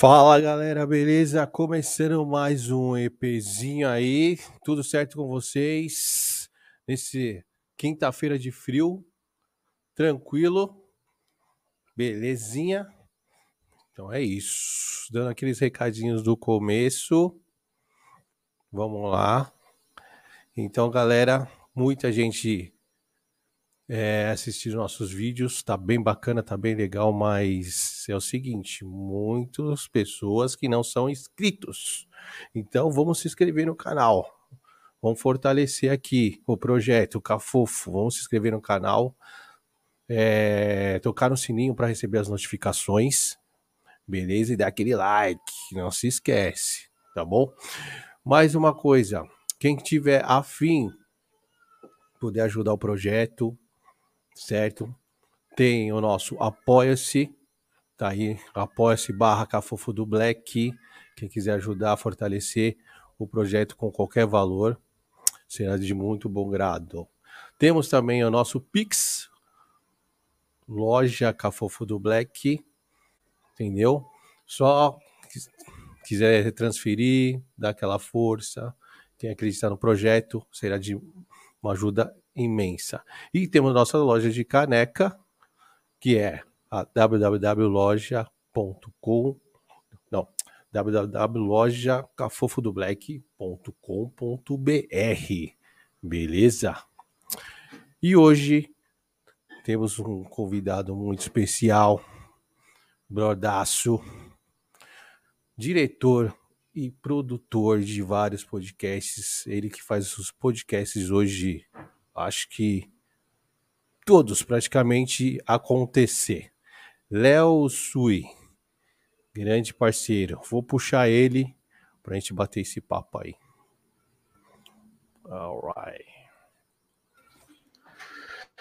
Fala galera, beleza? Começando mais um EPzinho aí, tudo certo com vocês? Nesse quinta-feira de frio, tranquilo, belezinha? Então é isso, dando aqueles recadinhos do começo, vamos lá. Então galera, muita gente é, assistir nossos vídeos, tá bem bacana, tá bem legal, mas é o seguinte, muitas pessoas que não são inscritos. Então vamos se inscrever no canal. Vamos fortalecer aqui o projeto, o Cafofo. Vamos se inscrever no canal, é, tocar no sininho para receber as notificações, beleza? E dar aquele like, não se esquece, tá bom? Mais uma coisa, quem tiver afim, puder ajudar o projeto, certo? Tem o nosso Apoia-se, tá aí, apoia-se barra Cafofo do Black, quem quiser ajudar a fortalecer o projeto com qualquer valor, será de muito bom grado. Temos também o nosso Pix, loja Cafofo do Black, entendeu? Só quiser transferir, dar aquela força, quem acreditar no projeto, será de uma ajuda imensa. E temos nossa loja de caneca, que é a www.loja.com não, www.lojacafofodoblack.com.br Beleza? E hoje temos um convidado muito especial, brodaço, diretor e produtor de vários podcasts. Ele que faz os podcasts hoje acho que todos praticamente acontecer. Léo Sui, grande parceiro. Vou puxar ele pra gente bater esse papo aí. Alright.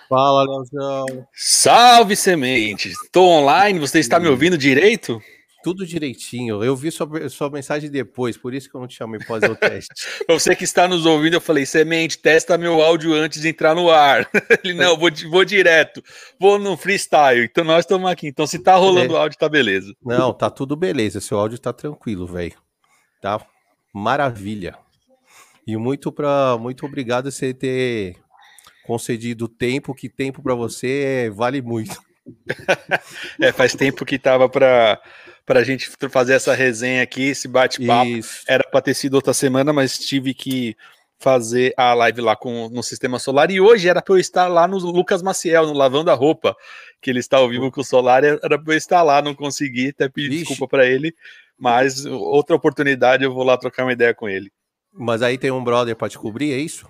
Fala, Leozão. Salve, sementes! Estou online, você está me ouvindo direito? Tudo direitinho. Eu vi sua, sua mensagem depois, por isso que eu não te chamei pós o teste. Você que está nos ouvindo, eu falei, semente, testa meu áudio antes de entrar no ar. Ele, não, vou, vou direto, vou no freestyle. Então nós estamos aqui. Então se tá rolando o é. áudio, tá beleza. Não, tá tudo beleza. Seu áudio tá tranquilo, velho. Tá maravilha. E muito, pra, muito obrigado você ter concedido tempo, que tempo para você vale muito. é, faz tempo que tava para para a gente fazer essa resenha aqui, esse bate-papo. Era para ter sido outra semana, mas tive que fazer a live lá com, no Sistema Solar. E hoje era para eu estar lá no Lucas Maciel, no Lavando a Roupa, que ele está ao vivo com o Solar. Era para eu estar lá, não consegui, até pedir Ixi. desculpa para ele. Mas outra oportunidade eu vou lá trocar uma ideia com ele. Mas aí tem um brother para te cobrir, é isso?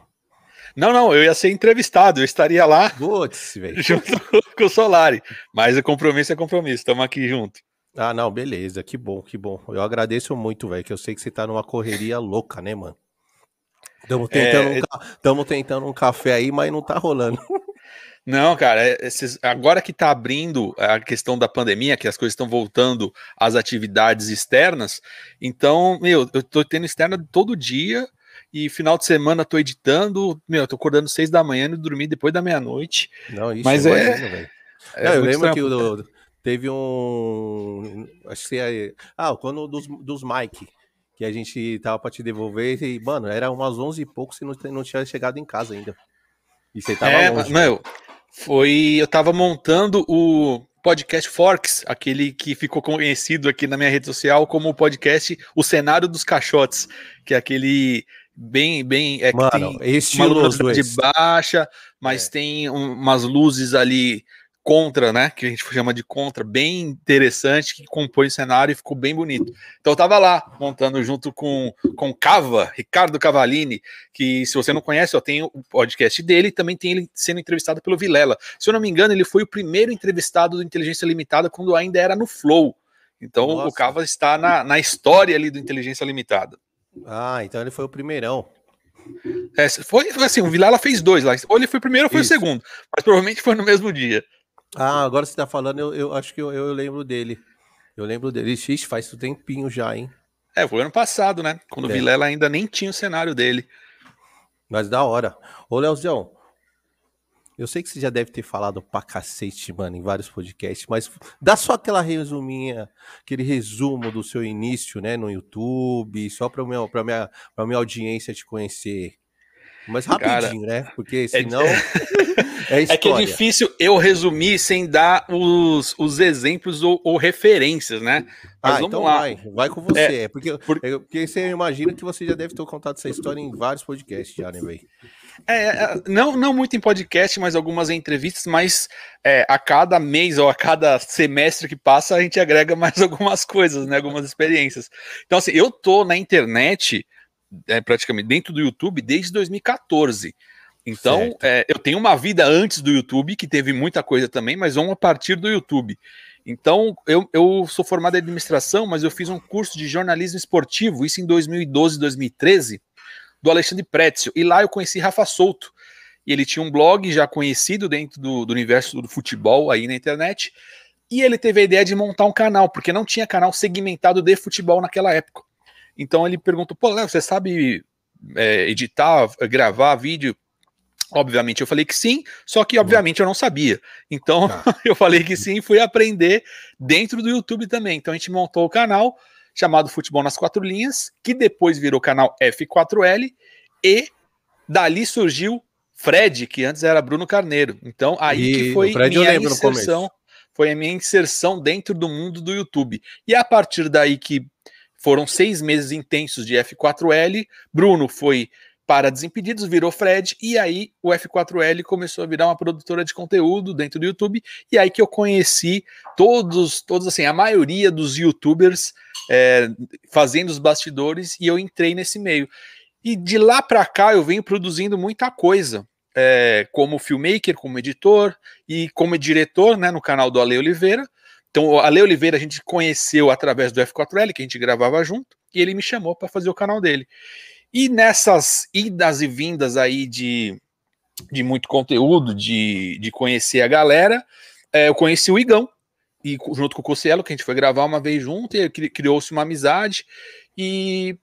Não, não, eu ia ser entrevistado, eu estaria lá Putz, junto com o Solari. Mas o compromisso é compromisso, estamos aqui junto. Ah, não, beleza, que bom, que bom. Eu agradeço muito, velho, que eu sei que você tá numa correria louca, né, mano? Estamos tentando, é... um, tentando um café aí, mas não tá rolando. Não, cara, é, esses, agora que tá abrindo a questão da pandemia, que as coisas estão voltando às atividades externas, então, meu, eu tô tendo externa todo dia e final de semana tô editando, meu, eu tô acordando seis da manhã e dormir depois da meia-noite. Não, isso mas é. é, é eu lembro que o, Teve um. Acho que é. Ah, quando dos, dos Mike, que a gente tava pra te devolver, e, mano, era umas 11 e pouco, você não, não tinha chegado em casa ainda. E você tava é, longe. Meu, foi. Eu tava montando o podcast Forks, aquele que ficou conhecido aqui na minha rede social como o podcast O Cenário dos Caixotes, que é aquele bem bem é Mano, que tem uma de baixa, mas é. tem um, umas luzes ali contra, né? Que a gente chama de contra, bem interessante, que compõe o cenário e ficou bem bonito. Então eu tava lá montando junto com com Cava, Ricardo Cavalini, que se você não conhece, eu tenho o podcast dele, também tem ele sendo entrevistado pelo Vilela. Se eu não me engano, ele foi o primeiro entrevistado do Inteligência Limitada quando ainda era no Flow. Então Nossa. o Cava está na, na história ali do Inteligência Limitada. Ah, então ele foi o primeirão. É, foi, foi assim, o Vilela fez dois lá. Ou ele foi o primeiro ou foi Isso. o segundo, mas provavelmente foi no mesmo dia. Ah, agora você tá falando, eu, eu acho que eu, eu, lembro dele. Eu lembro dele. Xixi, faz um tempinho já, hein? É, foi ano passado, né? Quando é. o Vilela ainda nem tinha o cenário dele. Mas da hora. Ô, Leozão, Eu sei que você já deve ter falado pra cacete, mano, em vários podcasts, mas dá só aquela resuminha, aquele resumo do seu início, né, no YouTube, só pra, meu, pra, minha, pra minha audiência te conhecer. Mas rapidinho, Cara, né? Porque é senão. É, é, é, que é difícil eu resumir sem dar os, os exemplos ou, ou referências, né? Mas ah, então lá. vai, vai com você. É, porque, por... porque você imagina que você já deve ter contado essa história em vários podcasts já, né, velho? É, é, não, não muito em podcast, mas algumas entrevistas, mas é, a cada mês ou a cada semestre que passa, a gente agrega mais algumas coisas, né? Algumas experiências. Então, assim, eu tô na internet é, praticamente dentro do YouTube desde 2014. Então, é, eu tenho uma vida antes do YouTube, que teve muita coisa também, mas vamos a partir do YouTube. Então, eu, eu sou formado em administração, mas eu fiz um curso de jornalismo esportivo, isso em 2012, 2013, do Alexandre Pretzel. E lá eu conheci Rafa Souto. E ele tinha um blog já conhecido dentro do, do universo do futebol aí na internet. E ele teve a ideia de montar um canal, porque não tinha canal segmentado de futebol naquela época. Então ele perguntou: pô, Léo, você sabe é, editar, gravar vídeo? Obviamente eu falei que sim, só que obviamente eu não sabia. Então ah. eu falei que sim e fui aprender dentro do YouTube também. Então a gente montou o canal chamado Futebol nas Quatro Linhas, que depois virou canal F4L e dali surgiu Fred, que antes era Bruno Carneiro. Então aí e que foi minha inserção, foi a minha inserção dentro do mundo do YouTube. E a partir daí que foram seis meses intensos de F4L. Bruno foi para Desimpedidos, virou Fred, e aí o F4L começou a virar uma produtora de conteúdo dentro do YouTube, e aí que eu conheci todos, todos assim, a maioria dos youtubers é, fazendo os bastidores, e eu entrei nesse meio. E de lá para cá eu venho produzindo muita coisa, é, como filmmaker, como editor e como diretor, né, no canal do Ale Oliveira, então, a Lei Oliveira a gente conheceu através do F4L, que a gente gravava junto, e ele me chamou para fazer o canal dele. E nessas idas e vindas aí de, de muito conteúdo, de, de conhecer a galera, é, eu conheci o Igão, e junto com o Cossielo, que a gente foi gravar uma vez junto, e criou-se uma amizade, e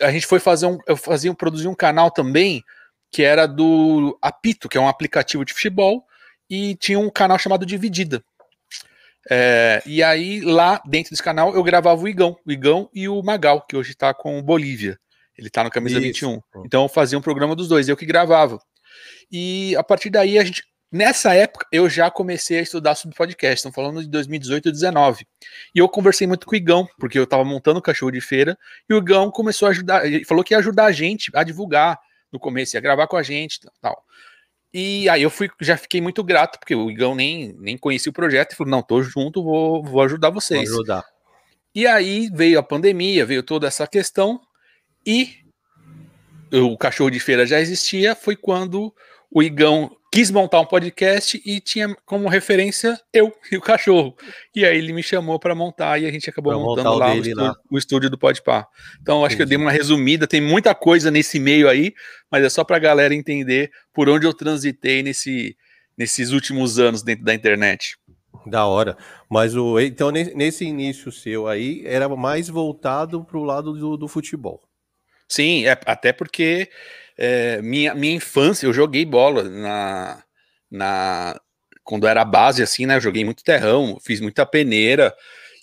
a gente foi fazer um, eu fazia, produzir um canal também, que era do Apito, que é um aplicativo de futebol, e tinha um canal chamado Dividida, é, e aí, lá dentro desse canal, eu gravava o Igão, o Igão e o Magal, que hoje tá com o Bolívia. Ele tá no Camisa Isso. 21. Então eu fazia um programa dos dois, eu que gravava. E a partir daí, a gente. Nessa época, eu já comecei a estudar sobre podcast. Estamos falando de 2018 e 2019. E eu conversei muito com o Igão, porque eu estava montando o cachorro de feira, e o Igão começou a ajudar. Ele falou que ia ajudar a gente a divulgar no começo, ia gravar com a gente tal. E aí eu fui, já fiquei muito grato, porque o Igão nem, nem conhecia o projeto e falou: não, tô junto, vou, vou ajudar vocês. Vou ajudar. E aí veio a pandemia, veio toda essa questão, e o cachorro de feira já existia, foi quando o Igão quis montar um podcast e tinha como referência eu e o cachorro. E aí ele me chamou para montar e a gente acabou pra montando lá, o estúdio, lá, o estúdio, do Podpah. Então acho Entendi. que eu dei uma resumida, tem muita coisa nesse meio aí, mas é só para a galera entender por onde eu transitei nesse, nesses últimos anos dentro da internet. Da hora. Mas o então nesse início seu aí era mais voltado para o lado do, do futebol. Sim, é, até porque é, minha, minha infância, eu joguei bola na, na quando era base, assim, né? Eu joguei muito terrão, fiz muita peneira.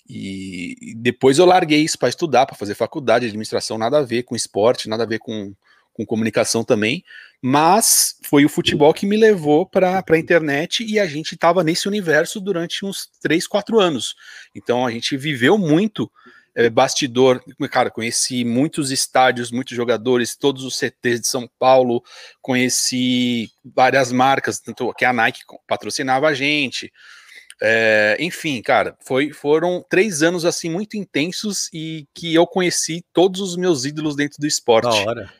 E depois eu larguei isso para estudar, para fazer faculdade, administração, nada a ver com esporte, nada a ver com, com comunicação também. Mas foi o futebol que me levou para a internet e a gente estava nesse universo durante uns 3, 4 anos. Então a gente viveu muito é, bastidor, cara, conheci muitos estádios, muitos jogadores, todos os CTs de São Paulo, conheci várias marcas, tanto que a Nike patrocinava a gente. É, enfim, cara, foi, foram três anos assim muito intensos e que eu conheci todos os meus ídolos dentro do esporte. Da hora.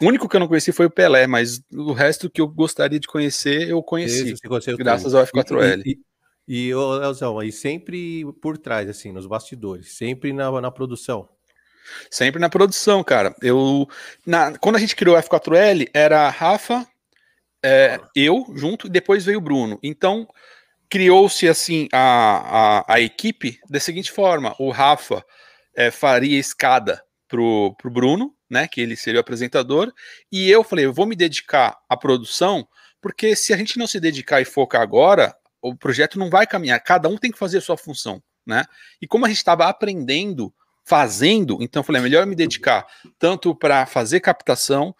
O único que eu não conheci foi o Pelé, mas o resto que eu gostaria de conhecer, eu conheci. Isso, graças ao F4L. E, e, ô, Leozão, aí sempre por trás, assim, nos bastidores, sempre na, na produção. Sempre na produção, cara. Eu, na, quando a gente criou o F4L, era Rafa, é, eu junto, e depois veio o Bruno. Então, criou-se assim a, a, a, equipe da seguinte forma: o Rafa é, faria escada pro, pro Bruno, né? Que ele seria o apresentador, e eu falei, eu vou me dedicar à produção porque se a gente não se dedicar e focar agora, o projeto não vai caminhar. Cada um tem que fazer a sua função, né? E como a gente estava aprendendo, fazendo, então eu falei, é melhor me dedicar tanto para fazer captação,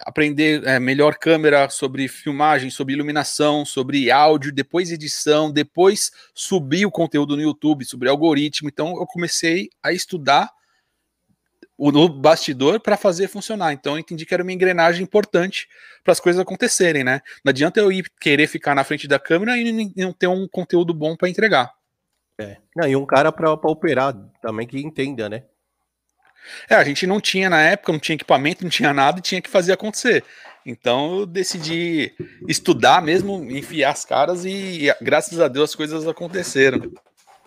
aprender é, melhor câmera, sobre filmagem, sobre iluminação, sobre áudio, depois edição, depois subir o conteúdo no YouTube, sobre algoritmo. Então eu comecei a estudar no bastidor para fazer funcionar. Então eu entendi que era uma engrenagem importante para as coisas acontecerem, né? Não adianta eu ir querer ficar na frente da câmera e não ter um conteúdo bom para entregar. É. Não, e um cara para operar também que entenda, né? É, a gente não tinha na época, não tinha equipamento, não tinha nada e tinha que fazer acontecer. Então eu decidi estudar mesmo, enfiar as caras e graças a Deus as coisas aconteceram.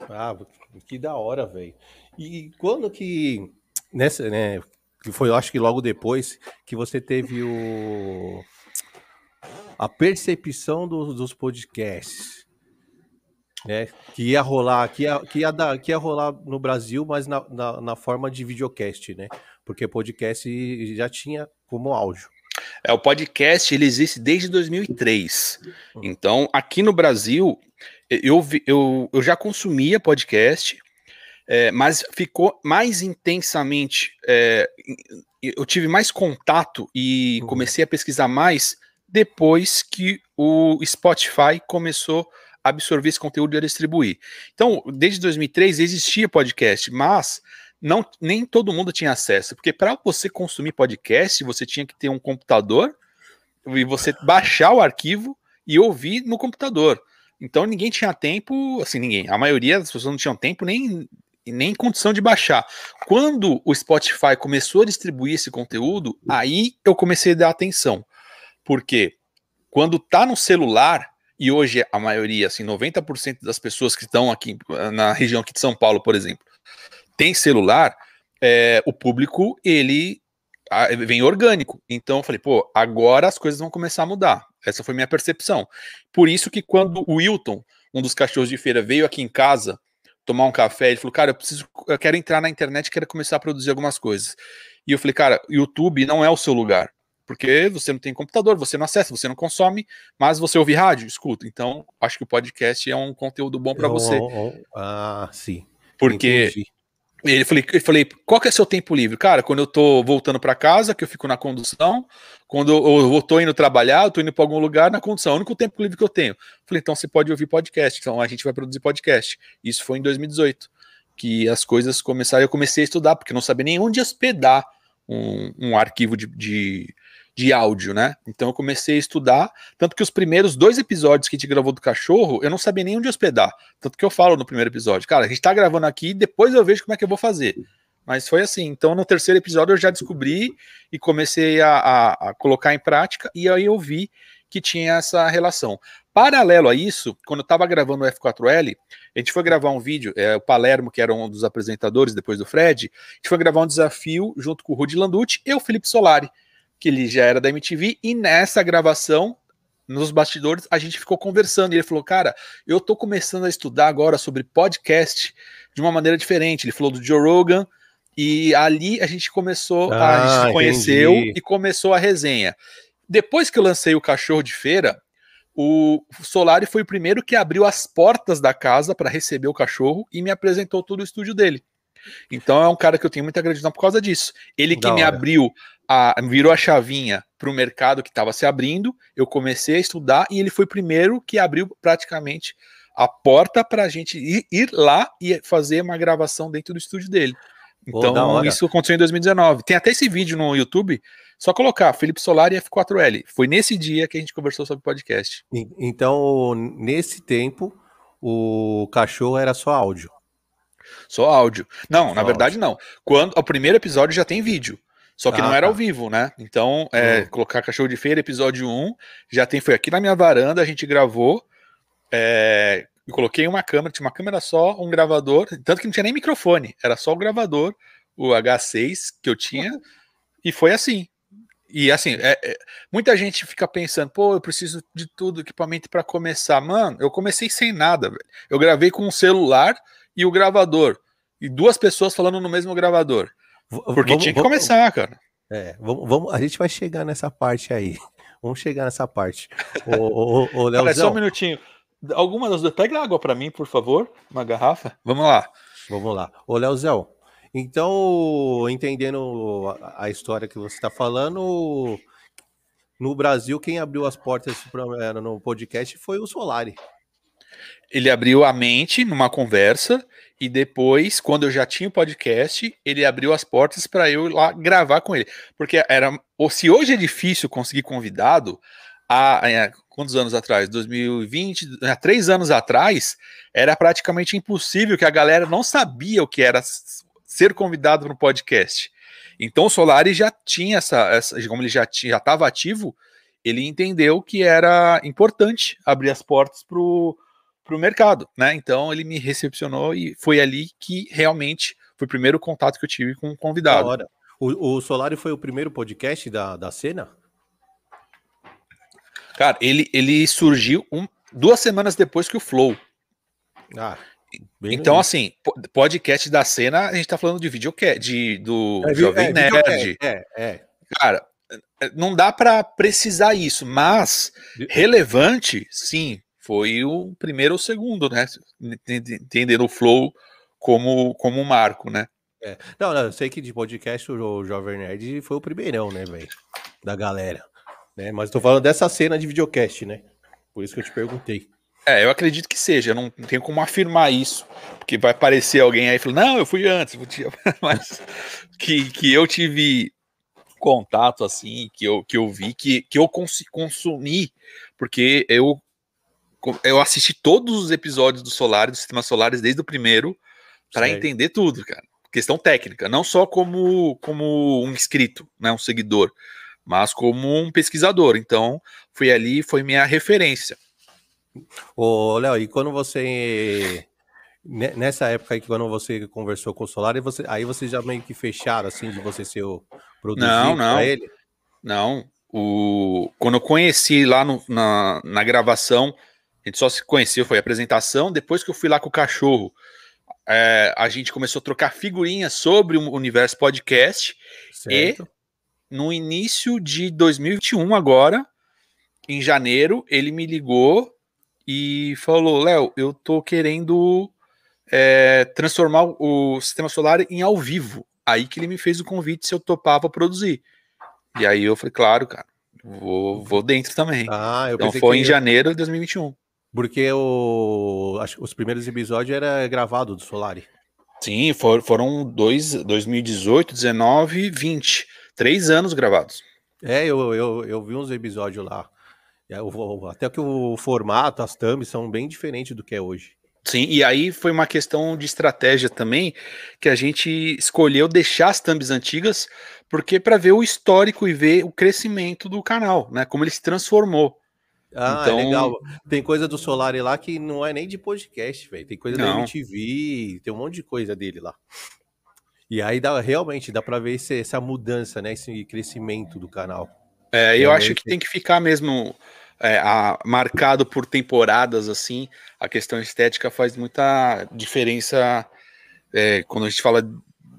Ah, que da hora, velho. E quando que nessa, né, que foi, eu acho que logo depois que você teve o a percepção do, dos podcasts né? Que ia rolar, que ia, que ia, dar, que ia rolar no Brasil, mas na, na, na, forma de videocast, né? Porque podcast já tinha como áudio. É, o podcast ele existe desde 2003. Hum. Então, aqui no Brasil, eu, eu, eu já consumia podcast, é, mas ficou mais intensamente. É, eu tive mais contato e uhum. comecei a pesquisar mais depois que o Spotify começou absorver esse conteúdo e distribuir. Então, desde 2003 existia podcast, mas não nem todo mundo tinha acesso, porque para você consumir podcast, você tinha que ter um computador e você baixar o arquivo e ouvir no computador. Então ninguém tinha tempo, assim, ninguém, a maioria das pessoas não tinham tempo nem nem condição de baixar. Quando o Spotify começou a distribuir esse conteúdo, aí eu comecei a dar atenção. Porque quando tá no celular, e hoje a maioria, assim, 90% das pessoas que estão aqui na região aqui de São Paulo, por exemplo, tem celular, é, o público, ele vem orgânico. Então eu falei, pô, agora as coisas vão começar a mudar. Essa foi minha percepção. Por isso que quando o Wilton, um dos cachorros de feira, veio aqui em casa tomar um café, ele falou, cara, eu preciso, eu quero entrar na internet, quero começar a produzir algumas coisas. E eu falei, cara, YouTube não é o seu lugar porque você não tem computador, você não acessa, você não consome, mas você ouve rádio, escuta. Então, acho que o podcast é um conteúdo bom para você. Oh, oh, ah, sim. Porque Entendi. Ele falei, eu falei, qual que é seu tempo livre? Cara, quando eu tô voltando para casa, que eu fico na condução, quando eu, eu tô indo trabalhar, eu tô indo para algum lugar na condução, é o único tempo livre que eu tenho. falei, então você pode ouvir podcast, então a gente vai produzir podcast. Isso foi em 2018, que as coisas começaram, eu comecei a estudar, porque eu não sabia nem onde hospedar um, um arquivo de, de de áudio, né? Então eu comecei a estudar, tanto que os primeiros dois episódios que a gente gravou do cachorro, eu não sabia nem onde hospedar. Tanto que eu falo no primeiro episódio, cara, a gente tá gravando aqui, depois eu vejo como é que eu vou fazer. Mas foi assim. Então no terceiro episódio eu já descobri e comecei a, a, a colocar em prática, e aí eu vi que tinha essa relação. Paralelo a isso, quando eu estava gravando o F4L, a gente foi gravar um vídeo, é, o Palermo, que era um dos apresentadores depois do Fred, a gente foi gravar um desafio junto com o Rudy Landucci e o Felipe Solari que ele já era da MTV, e nessa gravação, nos bastidores, a gente ficou conversando, e ele falou, cara, eu tô começando a estudar agora sobre podcast de uma maneira diferente. Ele falou do Joe Rogan, e ali a gente começou, ah, a gente se conheceu entendi. e começou a resenha. Depois que eu lancei o Cachorro de Feira, o Solari foi o primeiro que abriu as portas da casa para receber o cachorro e me apresentou todo o estúdio dele. Então é um cara que eu tenho muita gratidão por causa disso. Ele que me abriu, a, virou a chavinha para o mercado que estava se abrindo. Eu comecei a estudar e ele foi o primeiro que abriu praticamente a porta para a gente ir, ir, lá e fazer uma gravação dentro do estúdio dele. Então, oh, isso aconteceu em 2019. Tem até esse vídeo no YouTube. Só colocar Felipe Solar e F4L. Foi nesse dia que a gente conversou sobre podcast. Então, nesse tempo, o cachorro era só áudio. Só áudio. Não, só na verdade áudio. não. Quando o primeiro episódio já tem vídeo. Só que ah, não era tá. ao vivo, né? Então, é, hum. colocar Cachorro de Feira, episódio 1, já tem, foi aqui na minha varanda, a gente gravou. É, eu coloquei uma câmera, tinha uma câmera só, um gravador, tanto que não tinha nem microfone, era só o gravador, o H6 que eu tinha, e foi assim. E assim, é, é, muita gente fica pensando, pô, eu preciso de tudo, equipamento para começar. Mano, eu comecei sem nada, velho. Eu gravei com um celular e o gravador. E duas pessoas falando no mesmo gravador. Porque vamos, tinha que vamos, começar, cara. É, vamos, vamos, a gente vai chegar nessa parte aí. Vamos chegar nessa parte. Ô, ô, ô. Cara, só um minutinho. Alguma das duas. Pega água para mim, por favor. Uma garrafa. Vamos lá. Vamos lá. Ô, Leozão. Então, entendendo a história que você está falando, no Brasil, quem abriu as portas no podcast foi o Solari. Ele abriu a mente numa conversa e depois, quando eu já tinha o podcast, ele abriu as portas para eu ir lá gravar com ele. Porque era. Se hoje é difícil conseguir convidado, há, há quantos anos atrás? 2020, há três anos atrás, era praticamente impossível que a galera não sabia o que era ser convidado para um podcast. Então o Solari já tinha essa, essa como ele já já estava ativo, ele entendeu que era importante abrir as portas para para o mercado, né? Então ele me recepcionou e foi ali que realmente foi o primeiro contato que eu tive com o convidado. Hora. O, o Solari foi o primeiro podcast da, da cena? Cara, ele, ele surgiu um, duas semanas depois que o Flow. Ah, então, assim, podcast da cena, a gente tá falando de videocast, de, do é, Jovem é, Nerd. É, é. Cara, não dá para precisar isso, mas relevante, sim, foi o primeiro ou segundo, né? Entendendo o flow como, como um marco, né? É. Não, não, eu sei que de podcast o Jovem Nerd foi o primeirão, né, velho? Da galera. Né? Mas tô falando dessa cena de videocast, né? Por isso que eu te perguntei. É, eu acredito que seja, eu não tenho como afirmar isso, porque vai aparecer alguém aí falando, não, eu fui antes, mas que, que eu tive contato assim, que eu, que eu vi, que, que eu consumi, porque eu eu assisti todos os episódios do Solar, do Sistema Solares, desde o primeiro, para entender tudo, cara. Questão técnica, não só como, como um inscrito, né, um seguidor, mas como um pesquisador. Então, foi ali, foi minha referência. Ô, Léo, e quando você. Nessa época aí, quando você conversou com o Solar, você, aí vocês já meio que fecharam, assim, de você ser o produtor não, não. ele? Não. O, quando eu conheci lá no, na, na gravação, a gente só se conheceu, foi a apresentação. Depois que eu fui lá com o cachorro, é, a gente começou a trocar figurinhas sobre o universo podcast. Certo. E no início de 2021, agora, em janeiro, ele me ligou e falou: Léo, eu tô querendo é, transformar o sistema solar em ao vivo. Aí que ele me fez o convite se eu topava produzir. E aí eu falei: claro, cara, vou, vou dentro também. Ah, então foi em janeiro de 2021. Porque o, acho, os primeiros episódios era gravado do Solari. Sim, for, foram dois, 2018, 19 20. Três anos gravados. É, eu, eu, eu vi uns episódios lá. É, até que o formato, as thumbs são bem diferentes do que é hoje. Sim, e aí foi uma questão de estratégia também, que a gente escolheu deixar as thumbs antigas, porque para ver o histórico e ver o crescimento do canal, né? Como ele se transformou. Ah, então... é legal. Tem coisa do Solari lá que não é nem de podcast, velho. Tem coisa não. da MTV, tem um monte de coisa dele lá. E aí dá, realmente dá para ver esse, essa mudança, né? Esse crescimento do canal. É, eu acho que tem que ficar mesmo é, a, marcado por temporadas assim. A questão estética faz muita diferença é, quando a gente fala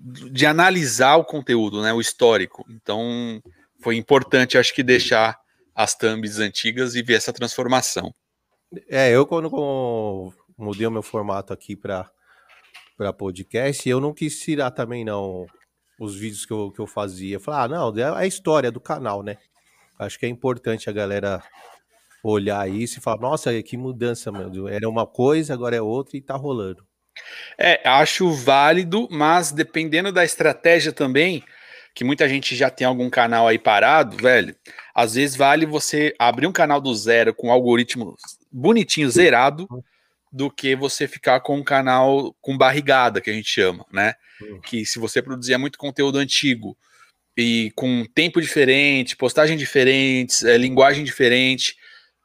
de analisar o conteúdo, né? O histórico. Então foi importante, acho que deixar as thumbs antigas e ver essa transformação. É, eu quando mudei o meu formato aqui para para podcast, eu não quis tirar também não os vídeos que eu, que eu fazia. Falar, ah, não, é a história do canal, né? Acho que é importante a galera olhar isso e falar, nossa, que mudança, meu. Era uma coisa, agora é outra e tá rolando. É, acho válido, mas dependendo da estratégia também, que muita gente já tem algum canal aí parado, velho. Às vezes vale você abrir um canal do zero com um algoritmo bonitinho, zerado, do que você ficar com um canal com barrigada, que a gente chama, né? Que se você produzir muito conteúdo antigo e com tempo diferente, postagem diferentes, é, linguagem diferente,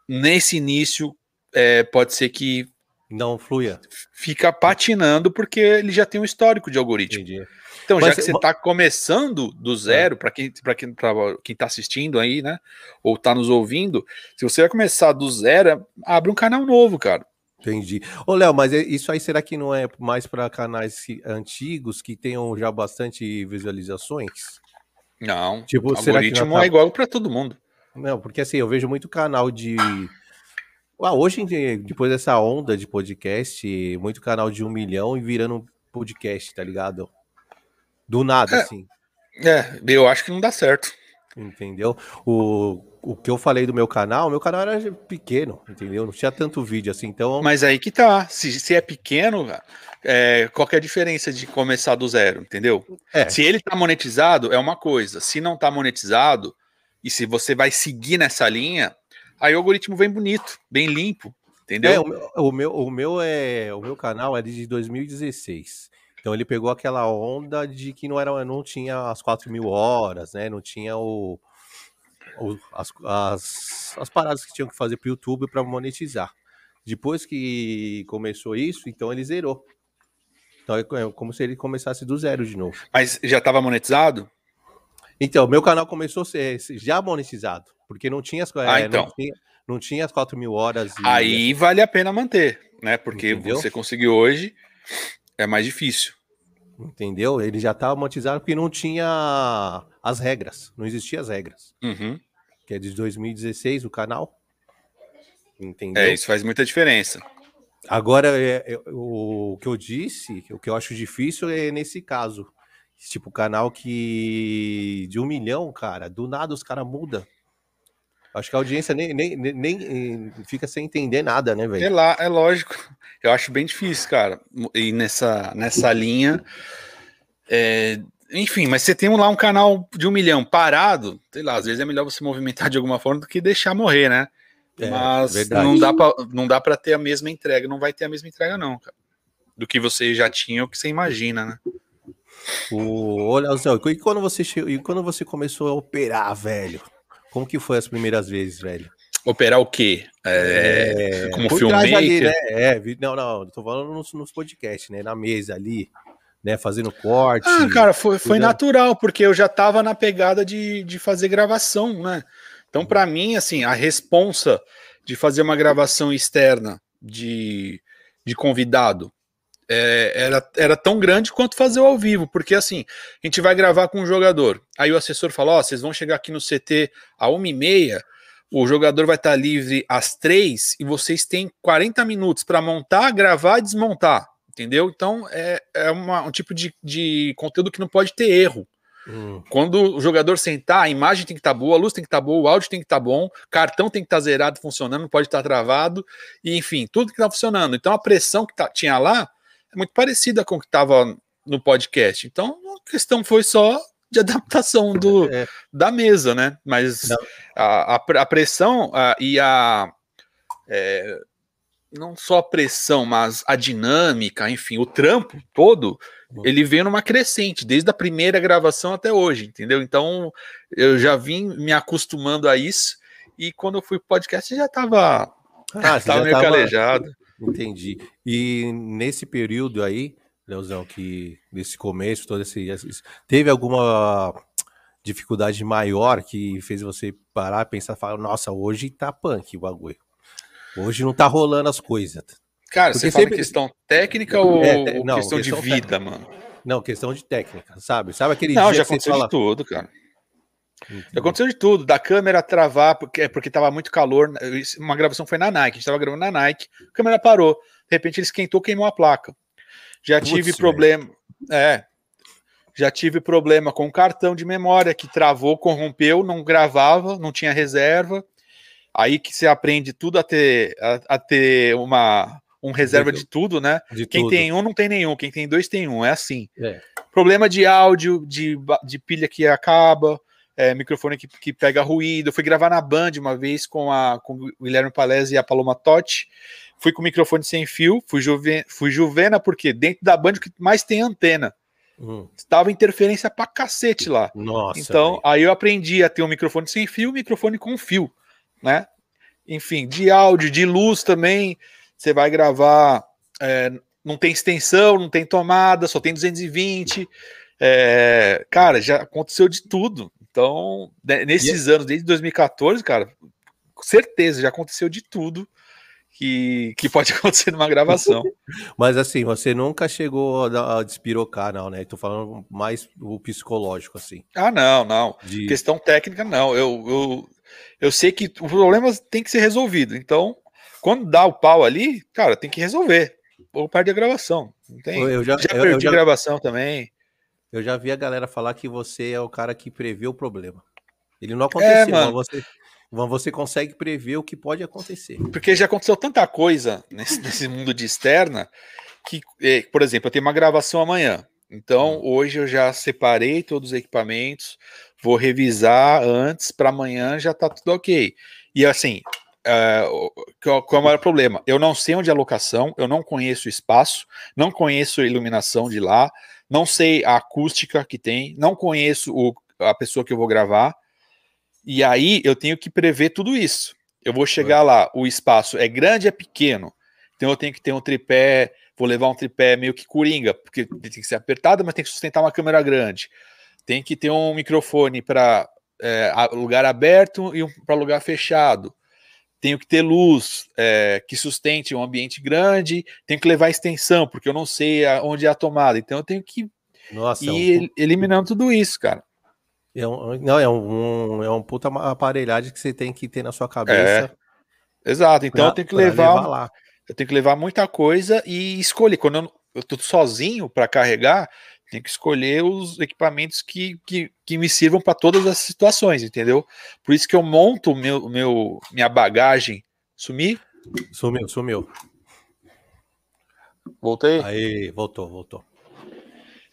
nesse início é, pode ser que não flua. Fica patinando porque ele já tem um histórico de algoritmo. Entendi. Então, Mas, já que você está começando do é. zero, para quem para quem, quem tá assistindo aí, né? Ou está nos ouvindo, se você vai começar do zero, abre um canal novo, cara. Entendi. Ô, Léo, mas é, isso aí será que não é mais para canais antigos que tenham já bastante visualizações? Não. Tipo, o algoritmo tá... é igual para todo mundo. Não, porque assim, eu vejo muito canal de. Ah, hoje, depois dessa onda de podcast, muito canal de um milhão e virando podcast, tá ligado? Do nada, É. assim. É, eu acho que não dá certo. Entendeu? O, o que eu falei do meu canal, meu canal era pequeno, entendeu? Não tinha tanto vídeo assim, então. Mas aí que tá. Se, se é pequeno, é, qual que é a diferença de começar do zero, entendeu? É, Se ele tá monetizado, é uma coisa. Se não tá monetizado, e se você vai seguir nessa linha, aí o algoritmo vem bonito, bem limpo, entendeu? é, o, meu, o, meu, o, meu é, o meu canal é de 2016. Então ele pegou aquela onda de que não, era, não tinha as 4 mil horas, né? Não tinha o, o- as, as, as paradas que tinham que fazer para o YouTube para monetizar. Depois que começou isso, então ele zerou. Então é é como se ele começasse do zero de novo. Mas já tava monetizado? Então, meu canal começou a ser já monetizado, porque não tinha as, Ah, é, então. não tinha, não tinha as 4 mil horas. e- Aí vale a pena manter, né? Porque Entendeu? você conseguiu hoje, é mais difícil. Entendeu? Ele já estava monetizado porque não tinha as regras, não existiam as regras. Uhum. Que é de 2016 o canal. Entendeu? É, isso faz muita diferença. Agora, é, é, o que eu disse, o que eu acho difícil é nesse caso. Tipo, canal que de um milhão, cara, do nada os caras mudam. Acho que a audiência nem, nem, nem, eh, fica sem entender nada, né, É velho? lá, é lógico. Eu acho bem difícil, cara. E nessa, nessa linha. é, enfim, mas você tem lá um canal de um milhão parado, sei lá, às vezes é melhor você movimentar de alguma forma do que deixar morrer, né? É, mas verdade. não dá, pra, não dá pra ter a mesma entrega, não vai ter a mesma entrega, não, cara. Do que você já tinha ou que você imagina, né? O, ô, Leozão, e quando você e quando você começou a operar, velho? Como que foi as primeiras vezes, velho? Operar o quê? É, como por trás filmmaker? ali, né? É, não, não, tô falando nos, nos podcasts, né? Na mesa ali, né? Fazendo corte. Ah, cara, foi, foi natural, porque eu já tava na pegada de, de fazer gravação, né? Então, Uhum. pra mim, assim, a responsa de fazer uma gravação externa de, de convidado é, era, era tão grande quanto fazer o ao vivo, porque assim, a gente vai gravar com um jogador. Aí o assessor fala: Ó, vocês vão chegar aqui no CT a uma e meia. O jogador vai estar livre às três e vocês têm 40 minutos para montar, gravar e desmontar. Entendeu? Então é, é uma- um tipo de, de conteúdo que não pode ter erro. Hum, Quando o jogador sentar, a imagem tem que estar boa, a luz tem que estar boa, o áudio tem que estar bom, cartão tem que estar zerado, funcionando, não pode estar travado, e enfim, tudo que está funcionando. Então a pressão que tá- tinha lá é muito parecida com o que estava no podcast. Então a questão foi só de adaptação do, é, da mesa, né? Mas a, a, a pressão ah, e a. é, não só a pressão, mas a dinâmica, enfim, o trampo todo, ele veio numa crescente, desde a primeira gravação até hoje, entendeu? Então eu já vim me acostumando a isso, e quando eu fui pro podcast já tava, Ah, tava já meio tava- calejado. Entendi. E nesse período aí, Leozão, que nesse começo, todo esse, esse- teve alguma dificuldade maior que fez você parar, pensar, falar, nossa, hoje tá punk o bagulho. Hoje não tá rolando as coisas. Cara, Porque você fala sempre- questão técnica ou, É, te- não, questão, questão de vida, mano? Não, questão de técnica, sabe? Sabe aquele Não, dia já que você aconteceu fala... de tudo, cara. Já aconteceu de tudo, da câmera travar, porque, é porque tava muito calor. isso- Uma gravação foi na Nike, a gente tava gravando na Nike, a câmera parou. De repente ele esquentou, queimou a placa. Já Putz, tive problema. É. Já tive problema com o cartão de memória que travou, corrompeu, não gravava, não tinha reserva. Aí que você aprende tudo a ter, a, a ter uma, um reserva de tudo, né? de Quem tudo. tem um não tem nenhum, quem tem dois tem um, é assim. É. Problema de áudio, de, de pilha que acaba, é, microfone que, que pega ruído. Eu fui gravar na Band uma vez com, a, com o Guilherme Palese e a Paloma Totti. Fui com o microfone sem fio, fui, juve, fui Juvena, porque dentro da Band o que mais tem é antena. Hum, Estava interferência pra cacete lá. nossa. Então, velho. aí eu aprendi a ter um microfone sem fio, um microfone com fio, né? Enfim, de áudio, de luz também. Você vai gravar, é, não tem extensão, não tem tomada, só tem 220. É, cara, já aconteceu de tudo. Então, né, nesses anos, desde 2014, cara, com certeza já aconteceu de tudo que, que pode acontecer numa gravação. Mas assim, você nunca chegou a, despirocar, não, né? Tô falando mais o psicológico, assim. ah, não, não. De... Questão técnica, não. Eu, eu, Eu sei que o problema tem que ser resolvido. Então, quando dá o pau ali, cara, tem que resolver. Ou perde a gravação. Não tem. Eu já, já eu, perdi eu já, gravação também. Eu já vi a galera falar que você é o cara que prevê o problema. Ele não aconteceu, é, mas você, mas você consegue prever o que pode acontecer. Porque já aconteceu tanta coisa nesse, nesse mundo de externa que, eh, por exemplo, eu tenho uma gravação amanhã. Então, hum. hoje eu já separei todos os equipamentos, vou revisar antes, para amanhã já tá tudo ok. E assim, uh, qual, qual é o maior problema? Eu não sei onde é a locação, eu não conheço o espaço, não conheço a iluminação de lá, não sei a acústica que tem, não conheço o, a pessoa que eu vou gravar. E aí eu tenho que prever tudo isso. Eu vou chegar lá, o espaço é grande, é pequeno. Então eu tenho que ter um tripé, vou levar um tripé meio que coringa, porque tem que ser apertado, mas tem que sustentar uma câmera grande. Tem que ter um microfone para é, lugar aberto e um para lugar fechado. Tenho que ter luz é, que sustente um ambiente grande. Tenho que levar extensão, porque eu não sei onde é a tomada. Então eu tenho que Nossa, ir é um... eliminando tudo isso, cara. É um, não, é um, é um puta aparelhagem que você tem que ter na sua cabeça. É, exato, então pra, eu tenho que levar, levar lá. eu tenho que levar muita coisa e escolher. Quando eu, eu tô sozinho para carregar, tenho que escolher os equipamentos que, que, que me sirvam para todas as situações, entendeu? Por isso que eu monto meu, meu minha bagagem. Sumi? Sumiu, sumiu. Voltei? Aí, voltou, voltou.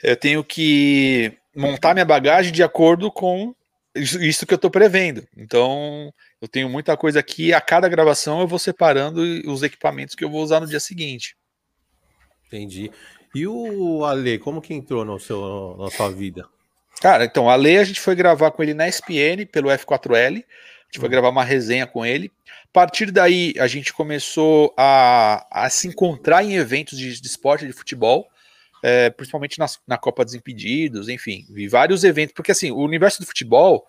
Eu tenho que montar minha bagagem de acordo com isso que eu estou prevendo. Então, eu tenho muita coisa aqui. A cada gravação eu vou separando os equipamentos que eu vou usar no dia seguinte. Entendi. E o Ale, como que entrou no seu, na sua vida? Cara, então, o Ale, a gente foi gravar com ele na SPN, pelo F4L. A gente foi hum. gravar uma resenha com ele. A partir daí, a gente começou a, a se encontrar em eventos de, de esporte, de futebol é, principalmente na, na Copa dos Impedidos, enfim, vi vários eventos, porque assim, o universo do futebol,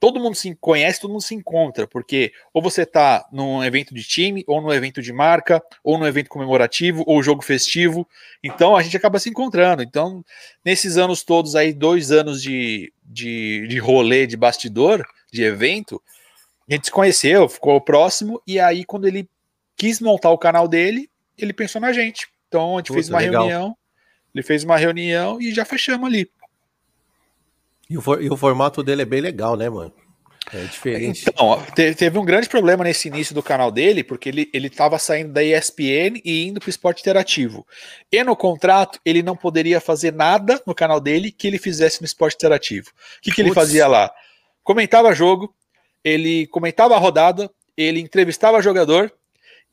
todo mundo se conhece, todo mundo se encontra, porque ou você tá num evento de time, ou num evento de marca, ou num evento comemorativo, ou jogo festivo, então a gente acaba se encontrando. Então, nesses anos todos aí, dois anos de, de, de rolê, de bastidor, de evento, a gente se conheceu, ficou próximo, e aí quando ele quis montar o canal dele, ele pensou na gente. Então a gente Puta, fez uma legal. reunião ele fez uma reunião e já fechamos ali. E o, for, e o formato dele é bem legal, né, mano? É diferente. Então, teve um grande problema nesse início do canal dele, porque ele, ele tava saindo da ESPN e indo para o esporte interativo. E no contrato, ele não poderia fazer nada no canal dele que ele fizesse no esporte interativo. O que, que ele fazia lá? Comentava jogo, ele comentava a rodada, ele entrevistava jogador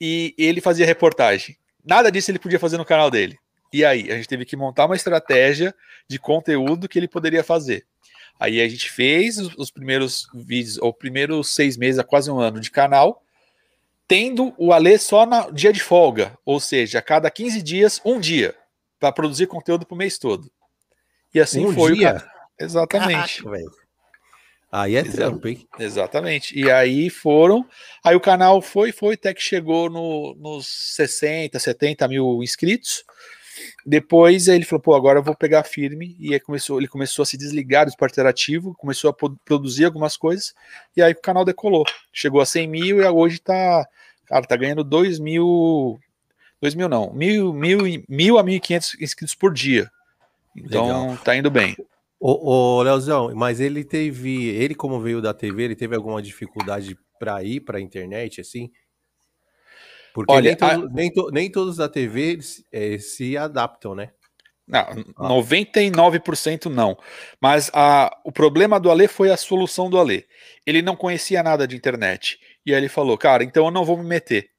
e ele fazia reportagem. Nada disso ele podia fazer no canal dele. E aí, a gente teve que montar uma estratégia de conteúdo que ele poderia fazer. Aí a gente fez os, os primeiros vídeos, ou primeiros seis meses, a quase um ano de canal, tendo o Alê só no dia de folga, ou seja, a cada 15 dias, um dia, para produzir conteúdo para o mês todo. E assim um foi. Dia? O... Exatamente. Caraca, aí é trampo, hein? Exatamente. E aí foram. Aí o canal foi, foi, até que chegou no, nos 60, 70 mil inscritos. Depois ele falou, pô, agora eu vou pegar firme. E aí começou, ele começou a se desligar do esporte interativo, começou a produzir algumas coisas, e aí o canal decolou. Chegou a 100 mil e hoje tá, cara, tá ganhando 2 mil, 2 mil não, mil, mil, mil a 1.500 inscritos por dia. Então Legal. tá indo bem. Ô, ô Leozão, mas ele teve, ele como veio da TV, ele teve alguma dificuldade para ir para a internet, assim? Porque Olha, nem, todo, a... nem, to, nem, todos da TV é, se adaptam, né? Não, ah. 99% não. Mas a, o problema do Ale foi a solução do Ale. Ele não conhecia nada de internet. E aí ele falou, cara, então eu não vou me meter.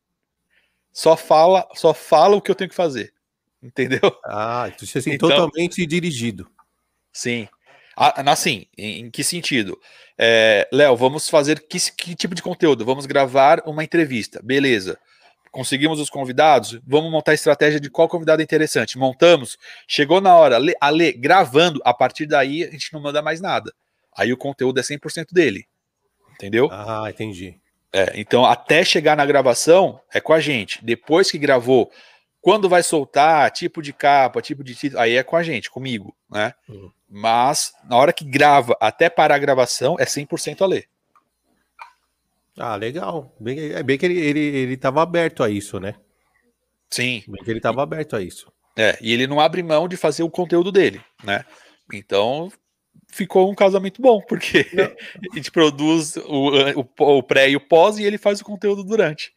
Só fala, só fala o que eu tenho que fazer. Entendeu? Ah, então, assim, então, totalmente dirigido. Sim. Assim, em, em que sentido? É, Léo, vamos fazer que, que tipo de conteúdo? Vamos gravar uma entrevista. Beleza conseguimos os convidados, vamos montar a estratégia de qual convidado é interessante. Montamos, chegou na hora, a Lê gravando, a partir daí a gente não manda mais nada. Aí o conteúdo é 100% dele. Entendeu? Ah, entendi. É, então, até chegar na gravação, é com a gente. Depois que gravou, quando vai soltar, tipo de capa, tipo de título, aí é com a gente, comigo, né? Uhum. Mas, na hora que grava, até parar a gravação, é 100% a ler. Ah, legal. Bem, é bem que ele, ele, ele tava aberto a isso, né? Sim. Bem que ele tava aberto a isso. É, e ele não abre mão de fazer o conteúdo dele, né? Então ficou um casamento bom, porque a gente produz o, o, o, pré e o pós e ele faz o conteúdo durante.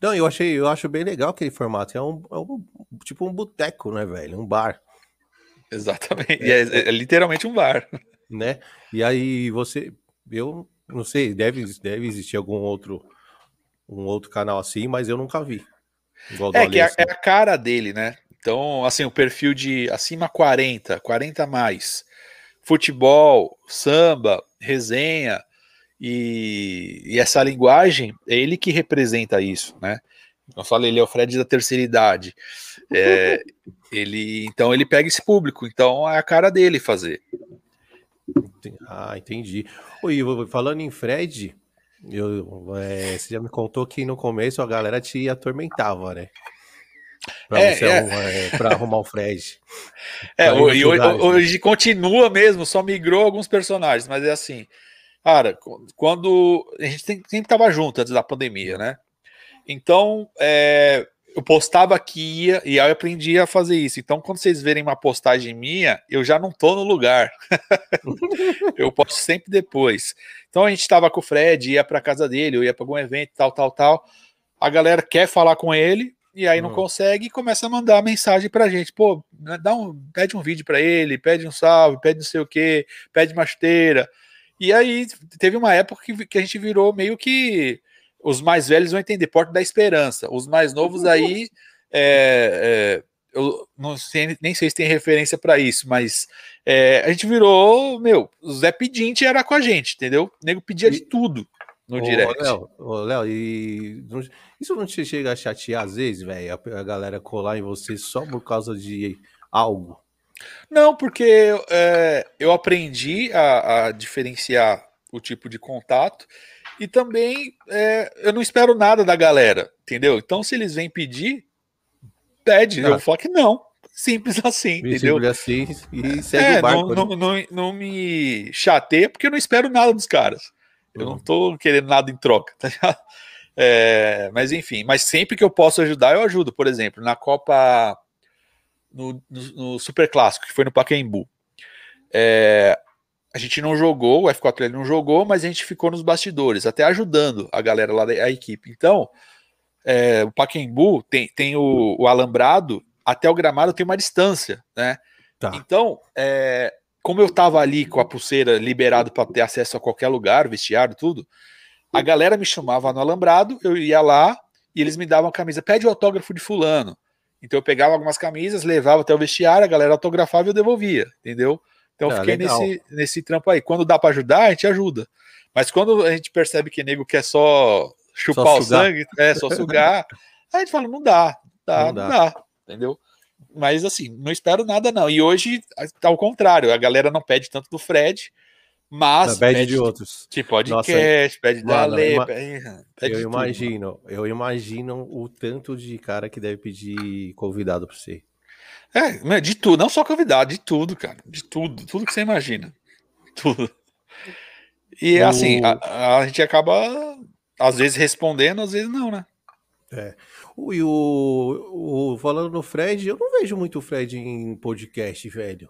Não, eu achei, eu acho bem legal aquele formato. É um, é um tipo um boteco, né, velho? Um bar. Exatamente. É, é, é, literalmente um bar. Né? E aí você, eu não sei, deve, deve existir algum outro um outro canal assim, mas eu nunca vi. é que é, assim. é a cara dele, né? Então, assim, o perfil de acima 40, 40 a mais, futebol, samba, resenha e, e, essa linguagem é ele que representa isso, né? Eu falo, ele é o Fred da terceira idade. É, ele, então ele pega esse público, então é a cara dele fazer. Ah, entendi. Oi, falando em Fred, eu, é, você já me contou que no começo a galera te atormentava, né? Pra, é, é. Arrumar, é, pra arrumar o Fred. É, e hoje, hoje, continua mesmo, só migrou alguns personagens, mas é assim, cara, quando a gente sempre tava junto antes da pandemia, né? Então, é, eu postava que ia e aí eu aprendi a fazer isso. Então, quando vocês verem uma postagem minha, eu já não tô no lugar. eu posto sempre depois. Então, a gente estava com o Fred, ia para casa dele, eu ia para algum evento, tal, tal, tal. A galera quer falar com ele, e aí não uhum. consegue e começa a mandar mensagem pra gente. Pô, né, dá um, pede um vídeo para ele, pede um salve, pede não sei o que, pede uma esteira. E aí teve uma época que, que a gente virou meio que os mais velhos vão entender, porta da esperança. Os mais novos aí, é, é, eu não sei, nem sei se tem referência para isso, mas é, a gente virou, meu, o Zé Pedinte era com a gente, entendeu? O nego pedia de tudo no ô, direct. Léo, e isso não te chega a chatear às vezes, velho? A, a, galera colar em você só por causa de algo? Não, porque é, eu aprendi a, a, diferenciar o tipo de contato e também é, eu não espero nada da galera, entendeu? Então, se eles vêm pedir, pede. Ah. Eu falo que não. Simples assim, entendeu? Simples assim e segue é, o barco. Não, né? não, não, não me chateia porque eu não espero nada dos caras. Eu não tô querendo nada em troca, tá ligado? É, mas enfim, mas sempre que eu posso ajudar, eu ajudo. Por exemplo, na Copa. No, no, no Super Clássico, que foi no Pacaembu. É, a gente não jogou, o F4L não jogou, mas a gente ficou nos bastidores, até ajudando a galera lá da equipe. Então, é, o Pacaembu tem, tem o, o, alambrado, até o gramado tem uma distância, né? Tá. Então, é, como eu tava ali com a pulseira liberado para ter acesso a qualquer lugar, vestiário, tudo, a galera me chamava no alambrado, eu ia lá e eles me davam a camisa, pede o autógrafo de fulano. Então eu pegava algumas camisas, levava até o vestiário, a galera autografava e eu devolvia, entendeu? Então eu ah, fiquei nesse, nesse trampo aí. Quando dá para ajudar, a gente ajuda. Mas quando a gente percebe que nego quer só chupar só o sangue, é, só sugar, a gente fala, não dá, dá, não dá, não dá entendeu? Mas assim, não espero nada não. E hoje, tá ao contrário, a galera não pede tanto do Fred, mas pede, pede de outros. De podcast, Nossa, pede da Ale, pede, Eu imagino, tudo, eu imagino o tanto de cara que deve pedir convidado para você. É, de tudo, não só convidado, de tudo, cara. De tudo, tudo que você imagina. Tudo. E o... assim, a, a gente acaba às vezes respondendo, às vezes não, né? É. E o, o, falando no Fred, eu não vejo muito o Fred em podcast, velho.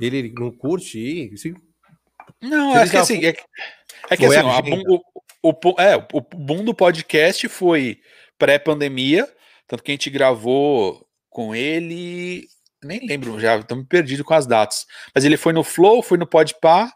Ele, ele não curte ir? Assim, não, é que assim, é, é que assim, ó, boom, o, o, é, o boom do podcast foi pré-pandemia, tanto que a gente gravou com ele, nem lembro já, estou me perdido com as datas, mas ele foi no Flow, foi no Podpah,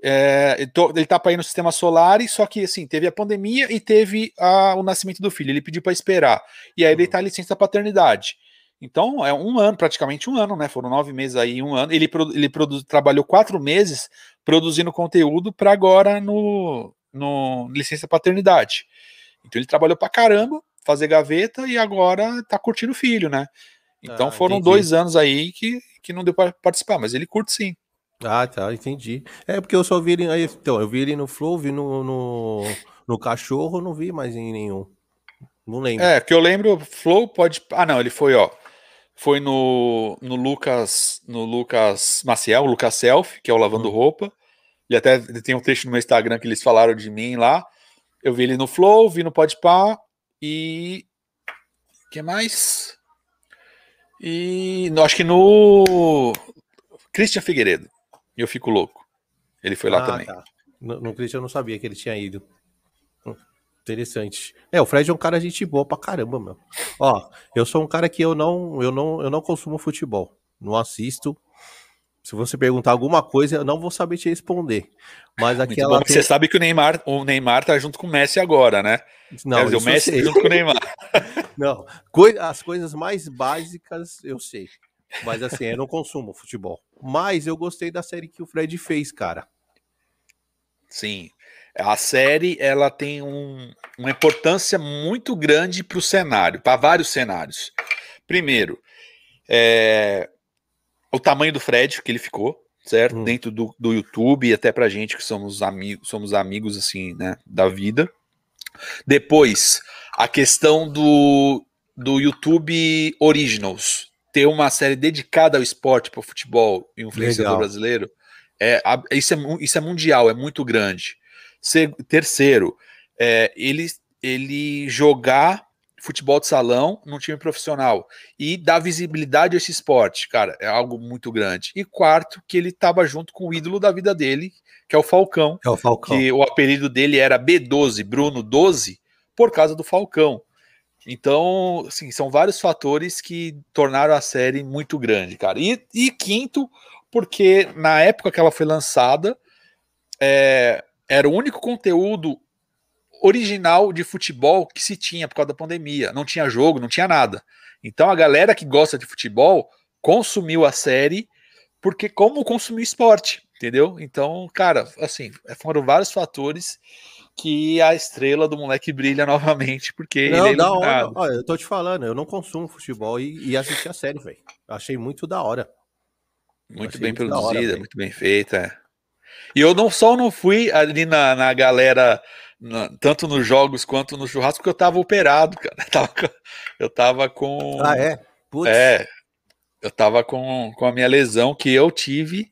é, ele tá para ir no sistema solar, só que assim, teve a pandemia e teve a, o nascimento do filho. Ele pediu para esperar. E aí ele tá licença paternidade. Então, é um ano, praticamente um ano, né? Foram nove meses aí, um ano. Ele, ele produ, trabalhou quatro meses produzindo conteúdo para agora no, no licença paternidade. Então ele trabalhou para caramba, fazer gaveta e agora tá curtindo o filho, né? Então ah, foram entendi. dois anos aí que, que não deu para participar, mas ele curte sim. Ah, tá, entendi. É porque eu só vi ele. Aí, então, eu vi ele no Flow, vi no, no, no Cachorro, não vi mais em nenhum. Não lembro. É, que eu lembro, Flow pode. Ah, não, ele foi, ó. Foi no, no Lucas no Lucas Maciel, Lucas Self, que é o Lavando hum. Roupa. E até tem um texto no meu Instagram que eles falaram de mim lá. Eu vi ele no Flow, vi no Podpah e. O que mais? E no, acho que no Christian Figueiredo. Eu fico louco. Ele foi lá ah, também. Tá. No, no Christian eu não sabia que ele tinha ido. Hum, interessante. É, o Fred é um cara gente boa pra caramba, meu. Ó, eu sou um cara que eu não, eu não, eu não consumo futebol. Não assisto. Se você perguntar alguma coisa, eu não vou saber te responder. Mas. Bom, tem... Você sabe que o Neymar, o Neymar tá junto com o Messi agora, né? Não, dizer, o Messi tá junto com o Neymar. Não, as coisas mais básicas eu sei. Mas assim, eu não consumo futebol. Mas eu gostei da série que o Fred fez, cara. Sim. A série ela tem um, uma importância muito grande para o cenário, para vários cenários. Primeiro, é, o tamanho do Fred que ele ficou, certo? Hum. Dentro do, do YouTube e até pra gente que somos amigos, somos amigos assim, né, da vida. Depois, a questão do, do YouTube Originals, ter uma série dedicada ao esporte, para o futebol e influenciador Legal. brasileiro, é, isso, é, isso é mundial, é muito grande. Terceiro, é, ele, ele jogar futebol de salão num time profissional e dar visibilidade a esse esporte, cara, é algo muito grande. E quarto, que ele estava junto com o ídolo da vida dele, que é o Falcão. É o Falcão. Que o apelido dele era B12, Bruno 12, por causa do Falcão. Então, assim, são vários fatores que tornaram a série muito grande, cara. E, e quinto, porque na época que ela foi lançada, é, era o único conteúdo original de futebol que se tinha por causa da pandemia. Não tinha jogo, não tinha nada. Então a galera que gosta de futebol consumiu a série porque como consumiu esporte, entendeu? Então, cara, assim, foram vários fatores que a estrela do moleque brilha novamente, porque não, ele é da hora. Olha, eu tô te falando, eu não consumo futebol e, e assisti a série, velho. Achei muito da hora. Muito bem muito produzida, hora, muito bem feita. E eu não só não fui ali na, na galera, na, tanto nos jogos quanto no churrasco, porque eu tava operado, cara. Eu tava, eu tava com. Ah, é? Putz. É. Eu tava com, com a minha lesão que eu tive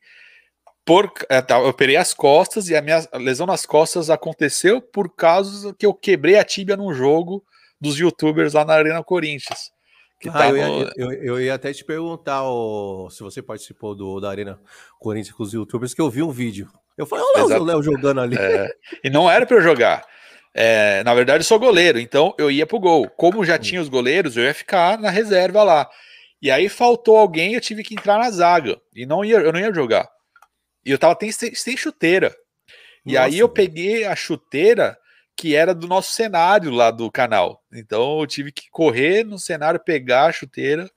por, é, tá, eu operei as costas e a minha lesão nas costas aconteceu por causa que eu quebrei a tíbia num jogo dos youtubers lá na Arena Corinthians. ah, eu, ia, eu, eu, ia, até te perguntar ó, se você participou do, da Arena Corinthians com os youtubers, que eu vi um vídeo. Eu falei, olha o Léo jogando ali. É, e não era para eu jogar. É, na verdade, eu sou goleiro, então eu ia pro gol. Como já hum. tinha os goleiros, eu ia ficar na reserva lá. E aí faltou alguém, eu tive que entrar na zaga. E não ia, eu não ia jogar. E eu tava sem, sem chuteira. E Nossa, aí eu peguei a chuteira que era do nosso cenário lá do canal. Então eu tive que correr no cenário, pegar a chuteira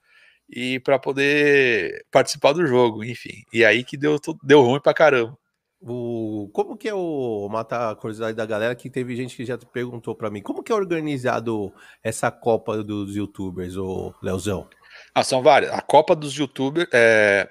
e para poder participar do jogo, enfim. E aí que deu, deu ruim pra caramba. O, como que é o matar a curiosidade da galera que teve gente que já perguntou para mim, como que é organizado essa Copa dos YouTubers, o Leozão? Ah, são várias. A Copa dos YouTubers é,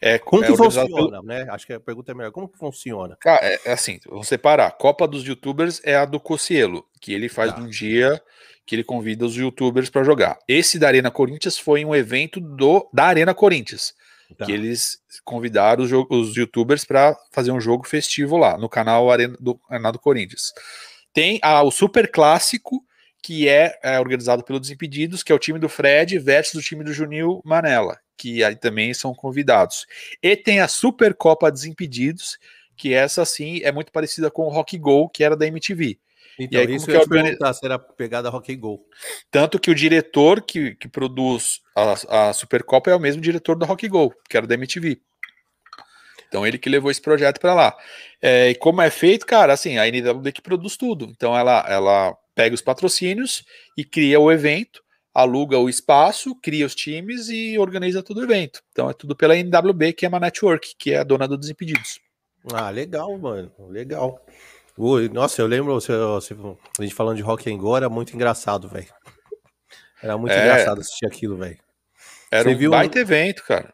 é, como é que funciona, pelo... né? Acho que a pergunta é melhor. Como que funciona? Cara, é, é assim, vamos separar. A Copa dos YouTubers é a do Cocielo, que ele faz tá. um dia que ele convida os YouTubers para jogar. Esse da Arena Corinthians foi um evento do da Arena Corinthians, tá. que eles convidaram os, os YouTubers para fazer um jogo festivo lá no canal Arena do, Arena Corinthians. Tem a, o Super Clássico, que é, é, organizado pelo Desimpedidos, que é o time do Fred versus o time do Junil Manela, que aí também são convidados. E tem a Supercopa Desimpedidos, que essa sim é muito parecida com o Rock Go, que era da MTV. Então, e aí, isso que eu ia perguntar se era pegada Rock Go. Tanto que o diretor que, que produz a, a Supercopa é o mesmo diretor da Rock Go, que era da MTV. Então ele que levou esse projeto para lá. É, e como é feito, cara, assim, a NWB que produz tudo. Então ela, ela pega os patrocínios e cria o evento, aluga o espaço, cria os times e organiza todo o evento. Então é tudo pela NWB, que é uma network, que é a dona do Desimpedidos. Ah, legal, mano, legal. Ui, nossa, eu lembro você, a gente falando de Rock and Go, era muito engraçado, velho. Era muito é... engraçado assistir aquilo, velho. Era você um viu... baita evento, cara.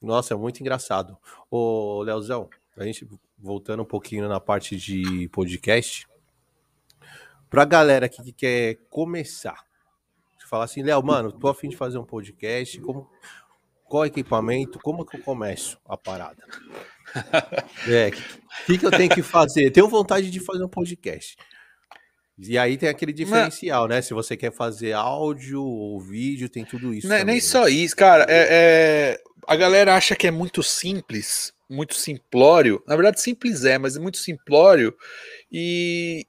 Nossa, é muito engraçado. Ô, Leozão, a gente voltando um pouquinho na parte de podcast, Pra galera que quer começar, falar assim, Léo, mano, tô afim de fazer um podcast, como, qual equipamento, como que eu começo a parada? é, o que, que eu tenho que fazer? Tenho vontade de fazer um podcast. E aí tem aquele diferencial, Mas... né? Se você quer fazer áudio ou vídeo, tem tudo isso. Não, é nem né? só isso, cara. É, é, A galera acha que é muito simples, muito simplório. Na verdade, simples é, mas é muito simplório. E,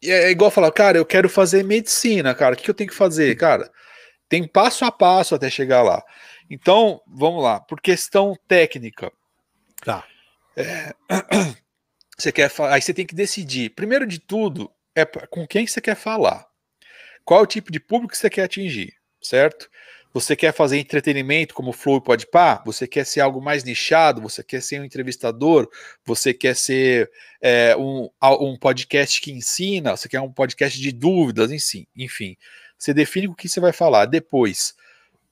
e é igual falar, cara, eu quero fazer medicina, cara. O que eu tenho que fazer, cara? Tem passo a passo até chegar lá. Então, vamos lá. Por questão técnica. Tá. É, você quer aí você tem que decidir. Primeiro de tudo, é com quem você quer falar. Qual é o tipo de público que você quer atingir, certo? Você quer fazer entretenimento como Flow e Podpah? Você quer ser algo mais nichado? Você quer ser um entrevistador? Você quer ser é, um, um podcast que ensina? Você quer um podcast de dúvidas? Enfim. Você define o que você vai falar. Depois,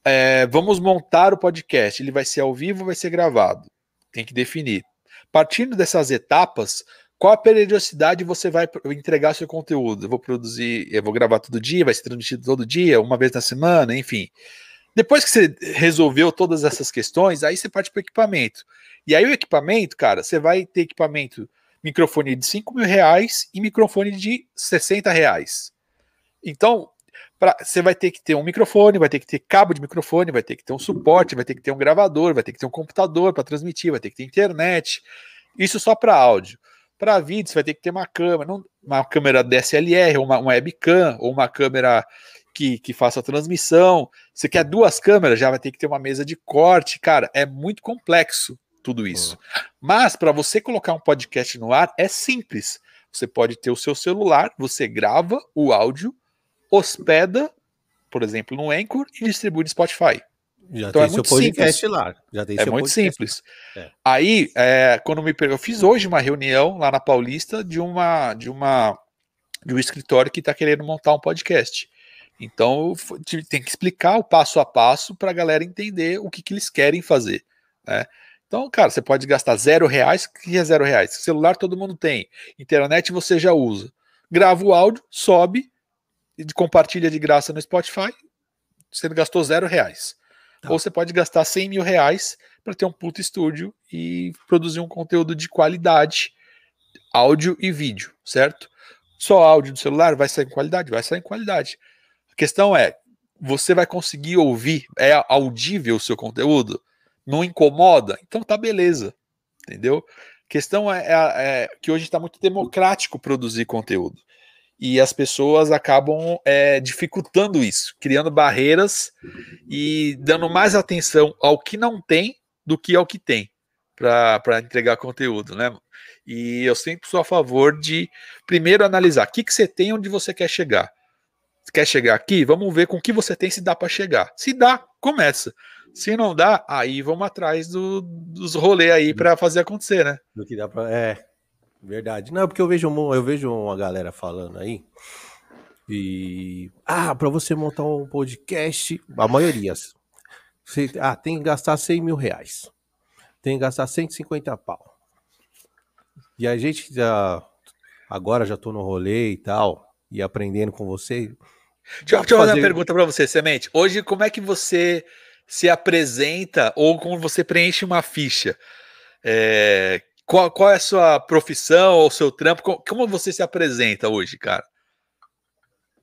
é, vamos montar o podcast. Ele vai ser ao vivo ou vai ser gravado? Tem que definir. Partindo dessas etapas, qual a periodicidade você vai entregar seu conteúdo? Eu vou produzir, eu vou gravar todo dia, vai ser transmitido todo dia, uma vez na semana, enfim. Depois que você resolveu todas essas questões, aí você parte para o equipamento. E aí o equipamento, cara, você vai ter equipamento, microfone de 5 mil reais e microfone de 60 reais. Então, pra, você vai ter que ter um microfone, vai ter que ter cabo de microfone, vai ter que ter um suporte, vai ter que ter um gravador, vai ter que ter um computador para transmitir, vai ter que ter internet. Isso só para áudio. Para vídeo, você vai ter que ter uma câmera, não, uma câmera DSLR, uma, uma webcam, ou uma câmera que, que faça a transmissão. Você quer duas câmeras, já vai ter que ter uma mesa de corte. Cara, é muito complexo tudo isso. Mas para você colocar um podcast no ar, é simples. Você pode ter o seu celular, você grava o áudio, hospeda, por exemplo, no Anchor e distribui no Spotify. Já então tem é seu podcast simples. lá. Já tem é muito podcast. simples. É. Aí, é, quando me eu fiz hoje uma reunião lá na Paulista de uma de uma de um escritório que está querendo montar um podcast. Então tem que explicar o passo a passo para a galera entender o que, que eles querem fazer. Né? Então, cara, você pode gastar zero reais. O que é zero reais? Celular todo mundo tem. Internet você já usa. Grava o áudio, sobe, compartilha de graça no Spotify. Você gastou zero reais. Tá. Ou você pode gastar 100 mil reais para ter um puto estúdio e produzir um conteúdo de qualidade, áudio e vídeo, certo? Só áudio do celular vai sair em qualidade? Vai sair em qualidade. A questão é, você vai conseguir ouvir, é audível o seu conteúdo? Não incomoda? Então tá beleza, entendeu? A questão é, é, é que hoje está muito democrático produzir conteúdo e as pessoas acabam é, dificultando isso, criando barreiras e dando mais atenção ao que não tem do que ao que tem para entregar conteúdo, né? E eu sempre sou a favor de primeiro analisar o que, que você tem onde você quer chegar. Quer chegar aqui? Vamos ver com o que você tem se dá para chegar. Se dá, começa. Se não dá, aí vamos atrás do, dos rolês aí para fazer acontecer, né? Do que dá para é, Verdade. Não, porque eu vejo, eu vejo uma galera falando aí. E. Ah, para você montar um podcast, a maioria. Você, ah, tem que gastar 100 mil reais. Tem que gastar 150 pau. E a gente já. Agora já tô no rolê e tal. E aprendendo com você. Deixa, eu fazer uma pergunta para você, Semente. Hoje, como é que você se apresenta ou como você preenche uma ficha? É, qual, qual é a sua profissão ou seu trampo? Como, como você se apresenta hoje, cara?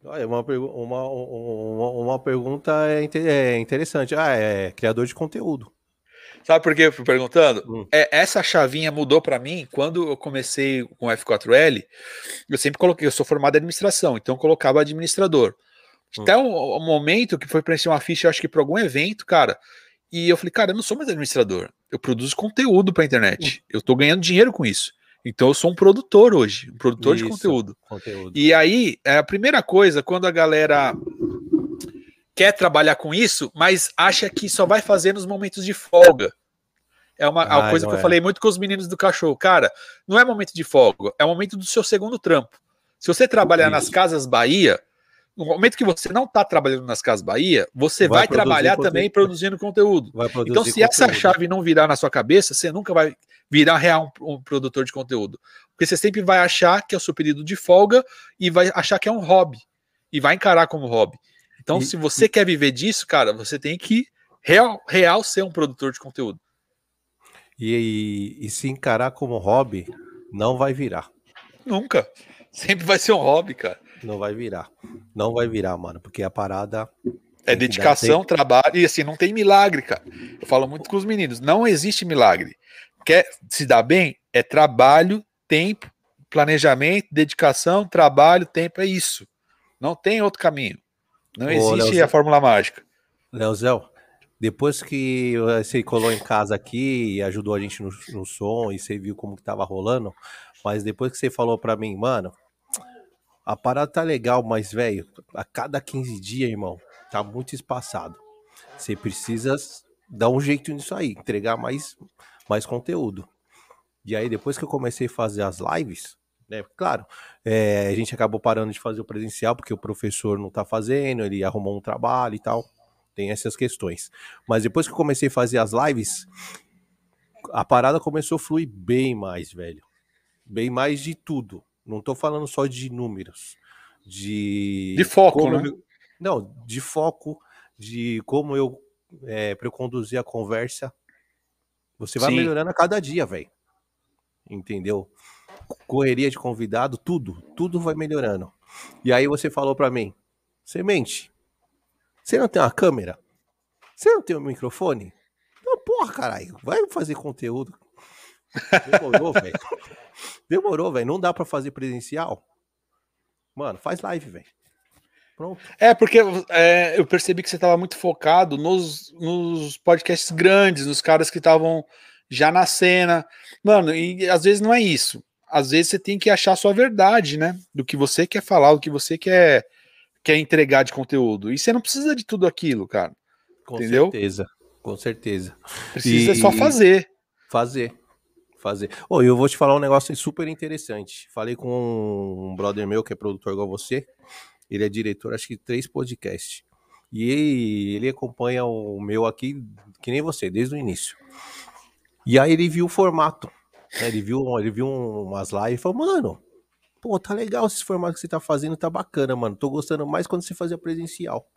É uma, uma, uma, uma pergunta é, é interessante. Ah, é criador de conteúdo. Sabe por que eu fui perguntando? Hum. É, essa chavinha mudou para mim quando eu comecei com F4L. Eu sempre coloquei, eu sou formado em administração, então eu colocava administrador. Hum. Até um, um, momento que foi preencher uma ficha, acho que para algum evento, cara. E eu falei, cara, eu não sou mais administrador eu produzo conteúdo para a internet. Eu estou ganhando dinheiro com isso. Então eu sou um produtor hoje, um produtor isso, de conteúdo. conteúdo. E aí, é a primeira coisa, quando a galera quer trabalhar com isso, mas acha que só vai fazer nos momentos de folga. É uma, ah, coisa que eu é. falei muito com os meninos do cachorro. Cara, não é momento de folga, é momento do seu segundo trampo. Se você trabalhar isso. nas Casas Bahia, no momento que você não está trabalhando nas Casas Bahia, você vai, vai trabalhar conteúdo. também produzindo conteúdo. então, se conteúdo. essa chave não virar na sua cabeça, você nunca vai virar real um, um, produtor de conteúdo. Porque você sempre vai achar que é o seu período de folga e vai achar que é um hobby. E vai encarar como hobby. Então, e, se você e... quer viver disso, cara, você tem que real, real ser um produtor de conteúdo. E, e, e se encarar como hobby, não vai virar. Nunca. Sempre vai ser um hobby, cara. Não vai virar. Não vai virar, mano, porque a parada. É dedicação, trabalho. E assim, não tem milagre, cara. Eu falo muito com os meninos. Não existe milagre. Quer se dar bem? É trabalho, tempo, planejamento, dedicação, trabalho, tempo. É isso. Não tem outro caminho. Não existe a fórmula mágica. Leozão, depois que você colou em casa aqui e ajudou a gente no, no som e você viu como que tava rolando, mas depois que você falou para mim, mano, a parada tá legal, mas, velho, a cada 15 dias, irmão, tá muito espaçado. Você precisa dar um jeito nisso aí, entregar mais, mais conteúdo. E aí, depois que eu comecei a fazer as lives, né, claro, é, a gente acabou parando de fazer o presencial porque o professor não tá fazendo, ele arrumou um trabalho e tal. Tem essas questões. Mas depois que eu comecei a fazer as lives, a parada começou a fluir bem mais, velho. Bem mais de tudo. Não estou falando só de números, de. De foco, né? Eu... Não, de foco, de como eu. É, para eu conduzir a conversa. Você vai Sim. melhorando a cada dia, velho. Entendeu? Correria de convidado, tudo. Tudo vai melhorando. E aí você falou para mim: Semente, você não tem uma câmera? Você não tem um microfone? Então, porra, caralho, vai fazer conteúdo. Demorou, velho. Demorou, velho. Não dá para fazer presencial? Mano, faz live, velho. Pronto. É, porque é, eu percebi que você estava muito focado nos, nos podcasts grandes, nos caras que estavam já na cena. Mano, e às vezes não é isso. Às vezes você tem que achar a sua verdade, né? Do que você quer falar, do que você quer, quer entregar de conteúdo. E você não precisa de tudo aquilo, cara. Com entendeu? certeza. Com certeza. Precisa e... só fazer. Fazer fazer. Oh, eu vou te falar um negócio super interessante. Falei com um brother meu que é produtor igual você. Ele é diretor, acho que três podcasts. E ele, acompanha o meu aqui, que nem você, desde o início. E aí ele viu o formato. Né? Ele viu, ele viu umas lives e falou, mano, pô, tá legal esse formato que você tá fazendo, tá bacana, mano. Tô gostando mais quando você fazia presencial.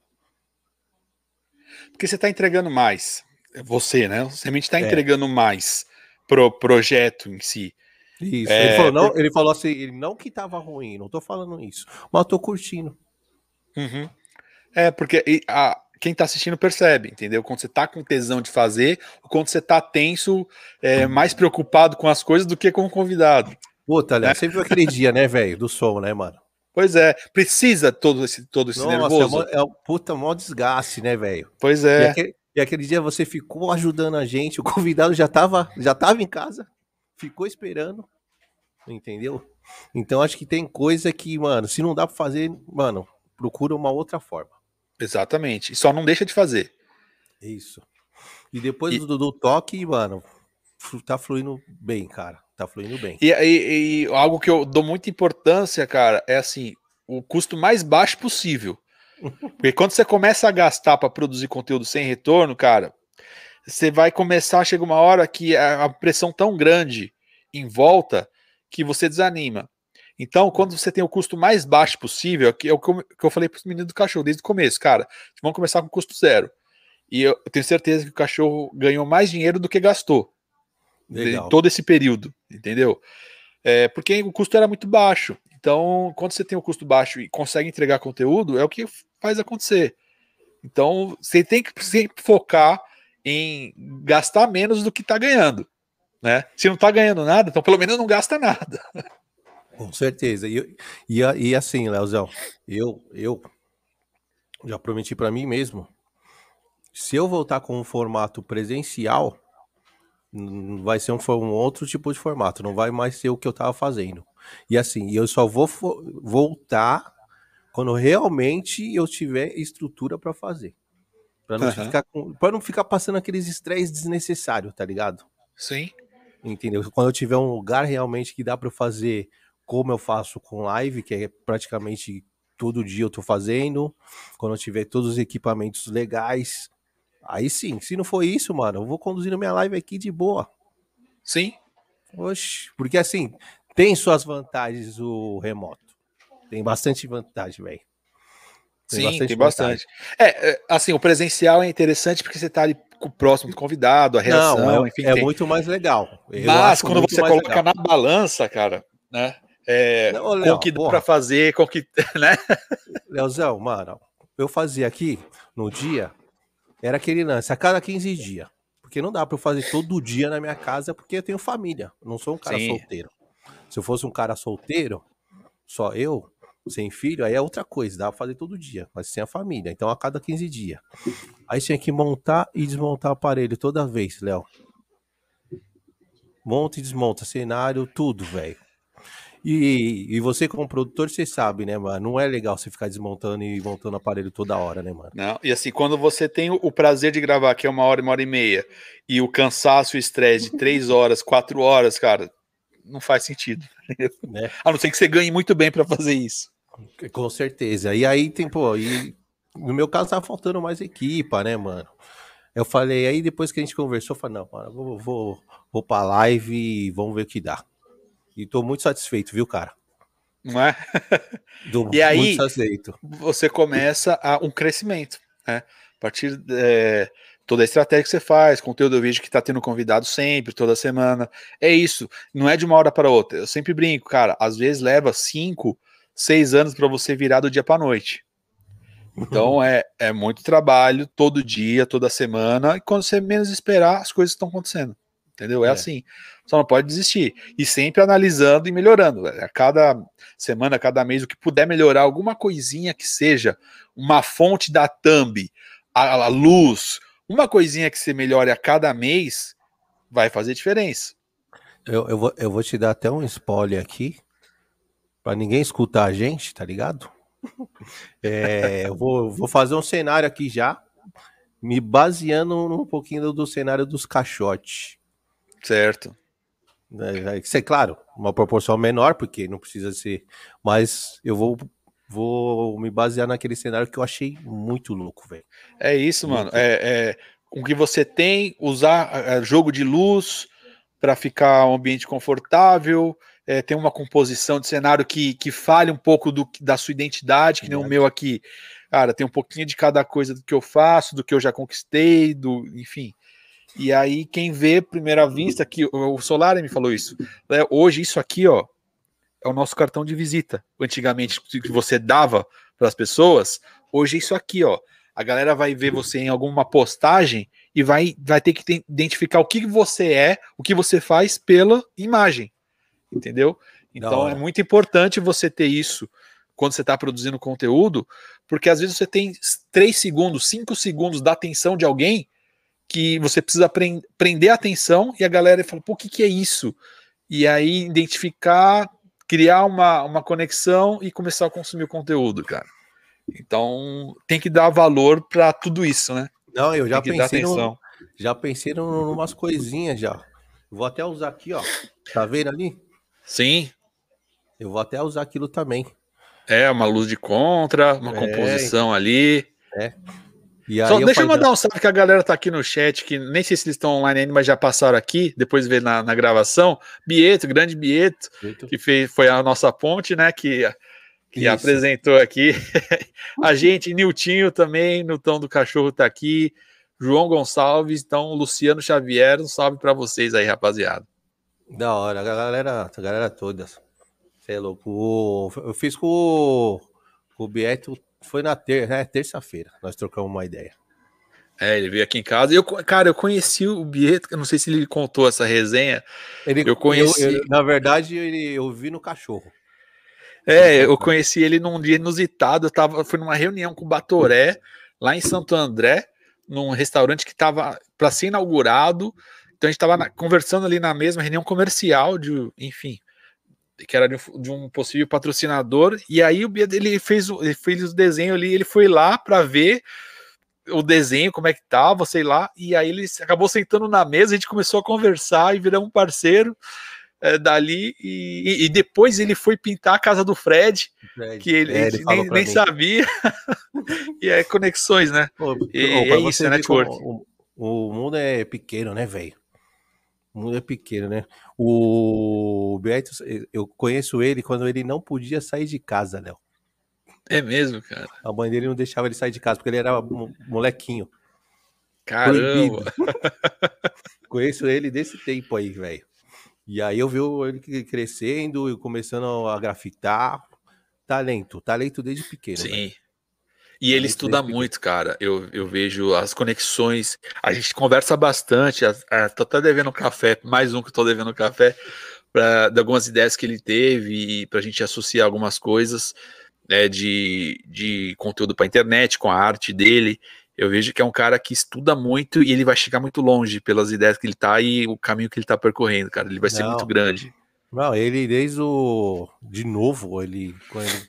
Porque você tá entregando mais. Você, né? Você realmente tá é. entregando mais pro projeto em si. Isso. É, ele, falou, não, ele falou assim, ele não que tava ruim, não tô falando isso, mas eu tô curtindo. Uhum. É, porque a, quem tá assistindo percebe, entendeu? Quando você tá com tesão de fazer, ou quando você tá tenso, é, mais preocupado com as coisas do que com o convidado. Puta, aliás, é. sempre aquele dia, né, velho, do som, né, mano? Pois é, precisa todo esse, todo esse Nossa, nervoso. É, é um puta mó desgaste, né, velho? Pois é. Aquele, e aquele dia você ficou ajudando a gente, o convidado já estava já tava em casa, ficou esperando, entendeu? Então acho que tem coisa que, mano, se não dá para fazer, mano, procura uma outra forma. Exatamente. E só não deixa de fazer. Isso. E depois e... Do, do toque, mano, tá fluindo bem, cara. Tá fluindo bem. E, e, e algo que eu dou muita importância, cara, é assim, o custo mais baixo possível. Porque quando você começa a gastar para produzir conteúdo sem retorno, cara, você vai começar, chega uma hora que a pressão tão grande em volta que você desanima. Então, quando você tem o custo mais baixo possível, que é o que eu, que eu falei para os meninos do cachorro desde o começo, cara, vamos começar com custo zero. E eu, eu tenho certeza que o cachorro ganhou mais dinheiro do que gastou Legal. em todo esse período, entendeu? É, porque o custo era muito baixo. Então, quando você tem o custo baixo e consegue entregar conteúdo, é o que faz acontecer. Então, você tem que sempre focar em gastar menos do que está ganhando. Né? Se não está ganhando nada, então pelo menos não gasta nada. Com certeza. E, e, e assim, Leozão, eu, eu já prometi para mim mesmo, se eu voltar com um formato presencial, vai ser um, um, outro tipo de formato, não vai mais ser o que eu estava fazendo. E assim, eu só vou voltar quando realmente eu tiver estrutura para fazer. Para não, uhum. ficar não ficar passando aqueles estresses desnecessários, tá ligado? Sim. Entendeu? Quando eu tiver um lugar realmente que dá para fazer como eu faço com live, que é praticamente todo dia eu tô fazendo, quando eu tiver todos os equipamentos legais, aí sim. Se não for isso, mano, eu vou conduzindo minha live aqui de boa. Sim. Oxe, porque assim, tem suas vantagens o remoto. Tem bastante vantagem, velho. Sim, bastante tem bastante. É, é, assim, o presencial é interessante porque você está ali próximo do convidado, a reação, Não, é, enfim. É tem. muito mais legal. Eu Mas quando você coloca legal. na balança, cara, né? é, Não, Léo, com o que dá para fazer, com o que. Né? Leozão, mano, eu fazia aqui no dia, era aquele lance, a cada 15 dias. Porque não dá para eu fazer todo dia na minha casa, porque eu tenho família. Eu não sou um cara Sim. solteiro. Se eu fosse um cara solteiro, só eu, sem filho, aí é outra coisa, dá pra fazer todo dia, mas sem a família. Então a cada 15 dias. Aí tinha que montar e desmontar o aparelho toda vez, Léo. Monta e desmonta, cenário, tudo, velho. E, e você, como produtor, você sabe, né, mano? Não é legal você ficar desmontando e montando aparelho toda hora, né, mano? Não, e assim, quando você tem o prazer de gravar, que é uma hora, uma hora e meia, e o cansaço e o estresse de três horas, quatro horas, cara, não faz sentido. É. A não ser que você ganhe muito bem para fazer isso. Com certeza. E aí tem, pô, e no meu caso tava faltando mais equipa, né, mano? Eu falei, aí depois que a gente conversou, eu falei, não, mano, vou, vou, vou pra live e vamos ver o que dá. E tô muito satisfeito, viu, cara? Não é? Tô e aí, satisfeito. você começa a um crescimento, né? A partir é, toda a estratégia que você faz, conteúdo do vídeo que tá tendo convidado sempre, toda semana. É isso, não é de uma hora para outra. Eu sempre brinco, cara, às vezes leva cinco, seis anos para você virar do dia para noite. Então é, é muito trabalho todo dia, toda semana, e quando você menos esperar, as coisas estão acontecendo. Entendeu? É, é, assim. Só não pode desistir. E sempre analisando e melhorando. A cada semana, a cada mês, o que puder melhorar, alguma coisinha que seja, uma fonte da thumb, a, a luz, uma coisinha que você melhore a cada mês, vai fazer diferença. Eu, eu, vou, eu vou te dar até um spoiler aqui, para ninguém escutar a gente, tá ligado? É, eu vou, vou fazer um cenário aqui já, me baseando um pouquinho do, do cenário dos caixotes. Certo. É, é claro, uma proporção menor, porque não precisa ser. Mas eu vou, vou me basear naquele cenário que eu achei muito louco, velho. É isso, mano. É, é, com que você tem, usar é, jogo de luz para ficar um ambiente confortável, é, tem uma composição de cenário que, que fale um pouco do, da sua identidade, que nem o meu aqui. Cara, tem um pouquinho de cada coisa do que eu faço, do que eu já conquistei, do, enfim. E aí, quem vê primeira vista, que o Solar me falou isso. É, hoje, isso aqui, ó, é o nosso cartão de visita. Antigamente, que você dava para as pessoas, hoje é isso aqui, ó. A galera vai ver você em alguma postagem e vai, vai ter que identificar o que você é, o que você faz pela imagem. Entendeu? Então é muito importante você ter isso quando você está produzindo conteúdo, porque às vezes você tem três segundos, cinco segundos da atenção de alguém que você precisa prender a atenção e a galera fala, pô, o que, que é isso? E aí identificar, criar uma, uma conexão e começar a consumir o conteúdo, cara. Então tem que dar valor para tudo isso, né? Não, eu já pensei no, já pensei em umas coisinhas já. Vou até usar aqui, ó. Tá vendo ali? Sim. Eu vou até usar aquilo também. É, uma luz de contra, uma é, composição ali. É. Só deixa eu mandar um salve que a galera tá aqui no chat, que nem sei se eles estão online ainda, mas já passaram aqui, depois ver na, na gravação. Bieto, grande Bieto, Bieto, que fez, foi a nossa ponte, né? Que, que apresentou aqui. a gente, Niltinho também, no Tão do Cachorro tá aqui. João Gonçalves, então Luciano Xavier, um salve para vocês aí, rapaziada. Da hora, a galera, a galera toda. Você é louco. Eu fiz com o, com o Bieto foi na ter né, terça-feira, nós trocamos uma ideia. É, ele veio aqui em casa. Eu, cara, eu conheci o Bieto, eu não sei se ele contou essa resenha. Ele, eu conheci. Eu, eu, na verdade, ele, eu vi no cachorro. É, eu conheci ele num dia inusitado. Eu tava, fui numa reunião com o Batoré, lá em Santo André, num restaurante que estava para ser inaugurado. Então a gente estava conversando ali na mesma reunião comercial de, enfim, que era de um, de um, possível patrocinador, e aí o ele fez, ele fez o desenho ali, ele foi lá para ver o desenho, como é que tava, sei lá, e aí ele acabou sentando na mesa, a gente começou a conversar e viramos um parceiro é, dali, e, e, depois ele foi pintar a casa do Fred, Fred que ele, é, ele nem, nem sabia, e é conexões, né? Pô, e, é isso, é network. O, o mundo é pequeno, né, velho? O mundo é pequeno, né? O Beto, eu conheço ele quando ele não podia sair de casa, Léo. É mesmo, cara? A mãe dele não deixava ele sair de casa, porque ele era molequinho. Caramba! conheço ele desse tempo aí, velho. E aí eu vi ele crescendo e começando a grafitar. Talento, talento desde pequeno. Sim. E ele estuda muito, cara. Eu, eu vejo as conexões. A gente conversa bastante. A, a, tô até devendo café, mais um que tô devendo café, pra, de algumas ideias que ele teve e pra gente associar algumas coisas né, de, de conteúdo para internet com a arte dele. Eu vejo que é um cara que estuda muito e ele vai chegar muito longe pelas ideias que ele tá e o caminho que ele tá percorrendo, cara. Ele vai Não. ser muito grande. Não, ele desde o. De novo, ele, ele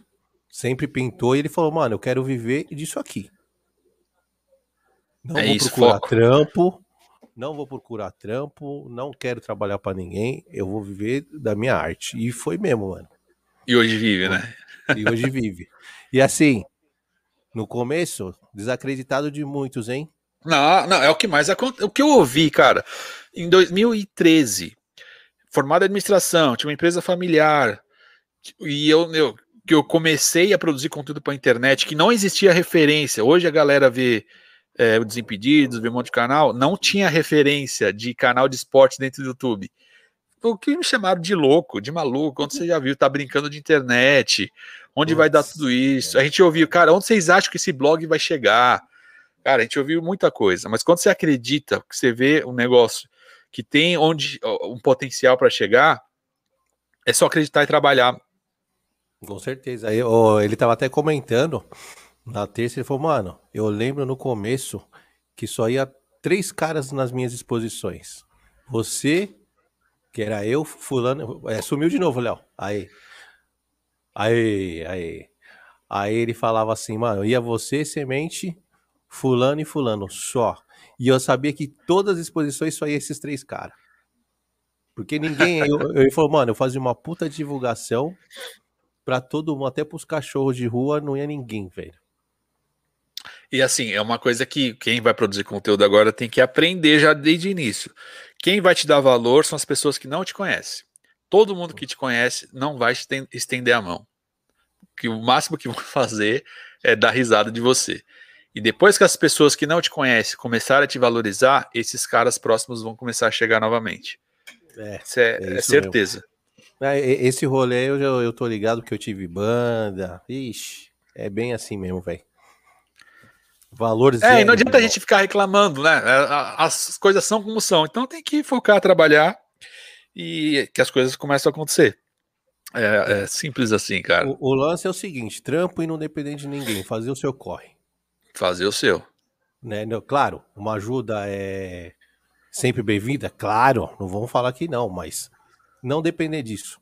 sempre pintou e ele falou, mano, eu quero viver disso aqui. Não é vou isso, procurar foco. trampo, não vou procurar trampo, não quero trabalhar para ninguém, eu vou viver da minha arte. E foi mesmo, mano. E hoje vive, né? E hoje vive. E assim, no começo, desacreditado de muitos, hein? Não, não, é o que mais acontece. O que eu ouvi, cara, em 2013, formado em administração, tinha uma empresa familiar, e eu, eu que eu comecei a produzir conteúdo para internet que não existia referência. Hoje a galera vê é, o Desimpedidos, vê um monte de canal, não tinha referência de canal de esporte dentro do YouTube. O que me chamaram de louco, de maluco, onde você já viu, tá brincando de internet, onde Nossa, vai dar tudo isso. A gente ouviu, cara, onde vocês acham que esse blog vai chegar? Cara, a gente ouviu muita coisa, mas quando você acredita, que você vê um negócio que tem onde um potencial para chegar, é só acreditar e trabalhar. Com certeza. Ele tava até comentando na terça, ele falou, mano, eu lembro no começo que só ia três caras nas minhas exposições. Você, que era eu, fulano. É, sumiu de novo, Léo. Aí. Aí, aí. Aí ele falava assim, mano, ia você, semente, fulano e fulano, só. E eu sabia que todas as exposições só ia esses três caras. Porque ninguém. eu, eu falou, mano, eu fazia uma puta divulgação pra todo mundo, até pros cachorros de rua, não ia ninguém, velho. E assim, é uma coisa que quem vai produzir conteúdo agora tem que aprender já desde o início. Quem vai te dar valor são as pessoas que não te conhecem. Todo mundo que te conhece não vai te estender a mão. Que o máximo que vão fazer é dar risada de você. E depois que as pessoas que não te conhecem começarem a te valorizar, esses caras próximos vão começar a chegar novamente. É, isso é, é, é certeza. É, esse rolê eu, eu tô ligado que eu tive banda. Ixi, é bem assim mesmo, velho. Valores. É, e não adianta a gente ficar reclamando, né? É, as coisas são como são. Então tem que focar, trabalhar e que as coisas começam a acontecer. É, é simples assim, cara. O, o, lance é o seguinte: trampo e não depender de ninguém, fazer o seu corre. Fazer o seu. Né? Claro, uma ajuda é sempre bem-vinda, claro, não vamos falar que não, mas não depender disso.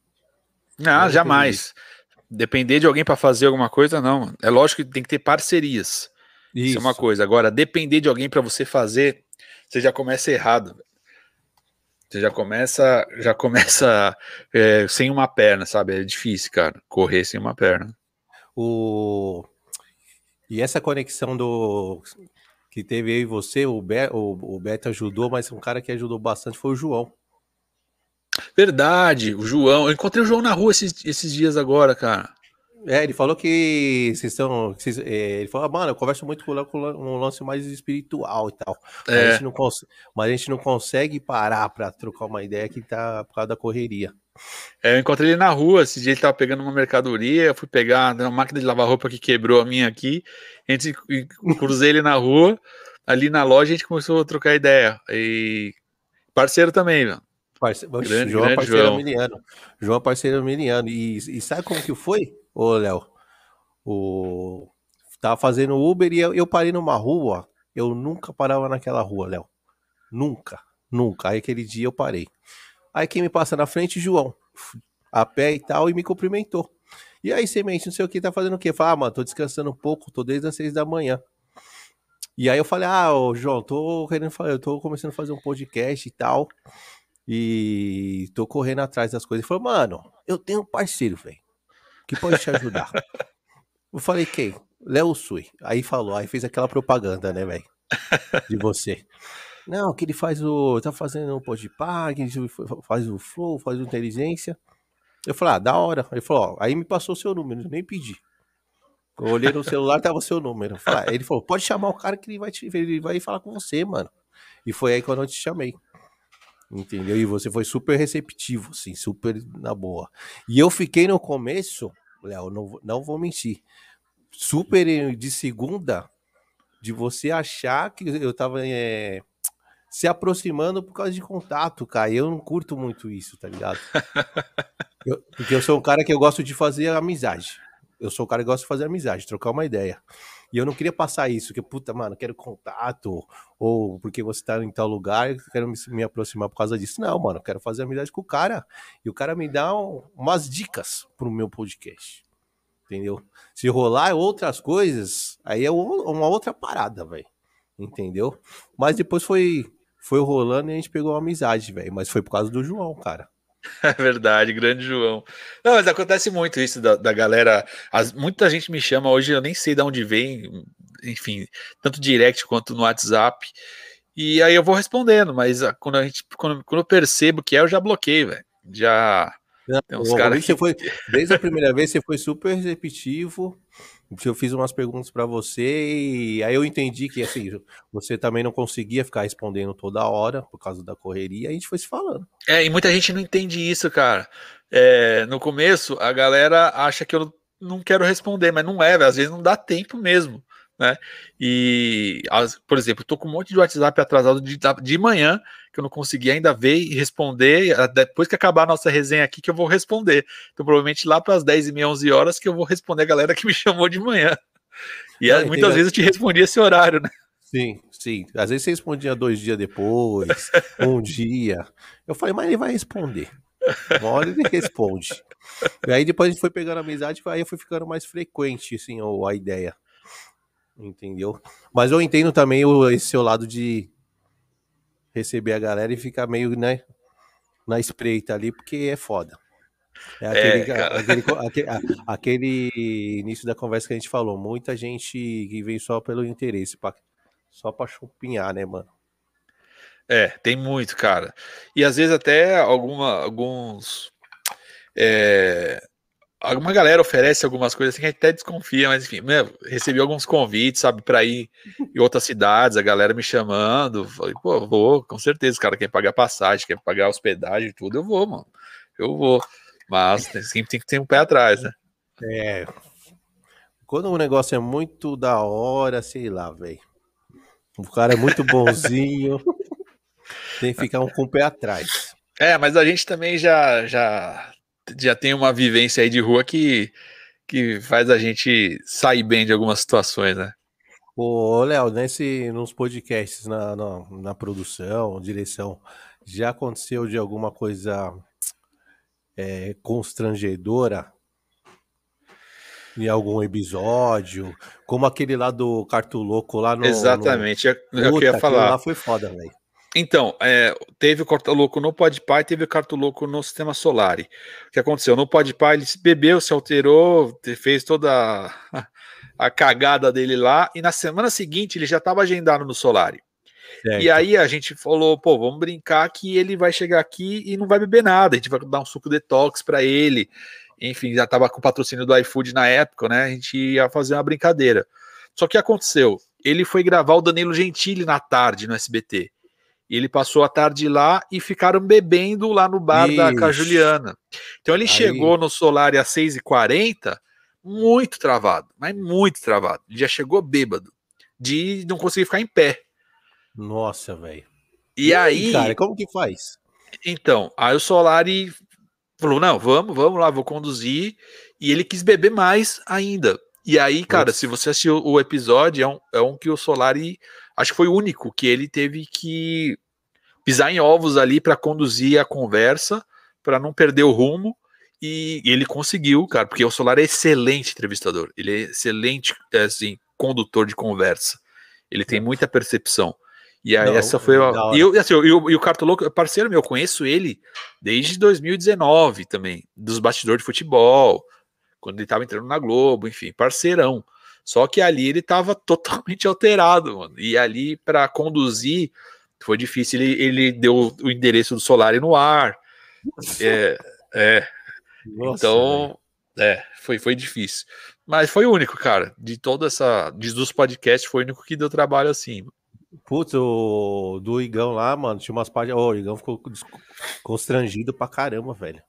Não, não jamais. Depender, de alguém para fazer alguma coisa, não. É lógico que tem que ter parcerias. Isso, Isso é uma coisa. Agora, depender de alguém para você fazer, você já começa errado. Você já começa, já começa é, sem uma perna, sabe? É difícil, cara, correr sem uma perna. O e essa conexão do que teve aí você, o, Be... o, o Beto ajudou, mas um cara que ajudou bastante foi o João. Verdade, o João. Eu encontrei o João na rua esses, esses dias agora, cara. É, ele falou que vocês estão. Vocês, é, ele falou, ah, mano, eu converso muito com, com um lance mais espiritual e tal. É. Mas, a gente não mas a gente não consegue parar pra trocar uma ideia que tá por causa da correria. É, eu encontrei ele na rua, esse dia ele tava pegando uma mercadoria, eu fui pegar uma máquina de lavar roupa que quebrou a minha aqui, a gente cruzei ele na rua, ali na loja a gente começou a trocar ideia. E parceiro também, mano. Parce... Grande, João grande parceiro João. Miliano. João parceiro Miliano. E, e sabe como que foi? Ô, Léo, o... tava fazendo Uber e eu, eu parei numa rua. Eu nunca parava naquela rua, Léo. Nunca, nunca. Aí aquele dia eu parei. Aí quem me passa na frente, João, a pé e tal, e me cumprimentou. E aí, semente, não sei o que, tá fazendo o quê? Fala, ah, mano, tô descansando um pouco, tô desde as seis da manhã. E aí eu falei, ah, ô, João, tô querendo fazer, eu tô começando a fazer um podcast e tal. E tô correndo atrás das coisas. Ele falou, mano, eu tenho um parceiro, velho que pode te ajudar. Eu falei, quem? Léo Sui. Aí falou, aí fez aquela propaganda, né, velho? De você. Não, que ele faz o. Tá fazendo o que ele faz o flow, faz o inteligência. Eu falei, ah, da hora. Ele falou, ó, aí me passou o seu número, nem pedi. Eu olhei no celular, tava o seu número. Falei, ah, ele falou, pode chamar o cara que ele vai, te, ele vai falar com você, mano. E foi aí quando eu te chamei. Entendeu? E você foi super receptivo, assim, super na boa. E eu fiquei no começo, Léo, não, não vou mentir, super de segunda, de você achar que eu tava é, se aproximando por causa de contato, cara. Eu não curto muito isso, tá ligado? Eu, porque eu sou um cara que eu gosto de fazer amizade. Eu sou um cara que gosta de fazer amizade, trocar uma ideia. E eu não queria passar isso, que puta, mano, quero contato, ou porque você tá em tal lugar, quero me, me aproximar por causa disso. Não, mano, quero fazer amizade com o cara. E o cara me dá um, umas dicas pro meu podcast. Entendeu? Se rolar outras coisas, aí é uma outra parada, velho. Entendeu? Mas depois foi foi rolando e a gente pegou uma amizade, velho. Mas foi por causa do João, cara. É verdade, grande João. Não, mas acontece muito isso da, da galera. As, muita gente me chama hoje, eu nem sei de onde vem, enfim, tanto direct quanto no WhatsApp. E aí eu vou respondendo, mas ah, quando a gente quando, quando eu percebo que é, eu já bloqueio, velho. Já. Não, uns cara que... você foi, desde a primeira vez você foi super receptivo eu fiz umas perguntas para você e aí eu entendi que assim, você também não conseguia ficar respondendo toda hora por causa da correria, a gente foi se falando. É, e muita gente não entende isso, cara. É, no começo, a galera acha que eu não quero responder, mas não é, às vezes não dá tempo mesmo né? E, por exemplo, estou com um monte de WhatsApp atrasado de, de manhã que eu não consegui ainda ver e responder. Depois que acabar a nossa resenha aqui, que eu vou responder. Então, provavelmente lá para as 10 e meia, 11 horas, que eu vou responder a galera que me chamou de manhã. E é, muitas vezes eu te respondi esse horário, né? Sim, sim. Às vezes você respondia dois dias depois, um dia. Eu falei, mas ele vai responder. Uma hora ele responde. E aí depois a gente foi pegando amizade, aí foi ficando mais frequente, assim, a ideia entendeu? Mas eu entendo também o, esse seu lado de receber a galera e ficar meio, né, na espreita ali, porque é foda. É aquele, é, aquele, aquele, aquele, início da conversa que a gente falou, muita gente que vem só pelo interesse, pra, só pra chupinhar, né, mano? É, tem muito, cara. E às vezes até alguma, alguns é, alguma galera oferece algumas coisas assim que a gente até desconfia, mas enfim, meu, recebi alguns convites, sabe, para ir em outras cidades, a galera me chamando, falei, pô, vou, com certeza, o cara quer pagar passagem, quer pagar hospedagem, tudo, eu vou, mano, eu vou, mas sempre tem que ter um pé atrás, né? É, quando o negócio é muito da hora, sei lá, velho, o cara é muito bonzinho, tem que ficar um com o pé atrás. É, mas a gente também já, já já tem uma vivência aí de rua que, que faz a gente sair bem de algumas situações, né? Ô, Léo, nesse, nos podcasts, na, na, na, produção, direção, já aconteceu de alguma coisa é, constrangedora em algum episódio? Como aquele lá do Cartuloco lá no. Exatamente, no... que eu ia falar. lá foi foda, velho. Então, é, teve o Cartoloco no Podpah e teve o Cartoloco no Sistema Solar. O que aconteceu? No Podpah ele se bebeu, se alterou, fez toda a, a, cagada dele lá, e na semana seguinte ele já estava agendado no Solar. E aí a gente falou, pô, vamos brincar que ele vai chegar aqui e não vai beber nada, a gente vai dar um suco detox para ele. Enfim, já estava com o patrocínio do iFood na época, né? A gente ia fazer uma brincadeira. Só que aconteceu? Ele foi gravar o Danilo Gentili na tarde no SBT. E ele passou a tarde lá e ficaram bebendo lá no bar Ixi. da Cajuliana. Então ele Aí. chegou no Solar às 6h40, muito travado, mas muito travado. Ele já chegou bêbado, de não conseguir ficar em pé. Nossa, velho. E, e, aí. Cara, como que faz? Então, aí o Solari falou: não, vamos, vamos lá, vou conduzir. E ele quis beber mais ainda. E aí, cara, Nossa. se você assistiu o episódio, é um, é um que o Solari acho que foi o único que ele teve que pisar em ovos ali para conduzir a conversa, para não perder o rumo. E, ele conseguiu, cara, porque o Solar é excelente entrevistador, ele é excelente assim, condutor de conversa. Ele tem muita percepção. E aí, não, essa foi a. E, eu, assim, eu, e o Cartoloco, parceiro meu, eu conheço ele desde 2019 também, dos bastidores de futebol, quando ele estava entrando na Globo, enfim, parceirão. Só que ali ele estava totalmente alterado, mano. E ali para conduzir foi difícil. Ele, ele deu o endereço do Solari no ar. É, é. Nossa, então, é, foi, foi difícil. Mas foi o único, cara. De toda essa. De, dos podcasts, foi o único que deu trabalho assim. Putz, o do Igão lá, mano, tinha umas partes. Oh, o Igão ficou constrangido pra caramba, velho.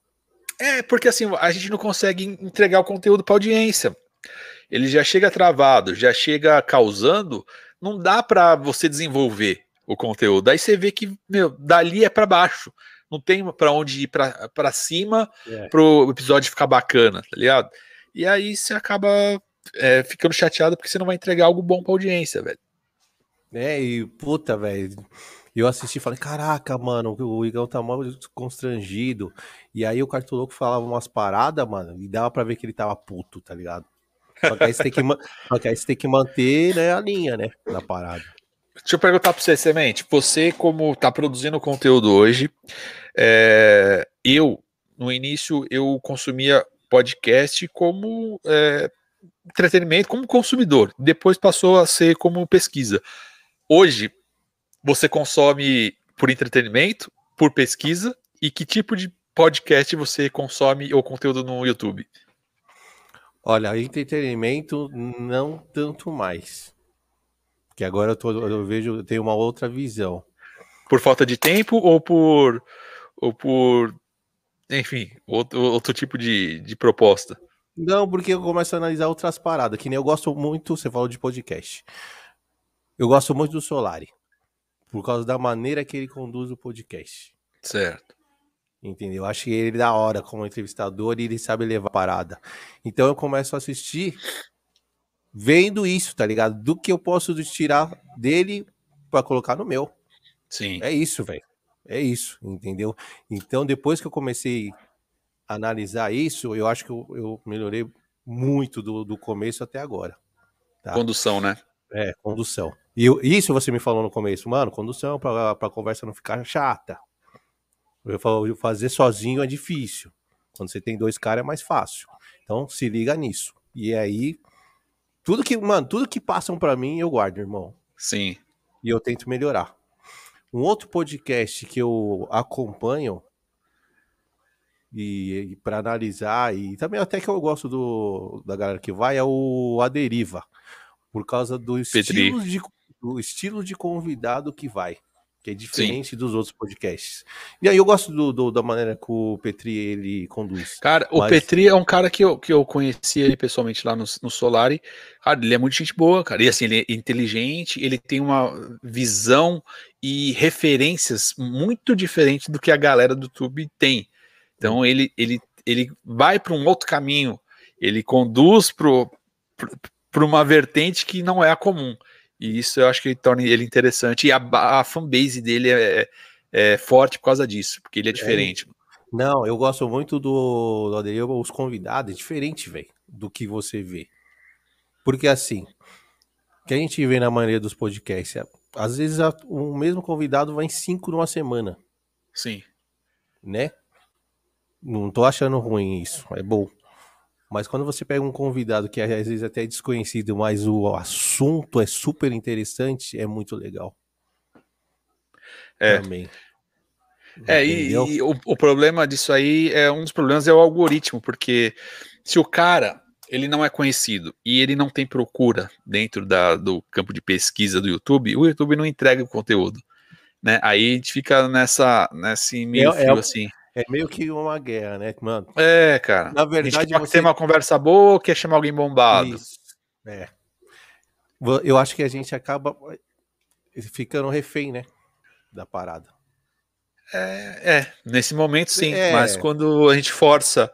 É, porque assim, a gente não consegue entregar o conteúdo pra audiência. Ele já chega travado, já chega causando, não dá para você desenvolver o conteúdo. Aí você vê que, meu, dali é para baixo. Não tem para onde ir para cima é. pro episódio ficar bacana, tá ligado? E aí você acaba é, ficando chateado porque você não vai entregar algo bom pra audiência, velho. É, e puta, velho. Eu assisti e falei, caraca, mano, o Igão tá mal constrangido. E aí o Cartoloco falava umas paradas, mano, e dava pra ver que ele tava puto, tá ligado? Só que aí você tem que, aí você tem que manter né, a linha, né, na parada. Deixa eu perguntar pra você, Semente. Você, como tá produzindo conteúdo hoje, é, eu, no início, eu consumia podcast como é, entretenimento, como consumidor. Depois passou a ser como pesquisa. Hoje, você consome por entretenimento, por pesquisa, e que tipo de podcast você consome ou conteúdo no YouTube? Olha, entretenimento não tanto mais. Que agora eu, tô, eu vejo, eu tenho uma outra visão. Por falta de tempo ou por ou por enfim, outro, outro tipo de, de proposta? Não, porque eu começo a analisar outras paradas, que nem eu gosto muito, você falou de podcast. Eu gosto muito do Solari. Por causa da maneira que ele conduz o podcast. Certo. Entendeu? Acho que ele da hora como entrevistador e ele sabe levar a parada. Então eu começo a assistir vendo isso, tá ligado? Do que eu posso tirar dele para colocar no meu. Sim. É isso, velho. É isso, entendeu? Então depois que eu comecei a analisar isso, eu acho que eu, eu melhorei muito do, do começo até agora. Tá? Condução, né? É, condução. E eu, isso você me falou no começo, mano, condução para a conversa não ficar chata. Eu falo, fazer sozinho é difícil. Quando você tem dois caras é mais fácil. Então se liga nisso. E aí, tudo que, mano, tudo que passam para mim eu guardo, irmão. Sim. E eu tento melhorar. Um outro podcast que eu acompanho e, e para analisar e também até que eu gosto do da galera que vai é o A Deriva por causa do estilo, de, do estilo de convidado que vai, que é diferente Sim. dos outros podcasts. E aí eu gosto do, do, da maneira que o Petri ele conduz. Cara, mas... o Petri é um cara que eu, que eu conheci ele pessoalmente lá no, no Solari. Cara, ele é muito gente boa, cara. E assim, ele é inteligente, ele tem uma visão e referências muito diferentes do que a galera do YouTube tem. Então ele, ele, ele vai para um outro caminho, ele conduz para uma vertente que não é a comum. E isso eu acho que torna ele interessante. E a, a fanbase dele é, é, forte por causa disso, porque ele é, é. diferente. É, não, eu gosto muito do, do os convidados, é diferente, velho, do que você vê. Porque assim, que a gente vê na maioria dos podcasts, é, às vezes o mesmo convidado vai em cinco numa semana. Sim. Né? Não tô achando ruim isso, é bom. Mas quando você pega um convidado que às vezes até é desconhecido, mas o assunto é super interessante, é muito legal. É. Também. É, e, e o, o, problema disso aí é um dos problemas é o algoritmo, porque se o cara ele não é conhecido e ele não tem procura dentro da, do campo de pesquisa do YouTube, o YouTube não entrega o conteúdo. Né? Aí a gente fica nessa, nesse meio é, fio, é, assim. É meio que uma guerra, né, mano? É, cara. Na verdade, você... ter uma conversa boa ou quer chamar alguém bombado? Isso. É. Eu acho que a gente acaba ficando refém, né? Da parada. É, é nesse momento sim, é. mas quando a gente força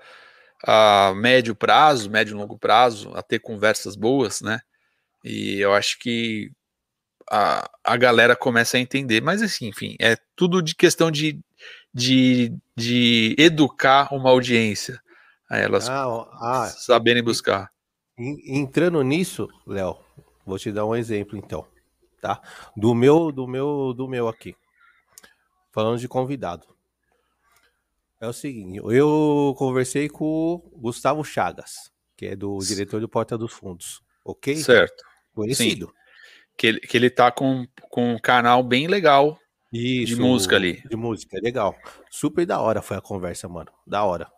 a médio prazo, médio e longo prazo, a ter conversas boas, né? E eu acho que a, a galera começa a entender, mas assim, enfim, é tudo de questão de de, de educar uma audiência, a elas ah, ah, saberem buscar. Entrando nisso, Léo, vou te dar um exemplo então, tá? Do meu, do meu, do meu aqui. Falando de convidado. É o seguinte, eu conversei com o Gustavo Chagas, que é do diretor do Porta dos Fundos, ok? Certo. Conhecido. Sim. Que ele, que ele tá com, com um canal bem legal isso, de música ali. De música, legal. Super da hora foi a conversa, mano. Da hora.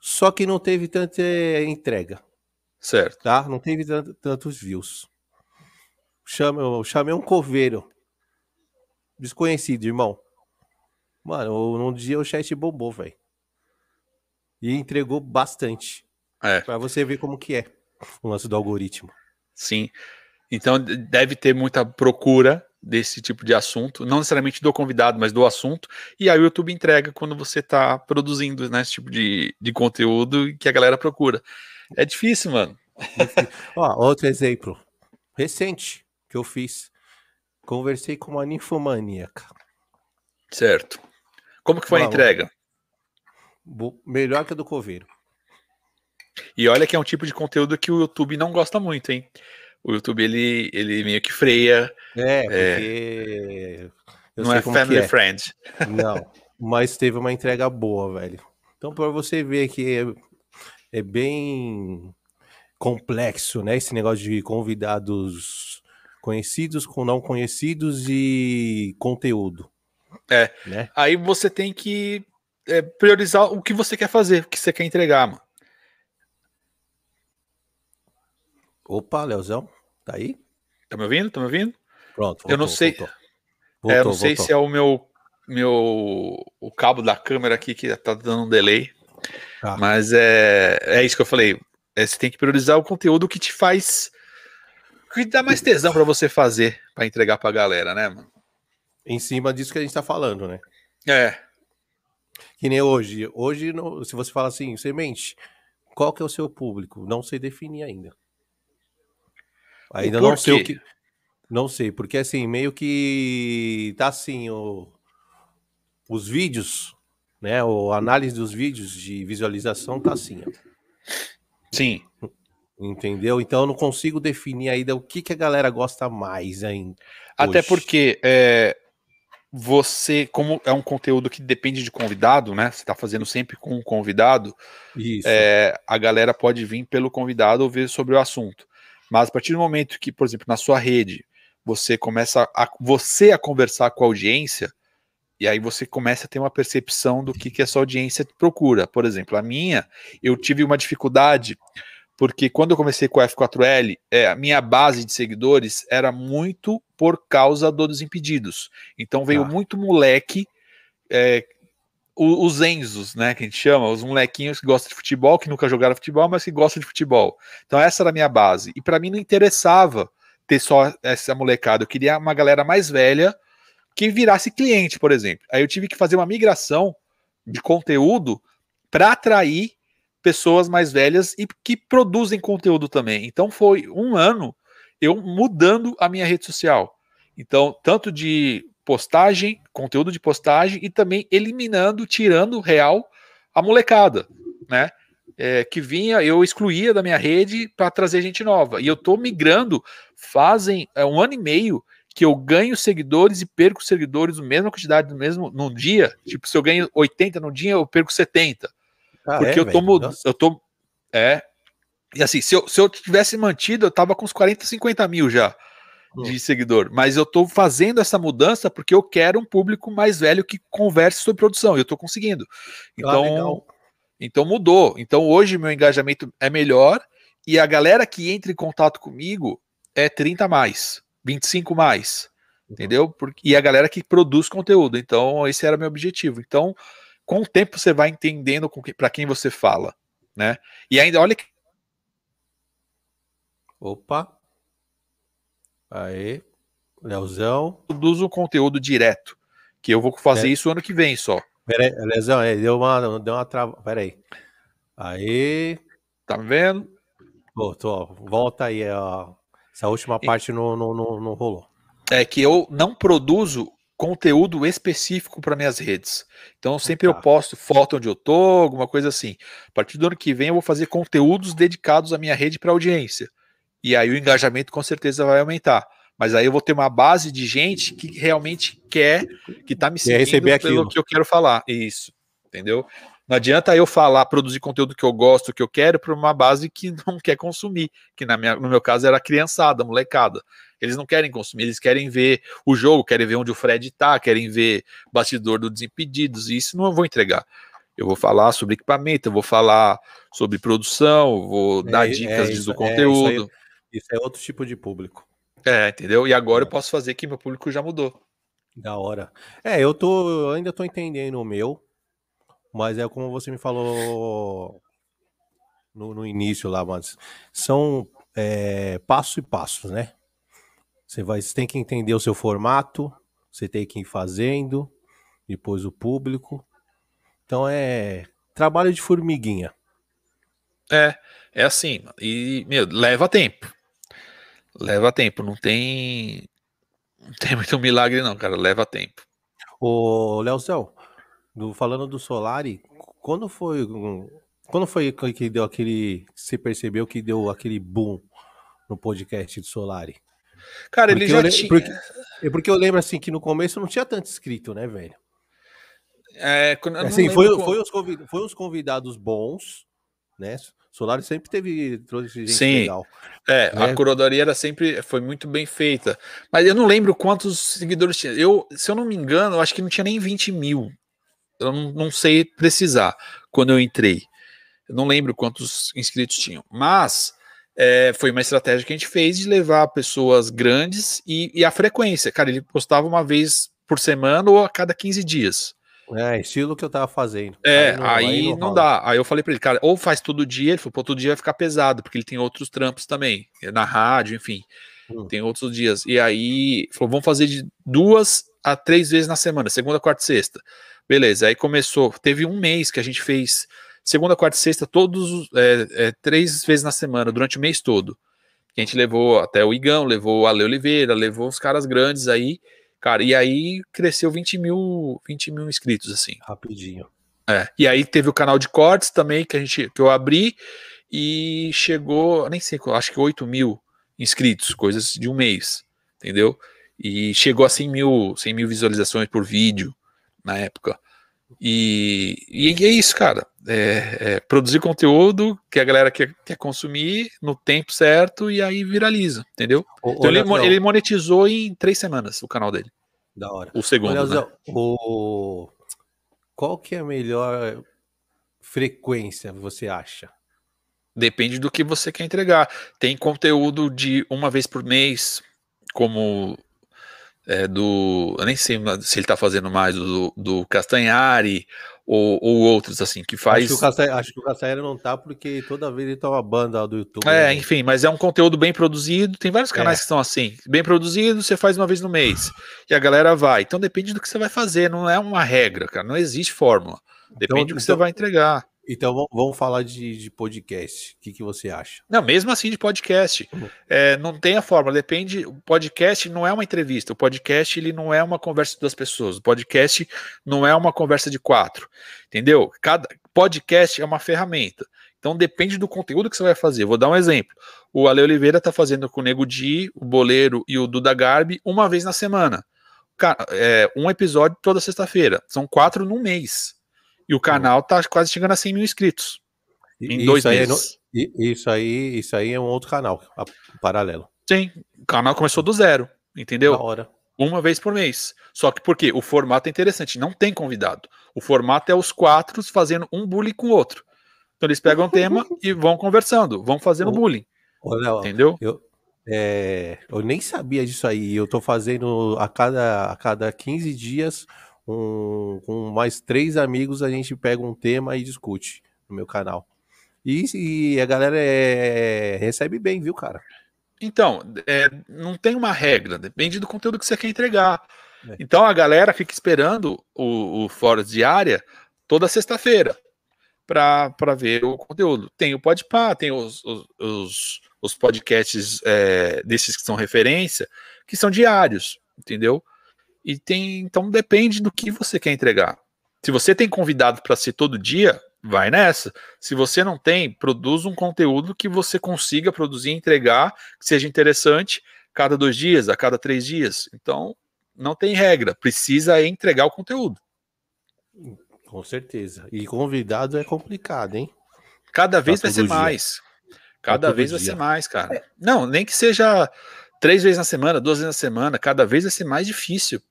Só que não teve tanta entrega. Certo. Tá? Não teve tantos views. chame, eu chamei um coveiro. Desconhecido, irmão. Mano, num dia o chat bombou, velho. E entregou bastante. É. Pra você ver como que é o lance do algoritmo. Sim. Então deve ter muita procura desse tipo de assunto, não necessariamente do convidado, mas do assunto, e aí o YouTube entrega quando você está produzindo né, esse tipo de, de conteúdo que a galera procura. É difícil, mano. Ó, outro exemplo, recente, que eu fiz. Conversei com uma ninfomaníaca. Certo. Como que foi a entrega? Melhor que a do coveiro. E olha que é um tipo de conteúdo que o YouTube não gosta muito, hein? O YouTube ele, ele meio que freia. É, porque. É, não é family é. friend. Não, mas teve uma entrega boa, velho. Então, para você ver que é, é bem complexo, né? Esse negócio de convidados conhecidos com não conhecidos e conteúdo. É. Né? Aí você tem que é, priorizar o que você quer fazer, o que você quer entregar, mano. Opa, Leozão, tá aí? Tá me ouvindo? Tá me ouvindo? Pronto. Voltou, eu não sei. Voltou. Voltou, é, eu não sei se é o meu meu o cabo da câmera aqui que tá dando um delay. Ah. Mas é, é isso que eu falei. É, você tem que priorizar o conteúdo que te faz que dá mais tesão para você fazer para entregar para a galera, né, mano? Em cima disso que a gente tá falando, né? É. Que nem hoje. Hoje, se você fala assim, semente, qual que é o seu público? Não sei definir ainda. Ainda não sei o que. Não sei, porque assim, meio que tá assim, o, os vídeos, né? O análise dos vídeos de visualização tá assim, ó. Sim. Entendeu? Então eu não consigo definir ainda o que, que a galera gosta mais ainda. Até hoje. porque é, você, como é um conteúdo que depende de convidado, né? Você está fazendo sempre com um convidado, é, a galera pode vir pelo convidado ou ver sobre o assunto. Mas a partir do momento que, por exemplo, na sua rede, você começa a você a conversar com a audiência, e aí você começa a ter uma percepção do que, que a sua audiência procura. Por exemplo, a minha, eu tive uma dificuldade, porque quando eu comecei com o F4L, é, a minha base de seguidores era muito por causa do Desimpedidos. Então veio ah. muito moleque, é, os Enzos, né, que a gente chama, os molequinhos que gostam de futebol, que nunca jogaram futebol, mas que gostam de futebol. Então essa era a minha base. E para mim não interessava ter só essa molecada, eu queria uma galera mais velha que virasse cliente, por exemplo. Aí eu tive que fazer uma migração de conteúdo para atrair pessoas mais velhas e que produzem conteúdo também. Então foi um ano eu mudando a minha rede social. Então, tanto de postagem, conteúdo de postagem e também eliminando, tirando real a molecada, né? É, que vinha, eu excluía da minha rede para trazer gente nova. E eu tô migrando, fazem é, um ano e meio que eu ganho seguidores e perco seguidores na mesma quantidade no mesmo num dia. Tipo, se eu ganho 80 no dia, eu perco 70. Ah, porque é, eu, tô, eu tô. É. E assim, se eu, se eu tivesse mantido, eu tava com uns 40, 50 mil já de seguidor, mas eu estou fazendo essa mudança porque eu quero um público mais velho que converse sobre produção, e eu estou conseguindo. Ah, então, ah, então mudou. Então hoje meu engajamento é melhor e a galera que entra em contato comigo é 30 mais, 25 mais. Uhum. Entendeu? E a galera que produz conteúdo. Então, esse era meu objetivo. Então, com o tempo você vai entendendo para quem você fala, né? E ainda olha que Opa, Aí, Leozão. Produz o conteúdo direto. Que eu vou fazer é. isso ano que vem só. Pera aí, Leozão, é, deu uma, deu uma trava. Pera aí. Aí. Tá me vendo? Pô, tô, volta aí, ó. Essa última parte não, não, não, não rolou. É que eu não produzo conteúdo específico para minhas redes. Então sempre tá. eu posto foto onde eu tô, alguma coisa assim. A partir do ano que vem eu vou fazer conteúdos dedicados à minha rede para audiência e aí o engajamento com certeza vai aumentar. Mas aí eu vou ter uma base de gente que realmente quer, que está me seguindo receber pelo aquilo. que eu quero falar. Isso, entendeu? Não adianta eu falar, produzir conteúdo que eu gosto, que eu quero, para uma base que não quer consumir, que na minha, no meu caso era criançada, molecada. Eles não querem consumir, eles querem ver o jogo, querem ver onde o Fred tá, querem ver bastidor do Desimpedidos, e isso não eu vou entregar. Eu vou falar sobre equipamento, eu vou falar sobre produção, vou é, dar dicas é, isso, do conteúdo. É, isso é outro tipo de público. É, entendeu? E agora eu posso fazer que meu público já mudou. Da hora. É, eu tô. Eu ainda tô entendendo o meu. Mas é como você me falou no, no início lá, mas são é, passo e passos, né? Você, vai, você tem que entender o seu formato, você tem que ir fazendo, depois o público. Então é trabalho de formiguinha. É, é assim. E, meu, leva tempo. Leva tempo, não tem. Não tem muito milagre, não, cara. Leva tempo. Ô, Leozão, do, falando do Solari, quando foi. Quando foi que deu aquele. Você percebeu que deu aquele boom no podcast do Solari? Cara, porque ele já tinha. Porque, é porque eu lembro assim que no começo não tinha tanto inscrito, né, velho? É, assim, foi, foi, os convidados, foi os convidados bons, né? Solari sempre teve trouxe gente Sim. legal. É, né? a curadoria era sempre foi muito bem feita. Mas eu não lembro quantos seguidores tinha. Eu, se eu não me engano, eu acho que não tinha nem 20 mil. Eu não, não sei precisar quando eu entrei. Eu não lembro quantos inscritos tinham. Mas é, foi uma estratégia que a gente fez de levar pessoas grandes e, e a frequência. Cara, ele postava uma vez por semana ou a cada 15 dias. É, estilo que eu tava fazendo. É, aí não, aí aí não, não dá. Aí eu falei para ele, cara, ou faz todo dia, ele falou, pô, todo dia vai ficar pesado, porque ele tem outros trampos também, na rádio, enfim, hum. tem outros dias. E aí, falou, vamos fazer de duas a três vezes na semana, segunda, quarta e sexta. Beleza, aí começou, teve um mês que a gente fez segunda, quarta e sexta, todos, é, é, três vezes na semana, durante o mês todo. A gente levou até o Igão, levou o Ale Oliveira, levou os caras grandes aí, Cara, e aí cresceu 20 mil, 20 mil inscritos, assim. Rapidinho. É. E aí teve o canal de cortes também, que a gente que eu abri, e chegou, nem sei, acho que 8 mil inscritos, coisas de um mês, entendeu? E chegou a 100 mil, 100 mil visualizações por vídeo na época. E, e é isso, cara. É, é produzir conteúdo que a galera quer, quer consumir no tempo certo e aí viraliza, entendeu? O, então ele, ele, monetizou em três semanas o canal dele. Da hora. O segundo. Olha, né? o... Qual que é a melhor frequência, você acha? Depende do que você quer entregar. Tem conteúdo de uma vez por mês, como é, do. Eu nem sei se ele tá fazendo mais do, do Castanhari ou, ou outros, assim, que faz. Acho que, o Castanhari, acho que o Castanhari não tá porque toda vez ele tá uma banda do YouTube. É, né? enfim, mas é um conteúdo bem produzido. Tem vários canais é. que são assim. Bem produzido, você faz uma vez no mês. E a galera vai. Então depende do que você vai fazer. Não é uma regra, cara. Não existe fórmula. Depende então, do que então, você vai entregar. Então vamos falar de, de podcast. O que, que você acha? Não, mesmo assim de podcast. Uhum. É, não tem a fórmula, depende. O podcast não é uma entrevista. O podcast ele não é uma conversa de duas pessoas. O podcast não é uma conversa de quatro. Entendeu? Cada podcast é uma ferramenta. Então depende do conteúdo que você vai fazer. Vou dar um exemplo. O Ale Oliveira está fazendo com o Nego Di, o Boleiro e o Duda Garbi uma vez na semana. É, um episódio toda sexta-feira. São quatro no mês. E o canal tá quase chegando a 100 mil inscritos. Em isso dois aí meses. É no, isso, aí, isso aí é um outro canal, paralelo. Sim, o canal começou do zero, entendeu? Hora. Uma vez por mês. Só que porque o formato é interessante, não tem convidado. O formato é os quatro fazendo um bullying com o outro. Então eles pegam um tema e vão conversando, vão fazendo bullying. Olha, entendeu? Eu, é, eu nem sabia disso aí. Eu tô fazendo a cada, a cada 15 dias com, com mais três amigos, a gente pega um tema e discute no meu canal. E, e a galera é, recebe bem, viu, cara? Então, é, não tem uma regra, depende do conteúdo que você quer entregar. É. Então a galera fica esperando o, o Fórum Diária toda sexta-feira para ver o conteúdo. Tem o Podpah, tem os, os, os, os podcasts é, desses que são referência, que são diários, entendeu? E tem, então depende do que você quer entregar. Se você tem convidado para ser todo dia, vai nessa. Se você não tem, produz um conteúdo que você consiga produzir e entregar, que seja interessante, cada dois dias, a cada três dias. Então, não tem regra, precisa entregar o conteúdo. Com certeza. E convidado é complicado, hein? Cada vez vai ser dia. mais. Cada vez vai ser mais, cara. Não, nem que seja três vezes na semana, duas vezes na semana, cada vez vai ser mais difícil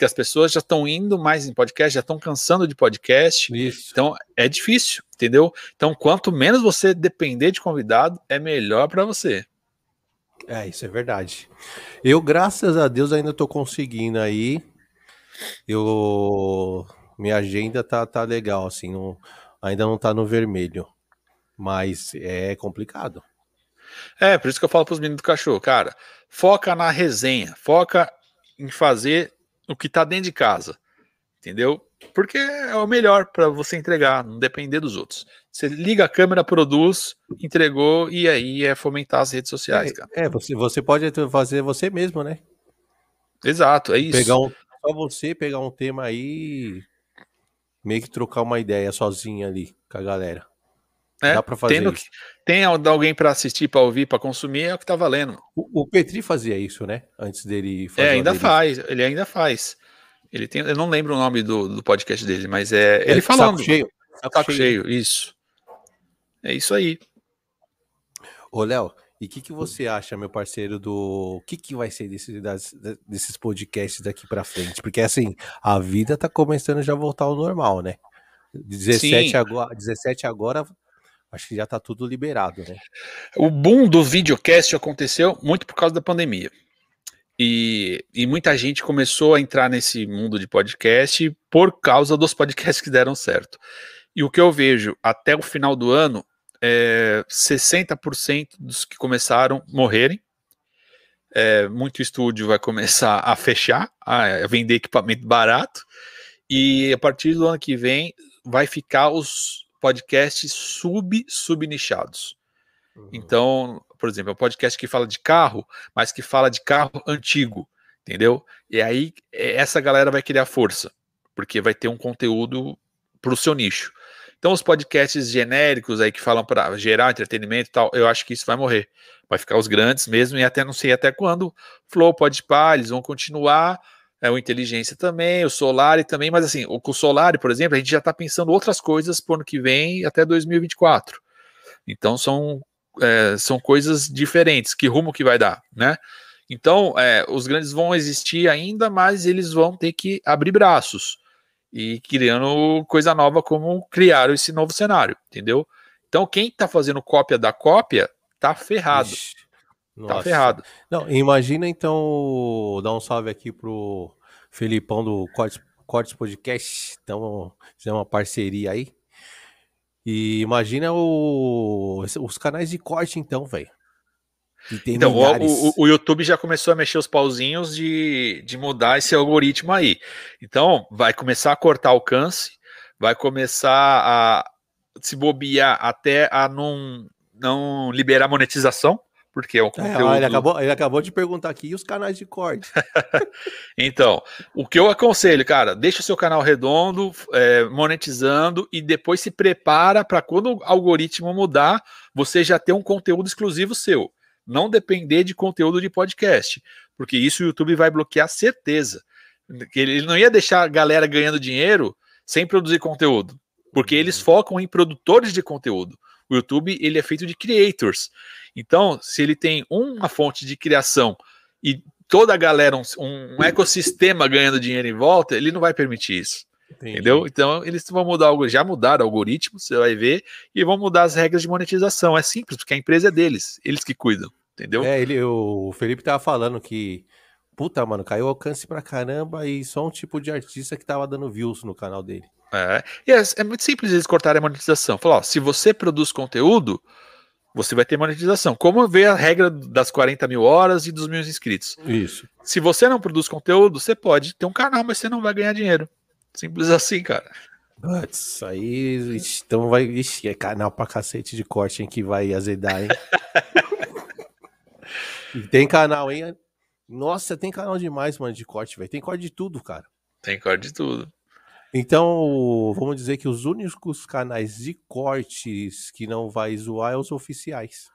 porque as pessoas já estão indo mais em podcast, já estão cansando de podcast. Isso. Então é difícil, entendeu? Então, quanto menos você depender de convidado, é melhor para você. É, isso é verdade. Eu, graças a Deus, ainda tô conseguindo aí. Eu. Minha agenda tá, tá legal, assim, não, ainda não tá no vermelho. Mas é complicado. É, por isso que eu falo pros meninos do cachorro, cara, foca na resenha, foca em fazer o que tá dentro de casa. Entendeu? Porque é o melhor para você entregar, não depender dos outros. Você liga a câmera, produz, entregou e aí é fomentar as redes sociais, É, cara. é, você, você pode fazer você mesmo, né? Exato, é isso. Pegar um, só você pegar um tema aí, meio que trocar uma ideia sozinho ali com a galera. É, Dá pra fazer tendo isso. que- tem alguém para assistir, para ouvir, para consumir, é o que tá valendo. O, o Petri fazia isso, né? Antes dele fazer. É, ainda dele. faz, ele ainda faz. Ele tem, eu não lembro o nome do, do podcast dele, mas é É, ele saco falando. cheio. Saco, cheio, isso. É isso aí. Ô, Léo, e o que, que você acha, meu parceiro, do. O que, que vai ser desse, das- da- desses podcasts daqui pra frente? Porque, assim, a vida tá começando já a voltar ao normal, né? 17 Sim. agora, 17 agora, acho que já tá tudo liberado, né? O boom do videocast aconteceu muito por causa da pandemia. E, e muita gente começou a entrar nesse mundo de podcast por causa dos podcasts que deram certo. E o que eu vejo até o final do ano é 60% dos que começaram morrerem. É, muito estúdio vai começar a fechar, a vender equipamento barato. E a partir do ano que vem vai ficar os podcasts sub-subnichados. Então, por exemplo, é um podcast que fala de carro, mas que fala de carro antigo, entendeu? E aí é, essa galera vai criar força, porque vai ter um conteúdo para o seu nicho. Então, os podcasts genéricos aí que falam para gerar entretenimento e tal, eu acho que isso vai morrer. Vai ficar os grandes mesmo, e até não sei até quando. Flow, Podpah, eles vão continuar. É, o Inteligência também, o Solari também, mas assim, o, o Solari, por exemplo, a gente já está pensando outras coisas para o ano que vem até 2024. Então são, é, são coisas diferentes. Que rumo que vai dar, né? Então, é, os grandes vão existir ainda, mas eles vão ter que abrir braços e criando coisa nova, como criaram esse novo cenário, entendeu? Então, quem tá fazendo cópia da cópia tá ferrado, Ixi, tá nossa. ferrado. Não, imagina então dar um salve aqui pro Felipão do Cortes, Cortes Podcast. Então, fizer uma parceria aí. E imagina o, os canais de corte, então, velho. Então, o, o- o YouTube já começou a mexer os pauzinhos de, de mudar esse algoritmo aí. Então, vai começar a cortar alcance, vai começar a se bobear até a não, não liberar monetização, porque é um É, conteúdo. ó, ele, acabou, ele acabou de perguntar aqui, e os canais de corte? Então, o que eu aconselho, cara, deixa o seu canal redondo, é, monetizando e depois se prepara para quando o algoritmo mudar, você já ter um conteúdo exclusivo seu. Não depender de conteúdo de podcast, porque isso o YouTube vai bloquear certeza. Ele não ia deixar a galera ganhando dinheiro sem produzir conteúdo, porque eles focam em produtores de conteúdo. O YouTube ele é feito de creators. Então, se ele tem uma fonte de criação e toda a galera, um, um ecossistema ganhando dinheiro em volta, ele não vai permitir isso. Entendi. Entendeu? Então, eles vão mudar algo, já mudaram o algoritmo, você vai ver, e vão mudar as regras de monetização. É simples, porque a empresa é deles, eles que cuidam, entendeu? É, ele, o Felipe tava falando que, puta, mano, caiu o alcance pra caramba e só um tipo de artista que tava dando views no canal dele. É, e é, é muito simples eles cortarem a monetização. Falar, ó, se você produz conteúdo, você vai ter monetização. Como vê a regra das 40 mil horas e dos mil inscritos. Isso. Se você não produz conteúdo, você pode ter um canal, mas você não vai ganhar dinheiro. Simples assim, cara. Putz, aí, então vai, ixi, é canal pra cacete de corte, hein, que vai azedar, hein? tem canal, hein? Nossa, tem canal demais, mano, de corte, velho. Tem corte de tudo, cara. Tem corte de tudo. Então, vamos dizer que os únicos canais de cortes que não vai zoar é os oficiais.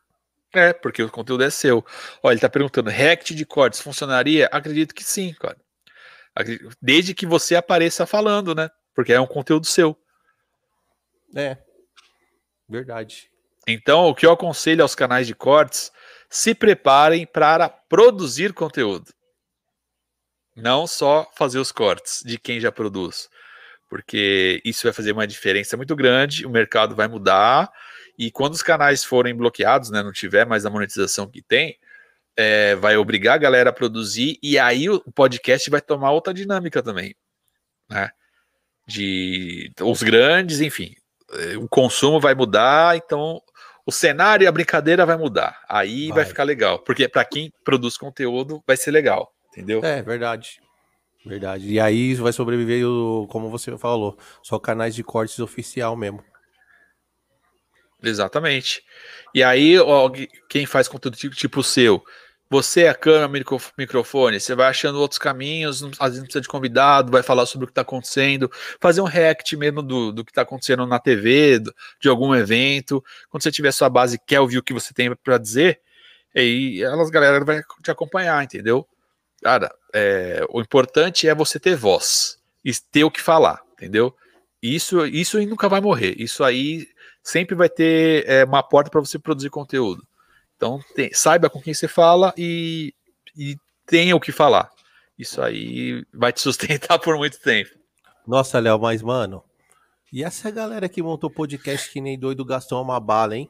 É, porque o conteúdo é seu. Olha, ele tá perguntando, React de cortes funcionaria? Acredito que sim, cara. Desde que você apareça falando, né? Porque é um conteúdo seu. É. Verdade. Então, o que eu aconselho aos canais de cortes, se preparem para produzir conteúdo. Não só fazer os cortes de quem já produz. Porque isso vai fazer uma diferença muito grande, o mercado vai mudar, e quando os canais forem bloqueados, né, não tiver mais a monetização que tem, é, vai obrigar a galera a produzir, e aí o podcast vai tomar outra dinâmica também, né? De os grandes, enfim, é, o consumo vai mudar, então o cenário e a brincadeira vai mudar. Aí vai, vai ficar legal, porque para quem produz conteúdo vai ser legal, entendeu? É, verdade. Verdade. E aí vai sobreviver, o, como você falou, só canais de cortes oficial mesmo. Exatamente. E aí, ó, quem faz conteúdo tipo, tipo o seu, você a câmera, microfone, você vai achando outros caminhos, às vezes precisa de convidado, vai falar sobre o que está acontecendo, fazer um react mesmo do, do que está acontecendo na TV, do, de algum evento. Quando você tiver sua base quer ouvir o que você tem para dizer, aí elas, galera, vai te acompanhar, entendeu? Cara, é, o importante é você ter voz e ter o que falar, entendeu? Isso, isso nunca vai morrer. Isso aí sempre vai ter é, uma porta para você produzir conteúdo. Então, tem, saiba com quem você fala e, e tenha o que falar. Isso aí vai te sustentar por muito tempo. Nossa, Léo, mas, mano, e essa galera que montou podcast que nem doido gastou uma bala, hein?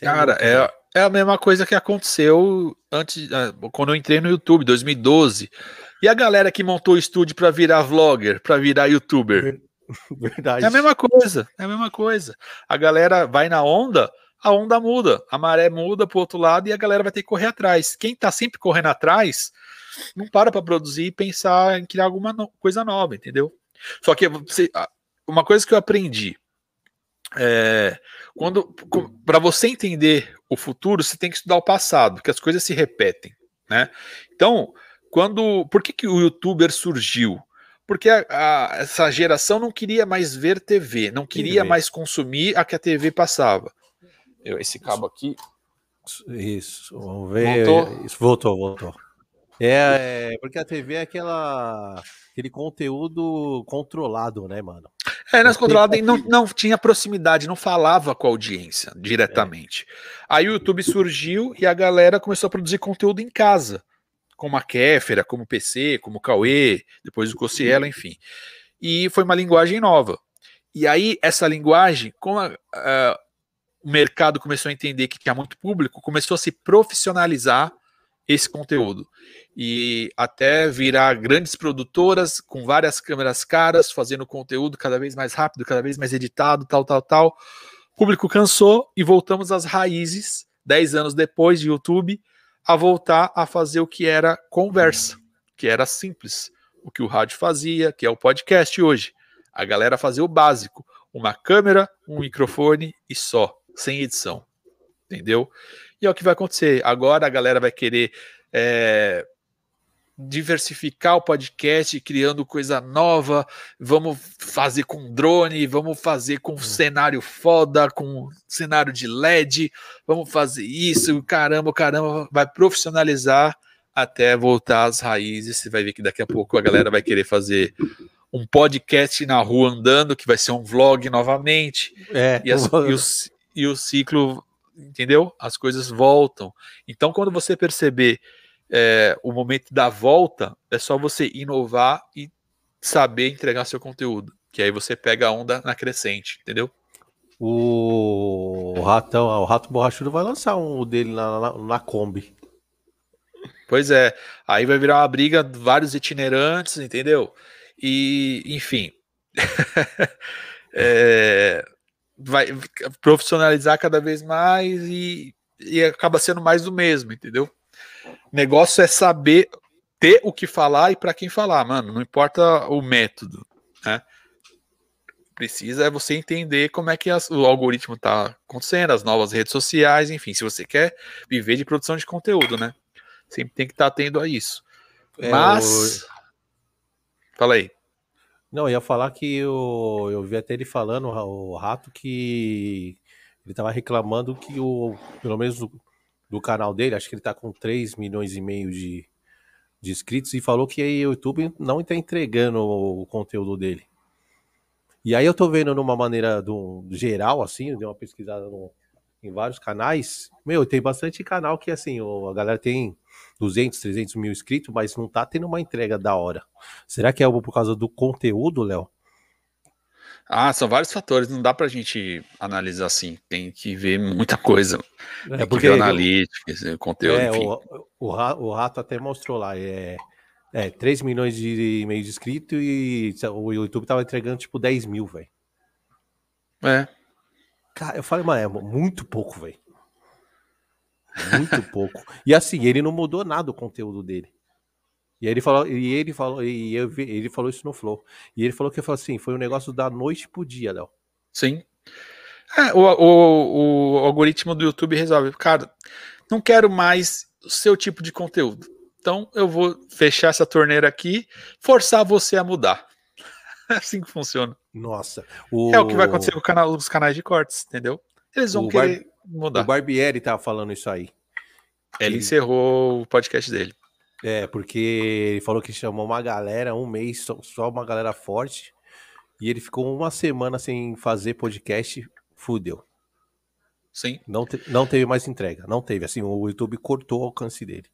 Cara, é, é, a mesma coisa que aconteceu antes, é, quando eu entrei no YouTube, 2012. E a galera que montou o estúdio para virar vlogger, para virar youtuber? Verdade. É a mesma coisa, é a mesma coisa. A galera vai na onda, a onda muda, a maré muda pro outro lado e a galera vai ter que correr atrás. Quem tá sempre correndo atrás, não para para produzir e pensar em criar alguma no coisa nova, entendeu? Só que uma coisa que eu aprendi é, quando para você entender o futuro, você tem que estudar o passado, porque as coisas se repetem, né? Então, quando, por que que o YouTuber surgiu? Porque a, a, essa geração não queria mais ver TV, não queria mais consumir a que a TV passava. Eu, esse cabo aqui. Isso, vamos ver. Voltou? Isso, voltou, voltou. É, é, porque a TV é aquela, aquele conteúdo controlado, né, mano? É, nas controladas não, não tinha proximidade, não falava com a audiência diretamente. É. Aí o YouTube surgiu e a galera começou a produzir conteúdo em casa, como a Kéfera, como o PC, como o Cauê, depois o Cossiela, enfim. E foi uma linguagem nova. E aí, essa linguagem, como a, a, o mercado começou a entender que tinha muito público, começou a se profissionalizar esse conteúdo. E até virar grandes produtoras com várias câmeras caras, fazendo conteúdo cada vez mais rápido, cada vez mais editado, tal, tal, tal. O público cansou e voltamos às raízes, 10 anos depois de YouTube, a voltar a fazer o que era conversa, que era simples. O que o rádio fazia, que é o podcast hoje. A galera fazia o básico: uma câmera, um microfone e só sem edição. Entendeu? E é o que vai acontecer. Agora a galera vai querer é, diversificar o podcast, criando coisa nova. Vamos fazer com drone, vamos fazer com hum. cenário foda, com cenário de LED. Vamos fazer isso, caramba, caramba, vai profissionalizar até voltar às raízes. Você vai ver que daqui a pouco a galera vai querer fazer um podcast na rua andando, que vai ser um vlog novamente. É, e, as, e, os, e o ciclo, entendeu? As coisas voltam. Então, quando você perceber é, o momento da volta, é só você inovar e saber entregar seu conteúdo. Que aí você pega a onda na crescente, entendeu? O, ratão, o rato borrachudo vai lançar um dele na, na, na Kombi. Pois é, aí vai virar uma briga de vários itinerantes, entendeu? E, enfim. é, vai profissionalizar cada vez mais e, e acaba sendo mais do mesmo, entendeu? O negócio é saber ter o que falar e para quem falar, mano. Não importa o método, né? Precisa é você entender como é que as, o algoritmo tá acontecendo, as novas redes sociais, enfim, se você quer viver de produção de conteúdo, né? Sempre tem que estar tá atento a isso. É, Mas. O... Fala aí. Não, ia falar que eu, eu vi até ele falando, o Rato, que ele tava reclamando que o, pelo menos do, do canal dele, acho que ele tá com 3 milhões e meio de, de inscritos, e falou que o YouTube não está entregando o, o, conteúdo dele. E aí eu tô vendo numa maneira do, geral, assim, eu dei uma pesquisada no, em vários canais. Meu, tem bastante canal que, assim, a galera tem 200, 300 mil inscritos, mas não tá tendo uma entrega da hora. Será que é por causa do conteúdo, Léo? Ah, são vários fatores, não dá pra gente analisar assim, tem que ver muita coisa. É, tem porque que ver analítica, conteúdo, é, enfim. O, o, Rato até mostrou lá, é, é 3 milhões de meio de inscritos e o YouTube tava entregando tipo 10 mil, velho. É. Cara, eu falei, mano, é muito pouco, velho. Muito pouco. E assim, ele não mudou nada o conteúdo dele. E ele falou, e ele falou, e eu, ele falou isso no Flow. E ele falou que falou assim, foi um negócio da noite pro dia, Léo. Sim. É, o, o, o algoritmo do YouTube resolve, cara, não quero mais o seu tipo de conteúdo. Então eu vou fechar essa torneira aqui, forçar você a mudar. É assim que funciona. Nossa. O... É o que vai acontecer com canal, os canais de cortes, entendeu? Eles vão o querer Bar... mudar. O Barbieri tava falando isso aí. Ele encerrou o podcast dele. É, porque ele falou que chamou uma galera, um mês, só, só uma galera forte. E ele ficou uma semana sem fazer podcast, fudeu. Sim. Não, te, não teve mais entrega, não teve. Assim, o YouTube cortou o alcance dele.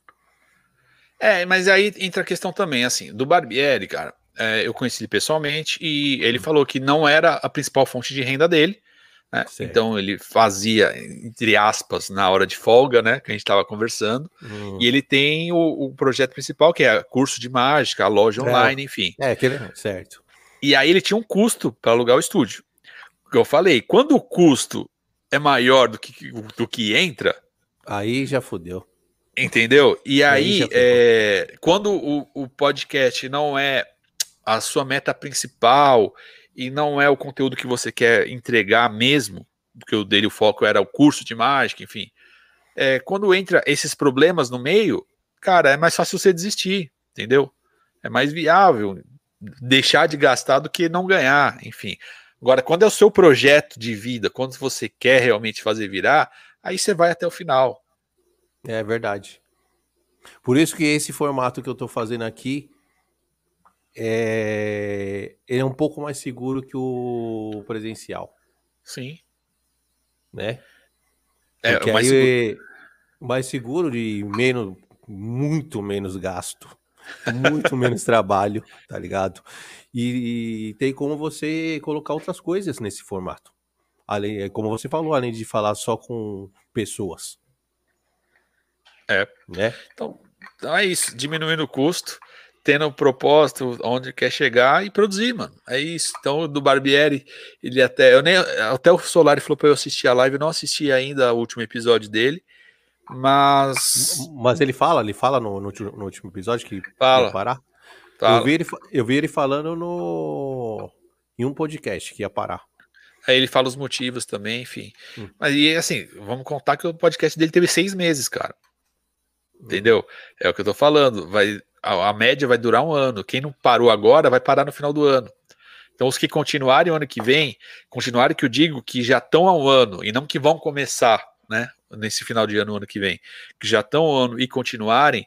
É, mas aí entra a questão também, assim, do Barbieri, cara. É, eu conheci ele pessoalmente e ele hum. falou que não era a principal fonte de renda dele, né? Então ele fazia, entre aspas, na hora de folga, né? Que a gente estava conversando. Hum. E ele tem o, o, projeto principal, que é curso de mágica, a loja é. online, enfim. É, aquele, certo. E aí ele tinha um custo para alugar o estúdio. Que eu falei, quando o custo é maior do que, do que entra. Aí já fodeu. Entendeu? E aí, aí é, quando o, o podcast não é a sua meta principal e não é o conteúdo que você quer entregar mesmo, porque o dele o foco era o curso de mágica, enfim. É, quando entra esses problemas no meio, cara, é mais fácil você desistir, entendeu? É mais viável deixar de gastar do que não ganhar, enfim. Agora, quando é o seu projeto de vida, quando você quer realmente fazer virar, aí você vai até o final. É verdade. Por isso que esse formato que eu estou fazendo aqui, é, ele é um pouco mais seguro que o presencial. Sim. Né? É, Porque mais, aí seguro. É mais seguro de menos, muito menos gasto, muito menos trabalho, tá ligado? E, e, tem como você colocar outras coisas nesse formato. Além, como você falou, além de falar só com pessoas. É. Né? Então, então é isso, diminuindo o custo tendo um propósito onde quer chegar e produzir, mano. É isso. Então, do Barbieri, ele até. Eu nem, até o Solari falou para eu assistir a live, eu não assisti ainda o último episódio dele. Mas. Mas ele fala, ele fala no, no, no último episódio que fala. ia parar. Fala. Eu, vi ele, eu vi ele falando no. em um podcast que ia parar. Aí ele fala os motivos também, enfim. Hum. Mas e assim, vamos contar que o podcast dele teve seis meses, cara. Entendeu? É o que eu tô falando. Vai, a, a, média vai durar um ano. Quem não parou agora vai parar no final do ano. Então, os que continuarem o ano que vem, continuarem que eu digo que já estão há um ano e não que vão começar, né? Nesse final de ano, ano que vem, que já estão um ano e continuarem,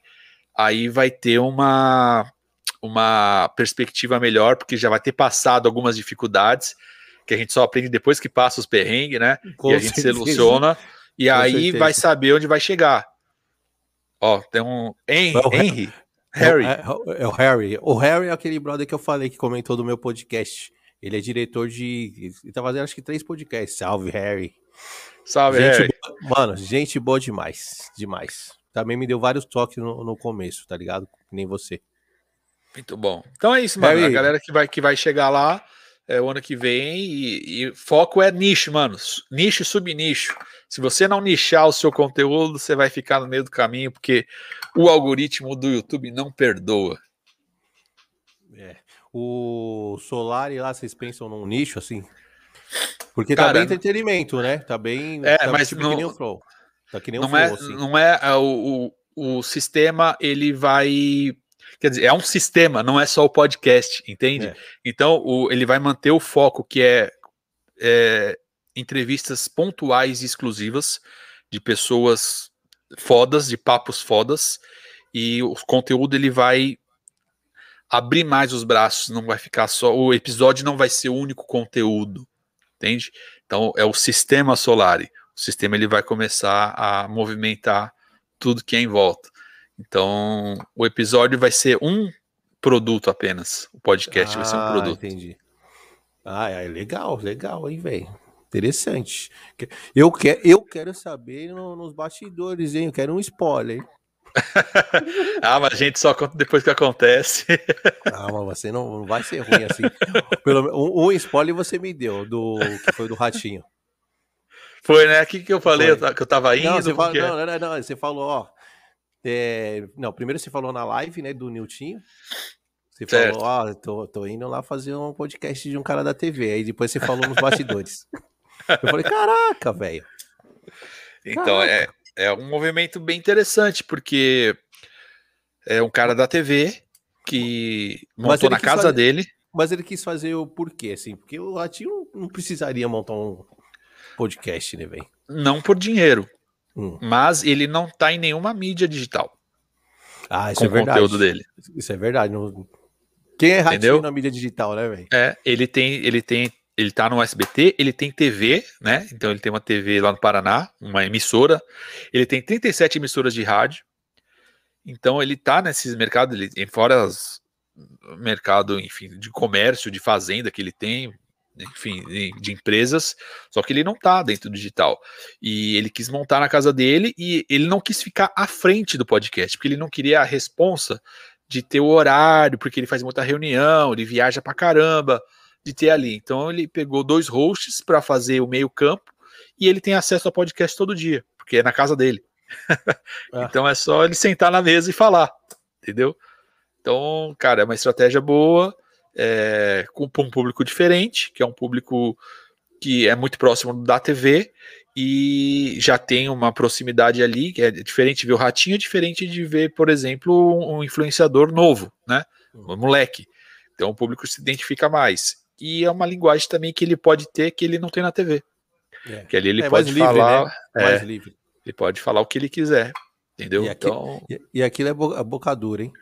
aí vai ter uma, uma perspectiva melhor, porque já vai ter passado algumas dificuldades que a gente só aprende depois que passa os perrengues, né? Com e a gente certeza. se ilusiona, e Com aí certeza. vai saber onde vai chegar. Ó, tem um Henry, Harry. É, é, é, o Harry. O Harry é aquele brother que eu falei que comentou do meu podcast. Ele é diretor de. Ele tá fazendo acho que três podcasts. Salve, Harry. Salve, gente Harry. Boa, mano, gente boa demais. Demais. Também me deu vários toques no, no começo, tá ligado? Nem você. Muito bom. Então é isso, mano. Harry. A galera que vai, que vai chegar lá é, o ano que vem e, e foco é nicho, mano. Nicho e subnicho. Se você não nichar o seu conteúdo, você vai ficar no meio do caminho, porque o algoritmo do YouTube não perdoa. É. O Solari lá, vocês pensam num nicho assim? Porque tá Cara, tá bem entretenimento, né? Tá bem. É, tá mas não, que nem o Flow. Tá que nem não o Flow, é, assim. Não é, é o, o, o sistema, ele vai quer dizer, é um sistema, não é só o podcast, entende? É. Então, o, ele vai manter o foco que é, é, entrevistas pontuais e exclusivas de pessoas fodas, de papos fodas, e o conteúdo ele vai abrir mais os braços, não vai ficar só. O episódio não vai ser o único conteúdo, entende? Então é o sistema Solari. O sistema ele vai começar a movimentar tudo que é em volta. Então o episódio vai ser um produto apenas. O podcast ah, vai ser um ah, produto. Entendi. Ah, é legal, legal, hein, velho. Interessante. Eu, quer, eu quero saber no, nos bastidores, hein? Eu quero um spoiler, ah, mas a gente só conta depois que acontece. ah, mas você não, não vai ser ruim assim. Pelo, um, um spoiler você me deu, do que foi do Ratinho. Foi, né? O que, que eu falei? Eu, que eu tava indo? Não, você, falou, não, não, não, você falou, ó. É, não, primeiro você falou na live, né, do Niltinho. Você certo. falou, ó, tô, tô indo lá fazer um podcast de um cara da TV. Aí depois você falou nos bastidores. eu falei, caraca, velho. Então, é, é um movimento bem interessante, porque é um cara da TV que montou na casa fazer, dele. Mas ele quis fazer o porquê, assim? Porque o Ratinho não precisaria montar um podcast, né, velho? Não por dinheiro. Hum. Mas ele não tá em nenhuma mídia digital. Ah, isso é verdade. conteúdo dele. Isso é verdade. Quem é ratinho na mídia digital, né, velho? É, ele tem, ele tem, ele tá no SBT, ele tem TV, né? Então ele tem uma TV lá no Paraná, uma emissora. Ele tem 37 emissoras de rádio. Então ele tá nesses mercados, ele, fora as mercado, enfim, de comércio, de fazenda que ele tem, enfim, de empresas, só que ele não tá dentro do digital. E ele quis montar na casa dele e ele não quis ficar à frente do podcast, porque ele não queria a responsa de ter o horário, porque ele faz muita reunião, ele viaja pra caramba, de ter ali. Então ele pegou dois hosts para fazer o meio-campo e ele tem acesso ao podcast todo dia, porque é na casa dele. Ah. então é só ele sentar na mesa e falar, entendeu? Então, cara, é uma estratégia boa é, com um público diferente, que é um público que é muito próximo da TV e já tem uma proximidade ali, que é diferente de ver o ratinho, é diferente de ver, por exemplo, um influenciador novo, né? Um moleque. Então o público se identifica mais. E é uma linguagem também que ele pode ter que ele não tem na TV. É. Que ali ele é pode livre, falar. Né? É, mais livre. Ele pode falar o que ele quiser. Entendeu? E, aqui, então... e, e aquilo é boca dura, hein?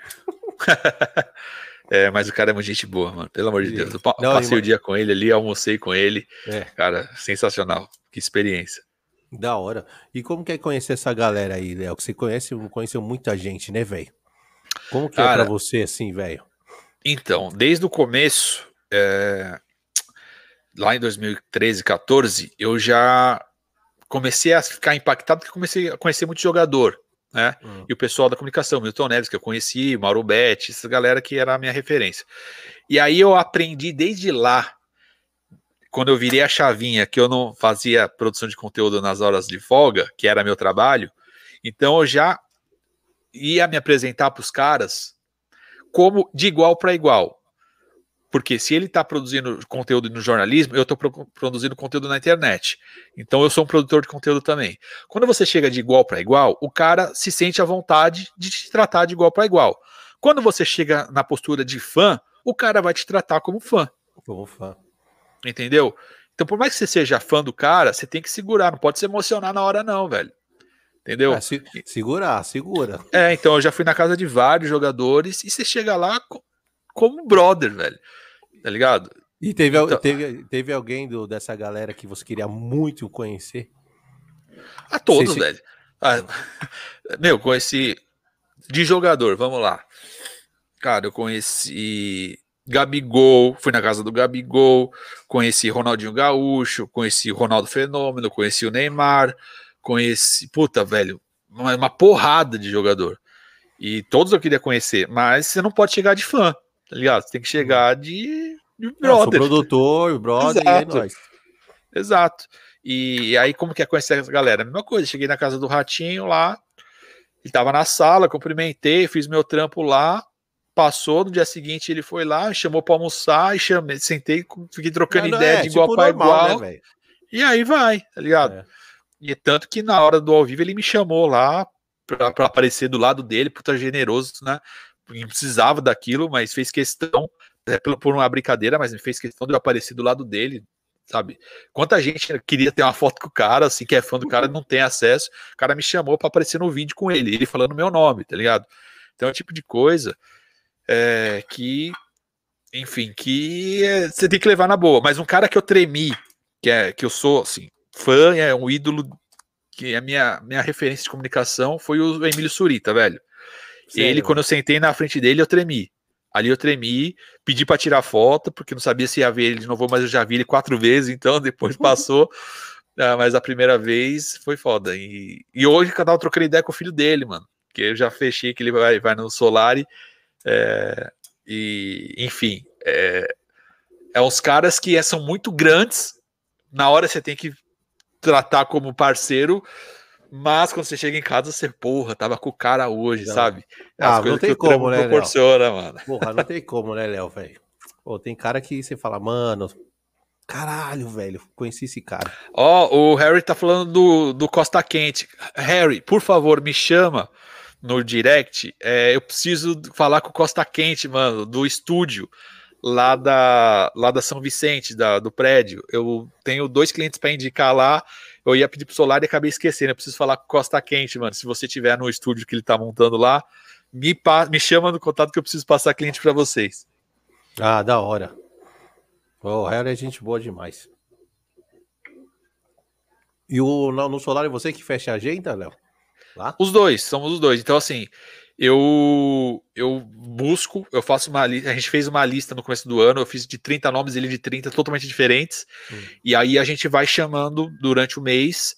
É, mas o cara é muito gente boa, mano. Pelo amor de Deus. Eu não, passei o dia com ele ali, almocei com ele. É. Cara, sensacional. Que experiência. Da hora. E como que é conhecer essa galera aí, Léo? Que você conhece, conheceu muita gente, né, velho? Como que cara, é pra você, assim, velho? Então, desde o começo, é... lá em 2013, 14, eu já comecei a ficar impactado porque comecei a conhecer muito jogador né? Uhum. E o pessoal da comunicação, Milton Neves, que eu conheci, Mauro Betti, essa galera que era a minha referência. E aí eu aprendi desde lá, quando eu virei a chavinha, que eu não fazia produção de conteúdo nas horas de folga, que era meu trabalho, então eu já ia me apresentar para os caras como de igual para igual. Porque se ele está produzindo conteúdo no jornalismo, eu estou pro produzindo conteúdo na internet. Então eu sou um produtor de conteúdo também. Quando você chega de igual para igual, o cara se sente à vontade de te tratar de igual para igual. Quando você chega na postura de fã, o cara vai te tratar como fã. Como fã. Entendeu? Então, por mais que você seja fã do cara, você tem que segurar, não pode se emocionar na hora, não, velho. Entendeu? É, se, segurar, segura. É, então eu já fui na casa de vários jogadores e você chega lá como brother, velho. Tá ligado? E teve, então, teve, teve alguém do, dessa galera que você queria muito conhecer? A todos, velho. Ah, meu, conheci de jogador, vamos lá. Cara, eu conheci Gabigol, fui na casa do Gabigol, conheci Ronaldinho Gaúcho, conheci Ronaldo Fenômeno, conheci o Neymar, conheci, puta, velho, uma, uma porrada de jogador. E todos eu queria conhecer, mas você não pode chegar de fã tá ligado? Você tem que chegar de, de brother. Não, produtor, brother, Exato. e é nóis. Exato. E, aí, como que é conhecer essa galera? A mesma coisa, cheguei na casa do Ratinho lá, ele tava na sala, cumprimentei, fiz meu trampo lá, passou, no dia seguinte ele foi lá, chamou para almoçar, e chamei, sentei, fiquei trocando não, não ideia é, de igual tipo para igual. Né, e aí vai, tá ligado? É. E tanto que na hora do ao vivo ele me chamou lá para aparecer do lado dele, puta generoso, né? Não precisava daquilo, mas fez questão, é, por uma brincadeira, mas fez questão de eu aparecer do lado dele, sabe? Quanta gente queria ter uma foto com o cara, assim, que é fã do cara, não tem acesso, o cara me chamou para aparecer no vídeo com ele, ele falando meu nome, tá ligado? Então é o tipo de coisa é, que, enfim, que é, você tem que levar na boa. Mas um cara que eu tremi, que é que eu sou, assim, fã, é um ídolo, que é a minha, minha referência de comunicação, foi o Emílio Surita, velho. Sério? Ele, quando eu sentei na frente dele, eu tremi. Ali eu tremi, pedi para tirar foto, porque não sabia se ia ver ele de novo, mas eu já vi ele quatro vezes, então depois passou. Ah, mas a primeira vez foi foda. E, e hoje eu tava trocando ideia com o filho dele, mano. Que eu já fechei que ele vai, vai no Solari. É, e, enfim, é, é uns caras que são muito grandes. Na hora você tem que tratar como parceiro, mas quando você chega em casa, você, porra, tava com o cara hoje, não. sabe? As ah, não tem como, né? Proporciona, Léo? mano. Porra, não tem como, né, Léo, velho? Pô, tem cara que você fala, mano, caralho, velho, conheci esse cara. Ó, oh, o Harry tá falando do, do Costa Quente. Harry, por favor, me chama no direct. É, eu preciso falar com o Costa Quente, mano, do estúdio lá da, lá da São Vicente, da, do prédio. Eu tenho dois clientes para indicar lá eu ia pedir pro Solar e acabei esquecendo. Eu preciso falar com Costa Quente, mano. Se você tiver no estúdio que ele tá montando lá, me, me chama no contato que eu preciso passar cliente para vocês. Ah, da hora. O Harry é gente boa demais. E o, no, no Solar é você que fecha a agenda, Léo? Lá? Os dois, somos os dois. Então, assim, eu eu busco, eu faço uma lista, a gente fez uma lista no começo do ano, eu fiz de 30 nomes, ele de 30 totalmente diferentes, hum. e aí a gente vai chamando durante o mês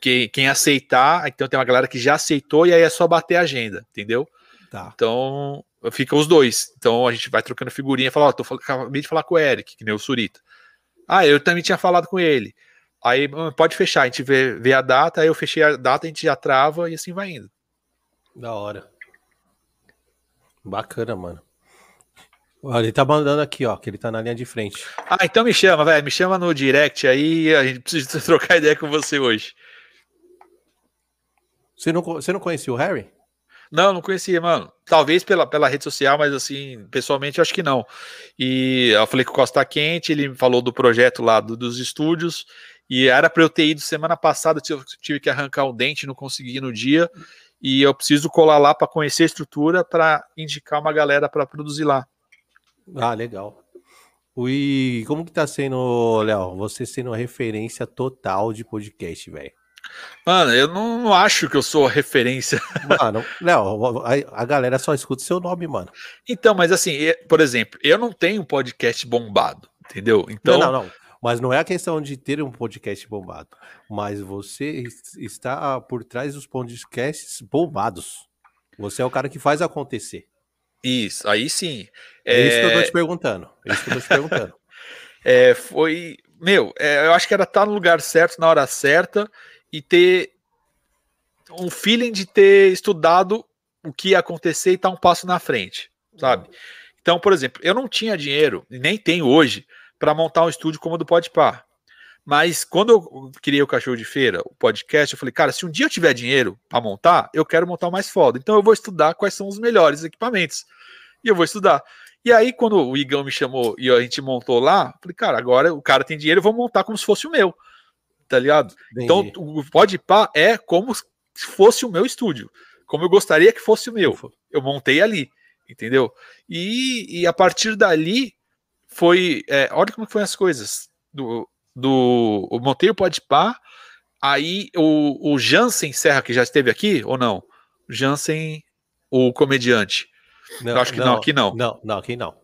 quem, quem aceitar, então tem uma galera que já aceitou, e aí é só bater a agenda, entendeu? Tá. Então, fica os dois. Então a gente vai trocando figurinha e fala, ó, oh, tô, acabei de falar com o Eric, que nem o Surita. Ah, eu também tinha falado com ele. Aí hum, pode fechar, a gente vê, vê a data, aí eu fechei a data, a gente já trava e assim vai indo. Da hora. Bacana, mano. Olha, ele tá mandando aqui, ó, que ele tá na linha de frente. Ah, então me chama, velho. Me chama no direct aí. A gente precisa trocar ideia com você hoje. Você não, você não conhecia o Harry? Não, não conhecia, mano. Talvez pela, pela rede social, mas assim, pessoalmente eu acho que não. E eu falei com o Costa Quente, ele falou do projeto lá do, dos estúdios. E era pra eu ter ido semana passada, eu tive que arrancar o dente, não consegui no dia e eu preciso colar lá para conhecer a estrutura para indicar uma galera para produzir lá. Ah, legal. E como que tá sendo, Léo? Você sendo uma referência total de podcast, velho. Mano, eu não, não, acho que eu sou a referência. Mano, Léo, a, a, galera só escuta seu nome, mano. Então, mas assim, por exemplo, eu não tenho um podcast bombado, entendeu? Então, não, não, não. Mas não é a questão de ter um podcast bombado, mas você está por trás dos podcasts bombados. Você é o cara que faz acontecer. Isso, aí sim. É, é... isso que eu tô te perguntando. É isso que eu tô te perguntando. é, foi. Meu, é, eu acho que era estar no lugar certo, na hora certa, e ter um feeling de ter estudado o que ia acontecer e estar tá um passo na frente, sabe? Então, por exemplo, eu não tinha dinheiro, e nem tenho hoje, para montar um estúdio como o do Podpah. Mas quando eu criei o Cachorro de Feira, o podcast, eu falei, cara, se um dia eu tiver dinheiro para montar, eu quero montar o mais foda. Então eu vou estudar quais são os melhores equipamentos. E eu vou estudar. E aí, quando o Igão me chamou e a gente montou lá, falei, cara, agora o cara tem dinheiro, eu vou montar como se fosse o meu. Tá ligado? Então, Entendi. Então, o Podpah é como se fosse o meu estúdio. Como eu gostaria que fosse o meu. Eu montei ali. Entendeu? E, e a partir dali, foi. É, olha como foi as coisas. Do, do o Monteiro pode pá. Aí o, o Jansen Serra, que já esteve aqui, ou não? Jansen, o comediante. Não, eu acho que não, não, aqui não. Não, não, aqui não.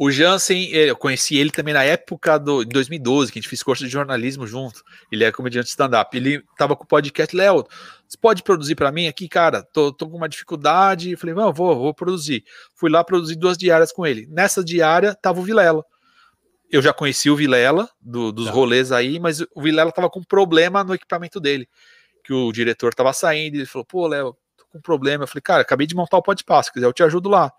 O Jansen, eu conheci ele também na época do em 2012, que a gente fez curso de jornalismo junto. Ele é comediante stand-up. Ele tava com o podcast, Léo, você pode produzir para mim aqui, cara? Tô, tô com uma dificuldade. Falei, não, vou, vou produzir. Fui lá produzir duas diárias com ele. Nessa diária tava o Vilela. Eu já conheci o Vilela do, dos tá. rolês aí, mas o Vilela tava com problema no equipamento dele. Que o diretor tava saindo, ele falou, pô, Léo, tô com problema. Eu falei, cara, acabei de montar o podcast, se quiser eu te ajudo lá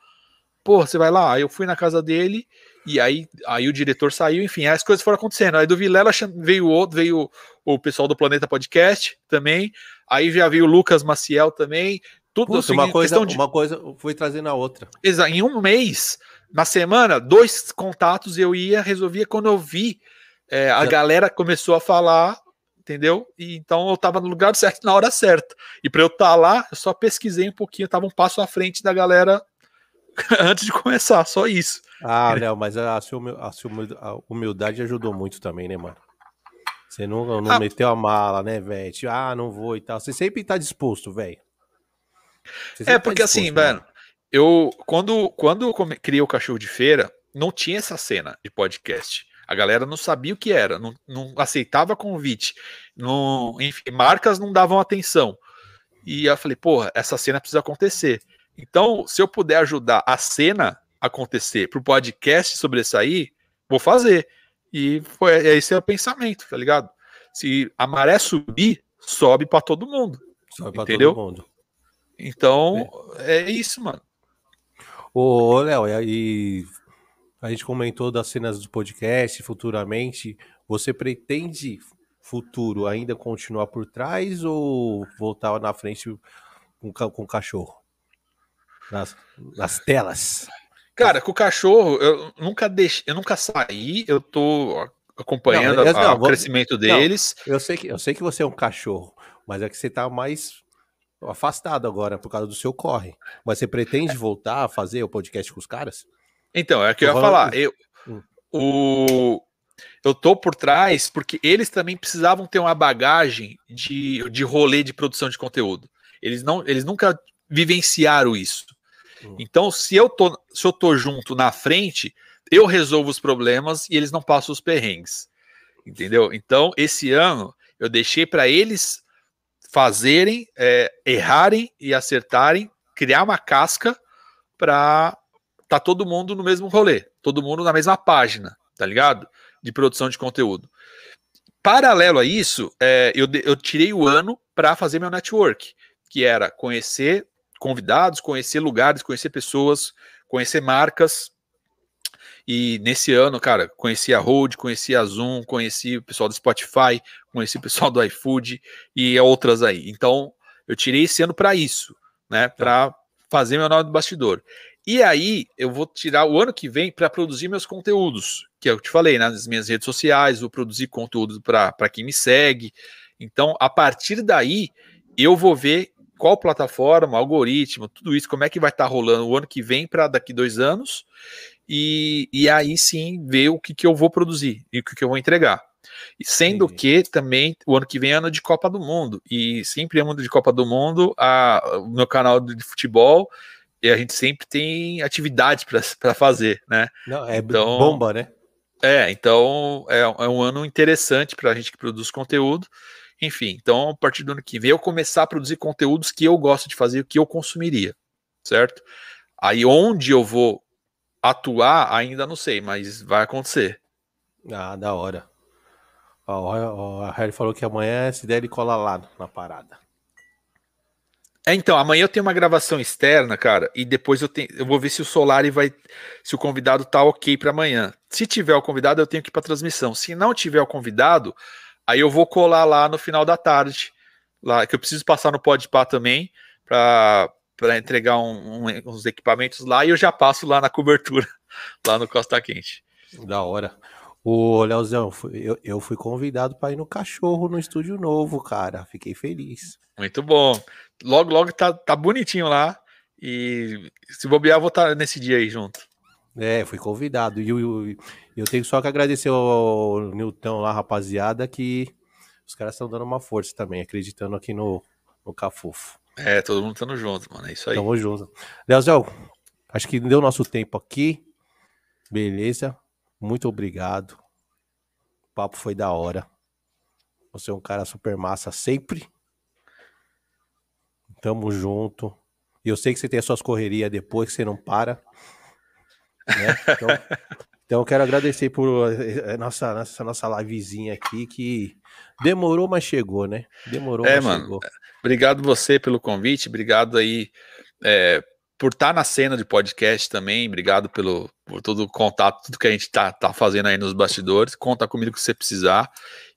pô, você vai lá. Aí eu fui na casa dele, e aí, aí o diretor saiu, enfim, as coisas foram acontecendo. Aí do Vilela veio outro, veio o, o pessoal do Planeta Podcast também, aí já veio o Lucas Maciel também. Tudo Puta, assim, uma, coisa, de... uma coisa foi trazendo a outra. Exato, em um mês, na semana, dois contatos eu ia, resolvia quando eu vi. É, a já... galera começou a falar entendeu? E então eu tava no lugar certo na hora certa. E para eu estar tá lá, eu só pesquisei um pouquinho, eu tava um passo à frente da galera antes de começar, só isso. Ah, Léo, mas a sua, humildade ajudou muito também, né, mano? Você não, não ah, meteu a mala, né, velho? Ah, não vou e tal. Você sempre tá disposto, velho. É, porque tá assim, disposto, assim, mano, eu quando, quando eu criei o Cachorro de Feira, não tinha essa cena de podcast. A galera não sabia o que era, não, não aceitava convite, não, enfim, marcas não davam atenção. E eu falei, porra, essa cena precisa acontecer. Então, se eu puder ajudar a cena acontecer para o podcast sobressair, vou fazer. E foi esse é o pensamento, tá ligado? Se a maré subir, sobe para todo mundo. Sobe para todo mundo. Então, é. é isso, mano. Ô, Léo, e a gente comentou das cenas do podcast futuramente. Você pretende futuro ainda continuar por trás ou voltar na frente com, com o cachorro? Nas, nas telas. Cara, com o cachorro, eu nunca deixei, eu nunca saí, eu tô acompanhando não, eu, não, o crescimento deles. Não, eu sei que eu sei que você é um cachorro, mas é que você tá mais afastado agora por causa do seu corre. Mas você pretende voltar a fazer o podcast com os caras? Então, é o que eu ia falar. Eu, hum. o, eu tô por trás porque eles também precisavam ter uma bagagem de, de rolê de produção de conteúdo. Eles, não, eles nunca vivenciaram isso. Então, se eu, tô, se eu tô junto na frente, eu resolvo os problemas e eles não passam os perrengues. Entendeu? Então, esse ano, eu deixei para eles fazerem, é, errarem e acertarem, criar uma casca para tá todo mundo no mesmo rolê, todo mundo na mesma página, tá ligado? De produção de conteúdo. Paralelo a isso, é, eu, eu tirei o ano para fazer meu network, que era conhecer convidados, conhecer lugares, conhecer pessoas, conhecer marcas. E nesse ano, cara, conheci a Road, conheci a Zoom, conheci o pessoal do Spotify, conheci o pessoal do iFood e outras aí. Então, eu tirei esse ano para isso, né? Para fazer meu nome do bastidor. E aí, eu vou tirar o ano que vem para produzir meus conteúdos, que é eu te falei, né, nas minhas redes sociais, vou produzir conteúdo para quem me segue. Então, a partir daí, eu vou ver qual plataforma, algoritmo, tudo isso, como é que vai estar tá rolando o ano que vem para daqui dois anos, e, e aí sim ver o que, que eu vou produzir e o que, que eu vou entregar. E sendo Entendi. que também o ano que vem é ano de Copa do Mundo, e sempre é ano de Copa do Mundo, a, o meu canal de futebol e a gente sempre tem atividade para fazer, né? Não, é então, bomba, né? É, então é, é um ano interessante para a gente que produz conteúdo. Enfim, então a partir do ano que vem eu começar a produzir conteúdos que eu gosto de fazer, que eu consumiria, certo? Aí onde eu vou atuar, ainda não sei, mas vai acontecer. Ah, da hora. Ó, a Harry falou que amanhã, se der, ele cola lá na parada. É, então, amanhã eu tenho uma gravação externa, cara, e depois eu, tenho, eu vou ver se o Solari vai. Se o convidado tá ok para amanhã. Se tiver o convidado, eu tenho que ir pra transmissão. Se não tiver o convidado, aí eu vou colar lá no final da tarde. Lá, que eu preciso passar no Podpah também, para entregar um, um, uns equipamentos lá, e eu já passo lá na cobertura, lá no Costa Quente. Da hora. Ô, Leozão, eu, eu fui convidado para ir no cachorro no estúdio novo, cara. Fiquei feliz. Muito bom. Logo, logo tá, tá bonitinho lá. E se bobear, vou estar tá nesse dia aí junto. É, fui convidado. E eu, eu, tenho só que agradecer ao Nilton lá, rapaziada, que os caras estão dando uma força também, acreditando aqui no, no Cafufo. É, todo mundo estando junto, mano. É isso aí. Tamo junto. Leozão, acho que deu nosso tempo aqui. Beleza. Muito obrigado. O papo foi da hora. Você é um cara super massa sempre. Tamo junto. E eu sei que você tem as suas correrias depois, que você não para. Né? Então, então eu quero agradecer por eh, nossa, essa nossa livezinha aqui, que demorou, mas chegou, né? Demorou, é, mas mano, chegou. Obrigado você pelo convite, obrigado aí é, por estar tá na cena de podcast também, obrigado pelo, por todo o contato, tudo que a gente tá, tá fazendo aí nos bastidores. Conta comigo que você precisar,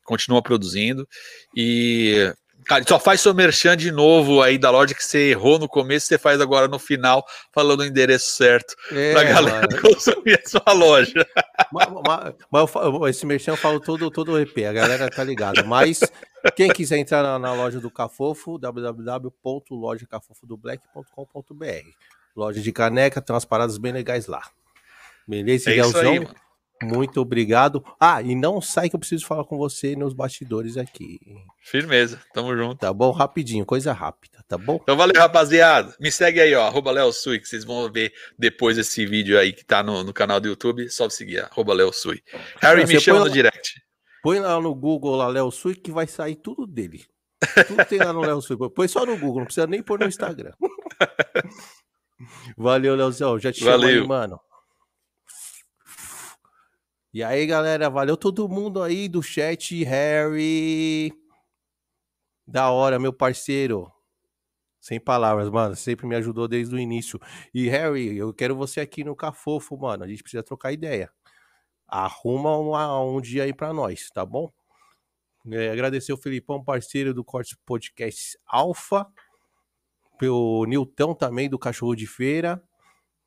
continua produzindo. E Cara, só faz seu merchan de novo aí da loja que você errou no começo, você faz agora no final, falando o endereço certo é, pra galera mano. consumir a sua loja. Mas, mas, mas esse merchan eu falo todo, todo o EP, a galera tá ligada. Mas quem quiser entrar na, na loja do Cafofo, www.lojacafofodoblack.com.br Loja de caneca, tem umas paradas bem legais lá. Beleza? É Leozão, Muito obrigado. Ah, e não sai que eu preciso falar com você nos bastidores aqui. Firmeza, tamo junto. Tá bom? Rapidinho, coisa rápida, tá bom? Então valeu, rapaziada. Me segue aí, ó, arroba Léo Sui, que vocês vão ver depois esse vídeo aí que tá no, no canal do YouTube. Só seguir, arroba Léo Sui. Harry, me chama no direct. Põe lá no Google lá Léo Sui que vai sair tudo dele. Tudo tem lá no Léo Sui. Põe só no Google, não precisa nem pôr no Instagram. Valeu, Leozão. Já te Valeu. chamo aí, mano. E aí, galera, valeu todo mundo aí do chat, Harry. Da hora, meu parceiro. Sem palavras, mano. Sempre me ajudou desde o início. E, Harry, eu quero você aqui no Cafofo, mano. A gente precisa trocar ideia. Arruma uma- um dia aí pra nós, tá bom? É, agradecer o Felipão, parceiro do Cortes Podcast Alfa. Pelo Nilton também, do Cachorro de Feira.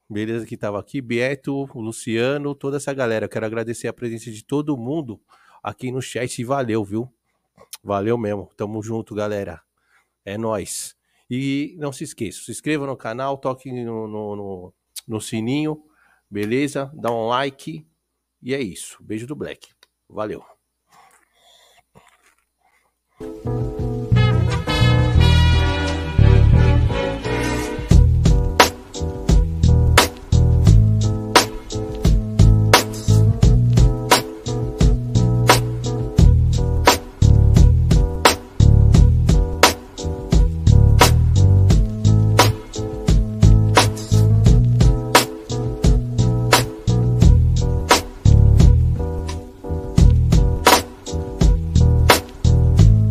Beleza que tava aqui, Beto, Luciano, toda essa galera. Quero agradecer a presença de todo mundo aqui no chat e valeu, viu? Valeu mesmo. Tamo junto, galera. É nóis. E não se esqueça, se inscreva no canal, toque no, no, no, no sininho, beleza? Dá um like. E é isso. Beijo do Black. Valeu.